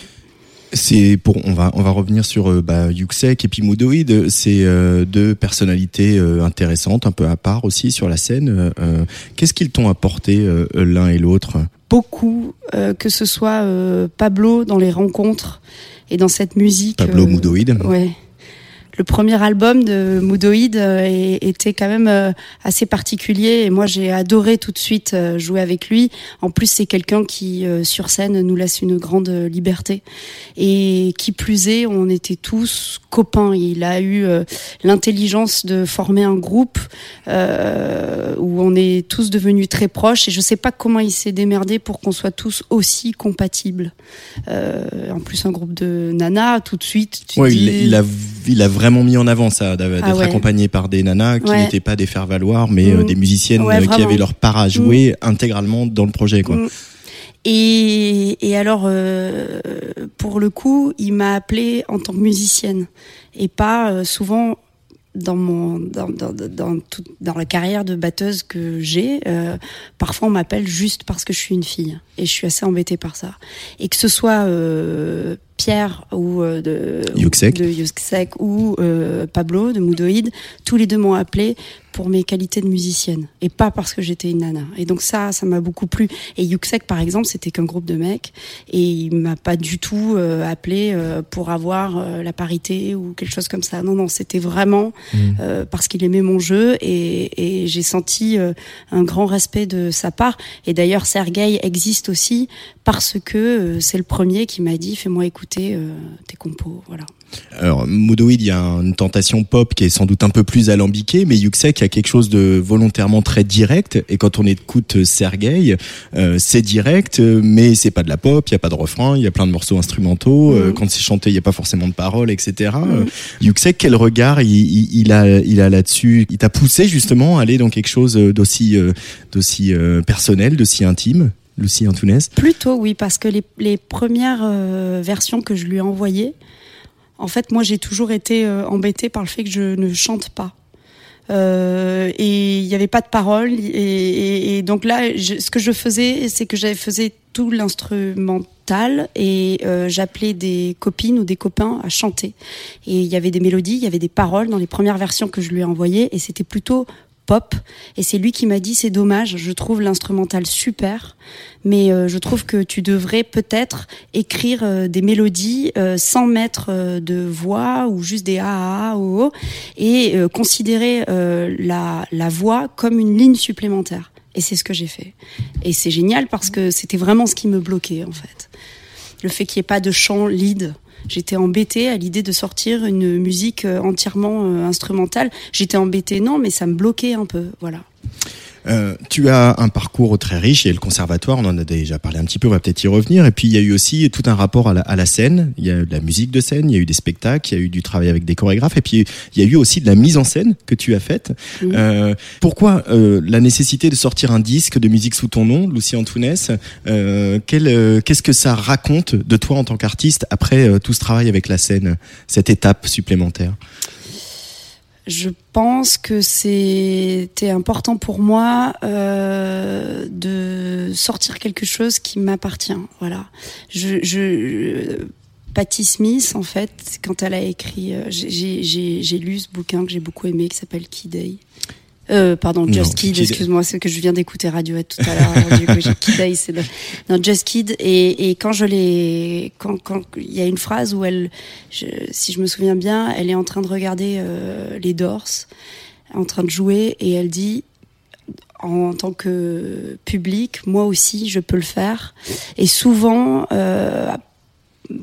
C'est pour on va on va revenir sur euh, bah, Yuxek et puis Moodoid. C'est euh, deux personnalités euh, intéressantes, un peu à part aussi sur la scène. Euh, Qu'est-ce qu'ils t'ont apporté euh, l'un et l'autre? Beaucoup, euh, que ce soit euh, Pablo dans les rencontres et dans cette musique. Pablo Moodoid. Ouais. Le premier album de Moodoid euh, était quand même euh, assez particulier et moi j'ai adoré tout de suite euh, jouer avec lui. En plus c'est quelqu'un qui sur scène nous laisse une grande liberté et qui plus est on était tous copains. Il a eu l'intelligence de former un groupe où on est tous devenus très proches et je sais pas comment il s'est démerdé pour qu'on soit tous aussi compatibles. En plus un groupe de nanas tout de suite. tu te Ouais, dis- il, il a il a vraiment mis en avant ça d'être Ah ouais. accompagné par des nanas qui Ouais. n'étaient pas des faire valoir mais euh, Mm. des musiciennes Ouais, euh, qui avaient leur part à jouer intégralement dans le projet quoi. Mm. Et, et alors, euh, pour le coup, il m'a appelée en tant que musicienne et pas euh, souvent dans mon dans, dans, dans, tout- dans la carrière de batteuse que j'ai. euh, parfois, on m'appelle juste parce que je suis une fille et je suis assez embêtée par ça. Et que ce soit euh, Pierre ou euh, de Yuxek. de Yuxek ou euh, Pablo de Moodoid, tous les deux m'ont appelé pour mes qualités de musicienne et pas parce que j'étais une nana. Et donc ça, ça m'a beaucoup plu. Et Yuxek, par exemple, c'était qu'un groupe de mecs et il m'a pas du tout euh, appelé euh, pour avoir euh, la parité ou quelque chose comme ça. Non, non, c'était vraiment euh, parce qu'il aimait mon jeu et, et j'ai senti euh, un grand respect de sa part. Et d'ailleurs, Sergei existe aussi parce que c'est le premier qui m'a dit fais-moi écouter euh, tes compos. Voilà. Alors, il y a une tentation pop qui est sans doute un peu plus alambiquée, mais Yuxek a quelque chose de volontairement très direct. Et quand on écoute Sergei, euh, c'est direct, euh, mais c'est pas de la pop, il y a pas de refrain, il y a plein de morceaux instrumentaux. euh, Mhm. quand c'est chanté, il y a pas forcément de paroles, etc. Euh, Yuxek, quel regard il, il, il a, il a là-dessus? Il t'a poussé justement à aller dans quelque chose d'aussi, euh, d'aussi euh, personnel, d'aussi intime, Lucie Antounès Plutôt oui, parce que les, les premières euh, versions que je lui ai envoyées, en fait, moi j'ai toujours été euh, embêtée par le fait que je ne chante pas. Euh, et il n'y avait pas de paroles. Et, donc là, ce que je faisais, c'est que j'avais faisais tout l'instrumental et j'appelais des copines ou des copains à chanter. Et il y avait des mélodies, il y avait des paroles dans les premières versions que je lui ai envoyées et c'était plutôt pop. Et c'est lui qui m'a dit c'est dommage, je trouve l'instrumental super, mais euh, je trouve que tu devrais peut-être écrire euh, des mélodies euh, sans mettre euh, de voix ou juste des a a a o o et euh, considérer euh, la, la voix comme une ligne supplémentaire. Et c'est ce que j'ai fait. Et c'est génial parce que c'était vraiment ce qui me bloquait en fait. Le fait qu'il n'y ait pas de chant lead. J'étais embêtée à l'idée de sortir une musique euh, entièrement euh, instrumentale. J'étais embêtée, non, mais ça me bloquait un peu, voilà. Euh, tu as un parcours très riche, il y a le conservatoire, on en a déjà parlé un petit peu, on va peut-être y revenir. Et puis il y a eu aussi tout un rapport à la, à la scène, il y a eu de la musique de scène, il y a eu des spectacles, il y a eu du travail avec des chorégraphes, et puis il y a eu aussi de la mise en scène que tu as faite. Euh, pourquoi euh, la nécessité de sortir un disque de musique sous ton nom, Lucie Antounès euh, euh, Qu'est-ce que ça raconte de toi en tant qu'artiste après tout ce travail avec la scène, cette étape supplémentaire? Je pense que c'était important pour moi euh, de sortir quelque chose qui m'appartient. Voilà. Je, je, Patti Smith, en fait, quand elle a écrit, euh, j'ai- lu ce bouquin que j'ai beaucoup aimé qui s'appelle Kid Day. Euh, pardon, Just Kid, Kid- excuse-moi, c'est que je viens d'écouter Radiohead tout à l'heure. du coup, j'ai Kid Day, c'est le... Non, Just Kid. Et, et quand je l'ai, quand, quand il y a une phrase où elle, je, si je me souviens bien, elle est en train de regarder euh, les Doors, en train de jouer, et elle dit, en tant que public, moi aussi, je peux le faire. Et souvent, euh,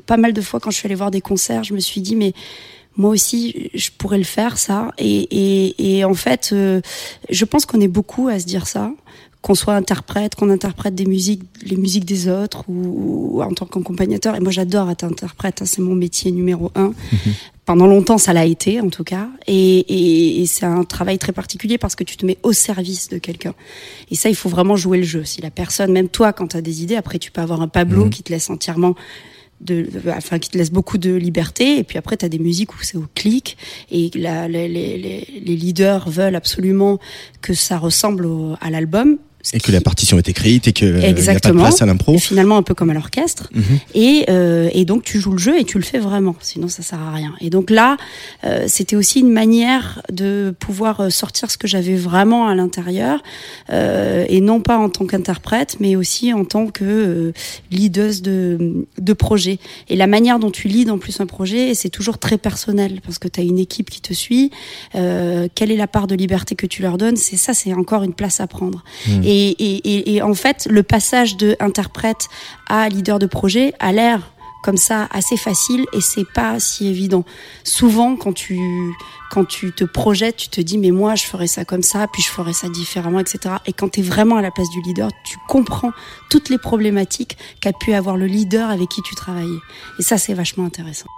pas mal de fois quand je suis allée voir des concerts, je me suis dit, mais moi aussi, je pourrais le faire, ça. Et, et, et en fait, euh, je pense qu'on est beaucoup à se dire ça qu'on soit interprète, qu'on interprète des musiques, les musiques des autres ou, ou en tant qu'accompagnateur. Et moi, j'adore être interprète, hein, c'est mon métier numéro un. Pendant longtemps, ça l'a été, en tout cas. Et, et, et c'est un travail très particulier parce que tu te mets au service de quelqu'un. Et ça, il faut vraiment jouer le jeu. Si la personne, même toi, quand tu as des idées, après, tu peux avoir un Pablo Mhm. qui te laisse entièrement de, enfin, qui te laisse beaucoup de liberté. Et puis après, tu as des musiques où c'est au clic. Et les- les- les leaders veulent absolument que ça ressemble au- à l'album. Et que la partition est écrite et qu'il n'y a pas de Exactement. place à l'impro. Finalement, un peu comme à l'orchestre. Mhm. Et, euh, et donc, tu joues le jeu et tu le fais vraiment. Sinon, ça sert à rien. Et donc là, euh, c'était aussi une manière de pouvoir euh, sortir ce que j'avais vraiment à l'intérieur. euh, et non pas en tant qu'interprète, mais aussi en tant que euh, leaduse de, de projet. Et la manière dont tu leads en plus un projet, c'est toujours très personnel parce que tu as une équipe qui te suit. Euh, quelle est la part de liberté que tu leur donnes? C'est ça, c'est encore une place à prendre. Mm. Et, et, en fait, le passage de interprète à leader de projet a l'air comme ça assez facile et c'est pas si évident. Souvent, quand tu quand tu te projettes, tu te dis mais moi je ferais ça comme ça, puis je ferais ça différemment, etc. Et quand tu es vraiment à la place du leader, tu comprends toutes les problématiques qu'a pu avoir le leader avec qui tu travaillais. Et ça, c'est vachement intéressant.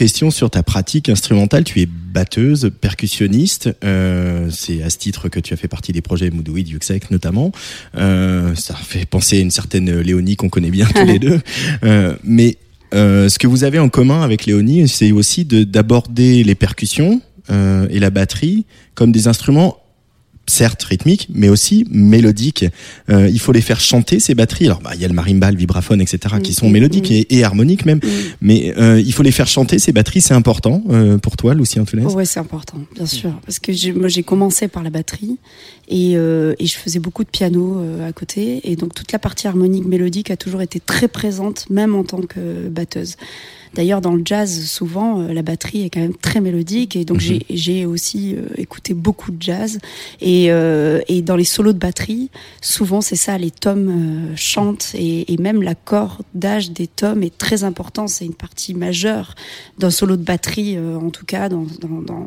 Question sur ta pratique instrumentale. Tu es batteuse, percussionniste. Euh, c'est à ce titre que tu as fait partie des projets Moodouid, Yuxek notamment. Euh, ça fait penser à une certaine Léonie qu'on connaît bien tous les deux. Euh, mais euh, ce que vous avez en commun avec Léonie, c'est aussi de- d'aborder les percussions euh, et la batterie comme des instruments certes rythmiques, mais aussi mélodiques. Euh, il faut les faire chanter ces batteries. Alors, bah, il y a le marimba, le vibraphone, etc., qui sont mélodiques et, et harmoniques même. Mais euh, il faut les faire chanter ces batteries. C'est important euh, pour toi, Lucie Antunes. Ouais, c'est important, bien sûr, parce que j'ai- moi j'ai commencé par la batterie et, et je faisais beaucoup de piano à côté et donc toute la partie harmonique mélodique a toujours été très présente, même en tant que batteuse. D'ailleurs, dans le jazz, souvent, euh, la batterie est quand même très mélodique et donc j'ai j'ai aussi euh, écouté beaucoup de jazz et, euh, et dans les solos de batterie, souvent c'est ça, les tomes chantent et, et même l'accordage des tomes est très important. C'est une partie majeure d'un solo de batterie, euh, en tout cas dans, dans, dans,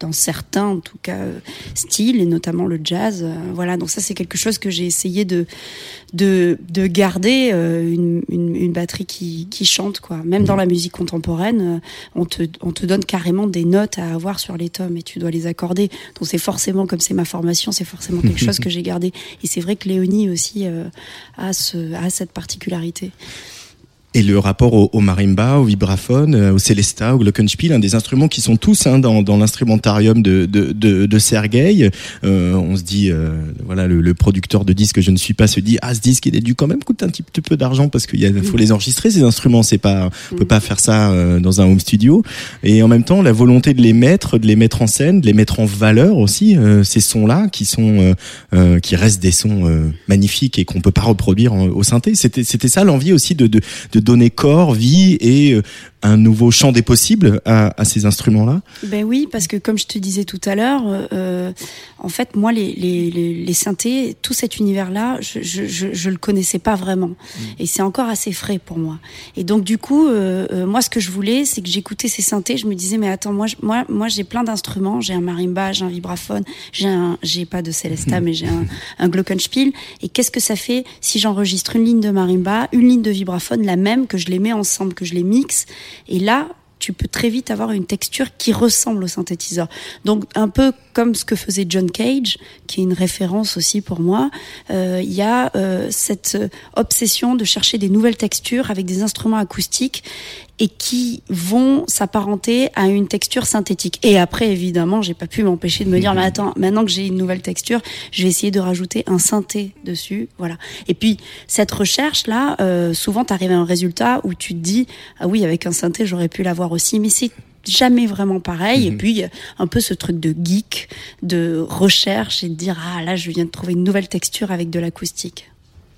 dans certains en tout cas euh, styles et notamment le jazz. euh, voilà, donc ça c'est quelque chose que j'ai essayé de de, de garder euh, une, une, une batterie qui, qui chante quoi. Même dans la musique contemporaine, on te on te donne carrément des notes à avoir sur les tomes et tu dois les accorder. Donc c'est forcément comme c'est ma formation, c'est forcément quelque chose que j'ai gardé. Et c'est vrai que Léonie aussi euh, a ce a cette particularité. Et le rapport au, au marimba, au vibraphone, euh, au celesta, au glockenspiel, hein, des instruments qui sont tous hein, dans, dans l'instrumentarium de, de, de, de Sergueï. Euh, on se dit, euh, voilà, le, le producteur de disques que je ne suis pas se dit, ah, ce disque, il a dû quand même coûter un petit peu d'argent parce qu'il a- faut les enregistrer ces instruments. C'est pas, on peut pas faire ça euh, dans un home studio. Et en même temps, la volonté de les mettre, de les mettre en scène, de les mettre en valeur aussi, euh, ces sons-là qui sont, euh, euh, qui restent des sons euh, magnifiques et qu'on peut pas reproduire en- au synthé. C'était, c'était ça l'envie aussi de, de, de donner corps, vie et euh, un nouveau champ des possibles à, à ces instruments-là. Ben oui, parce que comme je te disais tout à l'heure, euh, en fait, moi, les, les, les, synthés, tout cet univers-là, je, je, je, je le connaissais pas vraiment. Et c'est encore assez frais pour moi. Et donc, du coup, euh, euh, moi, ce que je voulais, c'est que j'écoutais ces synthés, je me disais, mais attends, moi, moi, moi j'ai plein d'instruments. J'ai un marimba, j'ai un vibraphone, j'ai un, j'ai pas de celesta, mais j'ai un, un glockenspiel. Et qu'est-ce que ça fait si j'enregistre une ligne de marimba, une ligne de vibraphone, la même, que je les mets ensemble, que je les mixe Et là, tu peux très vite avoir une texture qui ressemble au synthétiseur. Donc un peu comme ce que faisait John Cage, qui est une référence aussi pour moi, euh, il y a euh, cette obsession de chercher des nouvelles textures avec des instruments acoustiques et qui vont s'apparenter à une texture synthétique. Et après, évidemment, j'ai pas pu m'empêcher de me dire, mais attends, maintenant que j'ai une nouvelle texture, je vais essayer de rajouter un synthé dessus, voilà. Et puis cette recherche là, euh, souvent tu arrives à un résultat où tu te dis, ah oui, avec un synthé, j'aurais pu l'avoir aussi, mais c'est jamais vraiment pareil. Et puis, y a un peu ce truc de geek, de recherche et de dire, ah là, je viens de trouver une nouvelle texture avec de l'acoustique.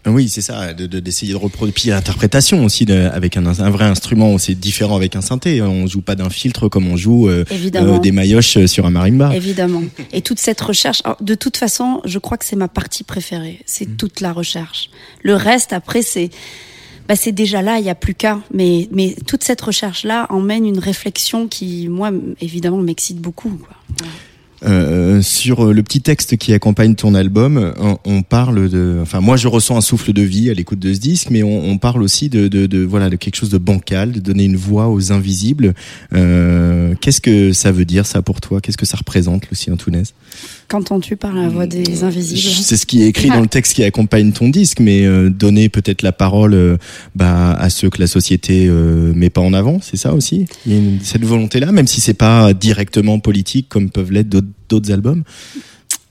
Oui, c'est ça, de- de- d'essayer de, reproduire. Puis l'interprétation aussi, de- avec un, un vrai instrument, c'est différent avec un synthé. On joue pas d'un filtre comme on joue euh, euh, des maillotches sur un marimba. Évidemment. Et toute cette recherche, alors, de toute façon, je crois que c'est ma partie préférée. C'est toute la recherche. Le reste, après, c'est, bah, c'est déjà là, il n'y a plus qu'à. Mais, mais toute cette recherche-là emmène une réflexion qui, moi, évidemment, m'excite beaucoup. Quoi. Euh, sur le petit texte qui accompagne ton album, on, parle de, enfin moi je ressens un souffle de vie à l'écoute de ce disque, mais on, on parle aussi de, de, de voilà de quelque chose de bancal, de donner une voix aux invisibles. Euh, Qu'est-ce que ça veut dire ça pour toi? Qu'est-ce que ça représente, Lucie Antunes Qu'entends-tu par la voix des invisibles C'est ce qui est écrit dans le texte qui accompagne ton disque, mais euh, donner peut-être la parole euh, bah, à ceux que la société euh, met pas en avant, c'est ça aussi? Il y a une- cette volonté-là, même si c'est pas directement politique comme peuvent l'être d'autres- albums?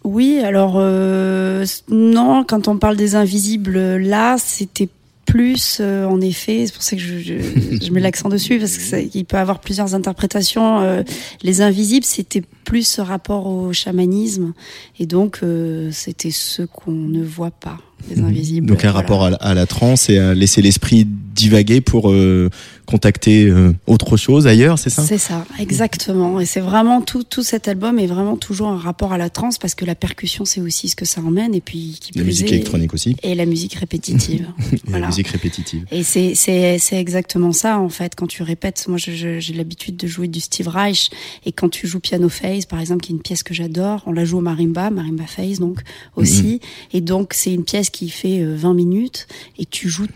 Oui, alors euh, non, quand on parle des invisibles, là, c'était plus, euh, en effet, c'est pour ça que je, je, je mets l'accent dessus, parce que ça- il peut avoir plusieurs interprétations. euh, les invisibles, c'était plus ce rapport au chamanisme, et donc euh, c'était ce qu'on ne voit pas, les invisibles. Donc un Voilà. rapport à, la- à la transe et à laisser l'esprit divaguer pour euh, contacter euh, autre chose ailleurs, c'est ça? C'est ça, exactement. Et c'est vraiment tout, tout cet album est vraiment toujours un rapport à la trance parce que la percussion c'est aussi ce que ça emmène et puis qui La musique est- électronique aussi. et la musique répétitive. Et Voilà. La musique répétitive. Et c'est c'est exactement ça en fait quand tu répètes. Moi j'ai l'habitude de jouer du Steve Reich et quand tu joues Piano Phase par exemple qui est une pièce que j'adore, on la joue au marimba, marimba phase donc aussi. Et donc c'est une pièce qui fait euh, 20 minutes et tu joues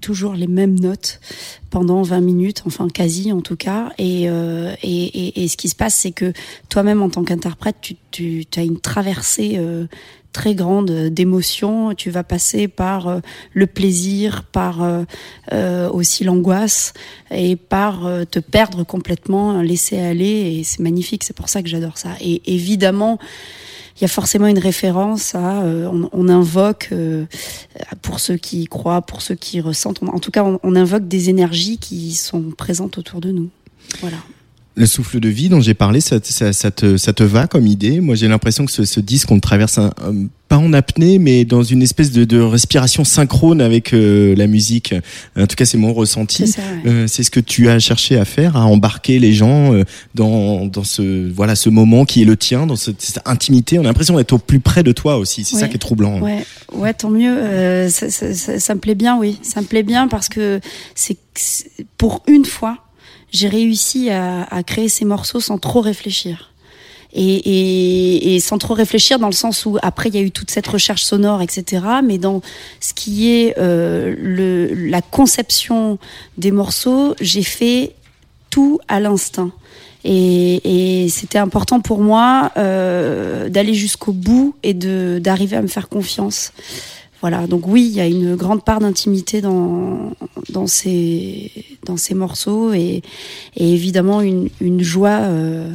toujours les mêmes notes pendant 20 minutes, enfin quasi en tout cas. Et, euh, et, et, et ce qui se passe, c'est que toi-même en tant qu'interprète, tu, as une traversée euh, très grande d'émotions. Tu vas passer par euh, le plaisir, par euh, euh, aussi l'angoisse et par euh, te perdre complètement, laisser aller. Et c'est magnifique, c'est pour ça que j'adore ça. Et évidemment, il y a forcément une référence à, euh, on, invoque, euh, pour ceux qui croient, pour ceux qui ressentent, en tout cas, on, on invoque des énergies qui sont présentes autour de nous. Voilà. Le souffle de vie dont j'ai parlé, ça, ça, ça te, ça te va comme idée? Moi, j'ai l'impression que ce, ce disque, on le traverse un, un- pas en apnée, mais dans une espèce de, de respiration synchrone avec euh, la musique. En tout cas, c'est mon ressenti. C'est ouais. Euh, ce que tu as cherché à faire, à embarquer les gens euh, dans, dans ce, voilà, ce moment qui est le tien, dans cette, cette intimité. On a l'impression d'être au plus près de toi aussi. C'est ça qui est troublant. Ouais, ouais, tant mieux. Euh, ça, ça- ça- ça me plaît bien, oui. Ça me plaît bien parce que c'est- pour une fois, j'ai réussi à, à créer ces morceaux sans trop réfléchir. Et, et, et sans trop réfléchir dans le sens où après il y a eu toute cette recherche sonore, etc. Mais dans ce qui est euh, le, la conception des morceaux, j'ai fait tout à l'instinct. Et, et c'était important pour moi euh, d'aller jusqu'au bout et de d'arriver à me faire confiance. Voilà, donc oui, il y a une grande part d'intimité dans, dans, ces, dans ces morceaux et, évidemment une, une joie euh,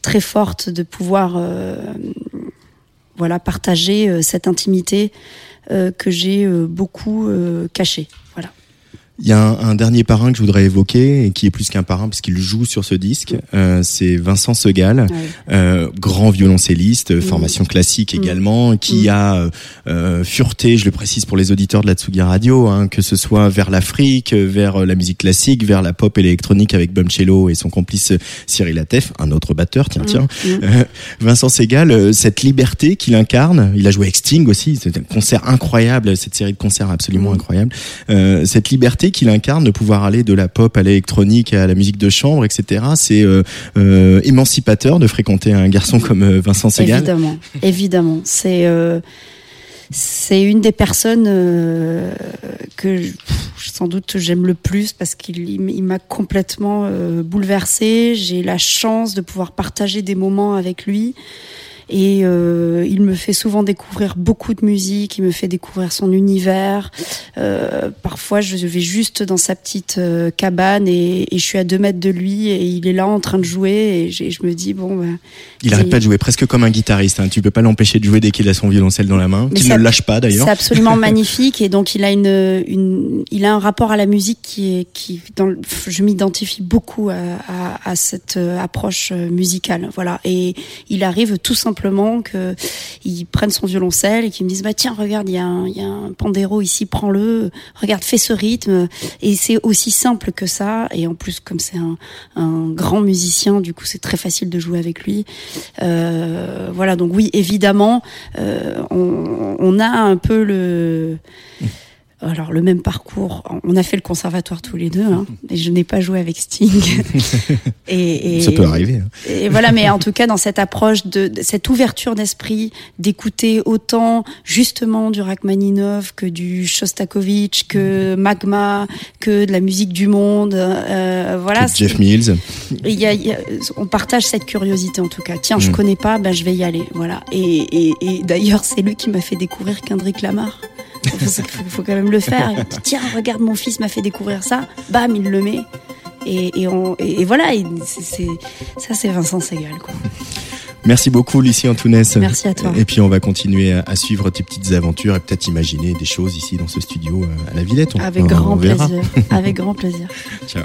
très forte de pouvoir euh, voilà, partager euh, cette intimité que j'ai beaucoup cachée. Il y a un, un dernier parrain que je voudrais évoquer et qui est plus qu'un parrain parce qu'il joue sur ce disque. Euh, c'est Vincent Segal, euh, grand violoncelliste, formation classique également, qui a euh, euh, fureté, je le précise pour les auditeurs de la Tsugi Radio, hein, que ce soit vers l'Afrique, vers euh, la musique classique, vers la pop électronique avec Bumcello et son complice euh, Cyril Atef, un autre batteur, tiens, tiens. Vincent Segal, cette liberté qu'il incarne, il a joué avec Sting aussi, c'était un concert incroyable, cette série de concerts absolument incroyable. Euh, cette liberté qu'il incarne de pouvoir aller de la pop à l'électronique à la musique de chambre, etc. C'est euh, euh, émancipateur de fréquenter un garçon comme euh, Vincent Segal. Évidemment. C'est une des personnes que sans doute j'aime le plus parce qu'il m'a complètement bouleversée. J'ai la chance de pouvoir partager des moments avec lui. Et euh, il me fait souvent découvrir beaucoup de musique, il me fait découvrir son univers. Euh, parfois, je vais juste dans sa petite euh, cabane et, et je suis à deux mètres de lui et il est là en train de jouer et je me dis bon, ben, Il arrête pas de jouer presque comme un guitariste. Hein. Tu peux pas l'empêcher de jouer dès qu'il a son violoncelle dans la main, qu'il ne le lâche pas d'ailleurs. C'est absolument magnifique et donc il a une, une il a un rapport à la musique qui est qui dans le- je m'identifie beaucoup à, à, à cette euh, approche euh, musicale voilà et il arrive tout simplement que il prenne son violoncelle et qu'il me dise bah tiens regarde il y a un pandéro ici prends-le. Regarde fais ce rythme. Et c'est aussi simple que ça. Et en plus comme c'est un, grand musicien du coup c'est très facile de jouer avec lui. Euh, voilà donc oui évidemment euh, on a un peu le alors le même parcours. On a fait le conservatoire tous les deux, hein, et je n'ai pas joué avec Sting. et, et- Ça peut arriver, hein. Et voilà, mais en tout cas dans cette approche de, de cette ouverture d'esprit, d'écouter autant justement du Rachmaninov que du Shostakovich, que Magma, que de la musique du monde. euh, voilà. Que Jeff Mills. Y a- y a- on partage cette curiosité en tout cas. Tiens, je Mm. connais pas, ben je vais y aller. Voilà. Et, et, et d'ailleurs, c'est lui qui m'a fait découvrir Kendrick Lamar. Il faut, quand même le faire. Dit, Tiens, regarde, mon fils m'a fait découvrir ça. Bam, il le met. Et, et, on- et- et voilà. ça, c'est Vincent Segal. Quoi. Merci beaucoup, Lucie Antounès. Merci à toi. Et puis on va continuer à, suivre tes petites aventures et peut-être imaginer des choses ici dans ce studio euh, à la Villette. On- Avec grand on verra. plaisir. Avec grand plaisir. Ciao.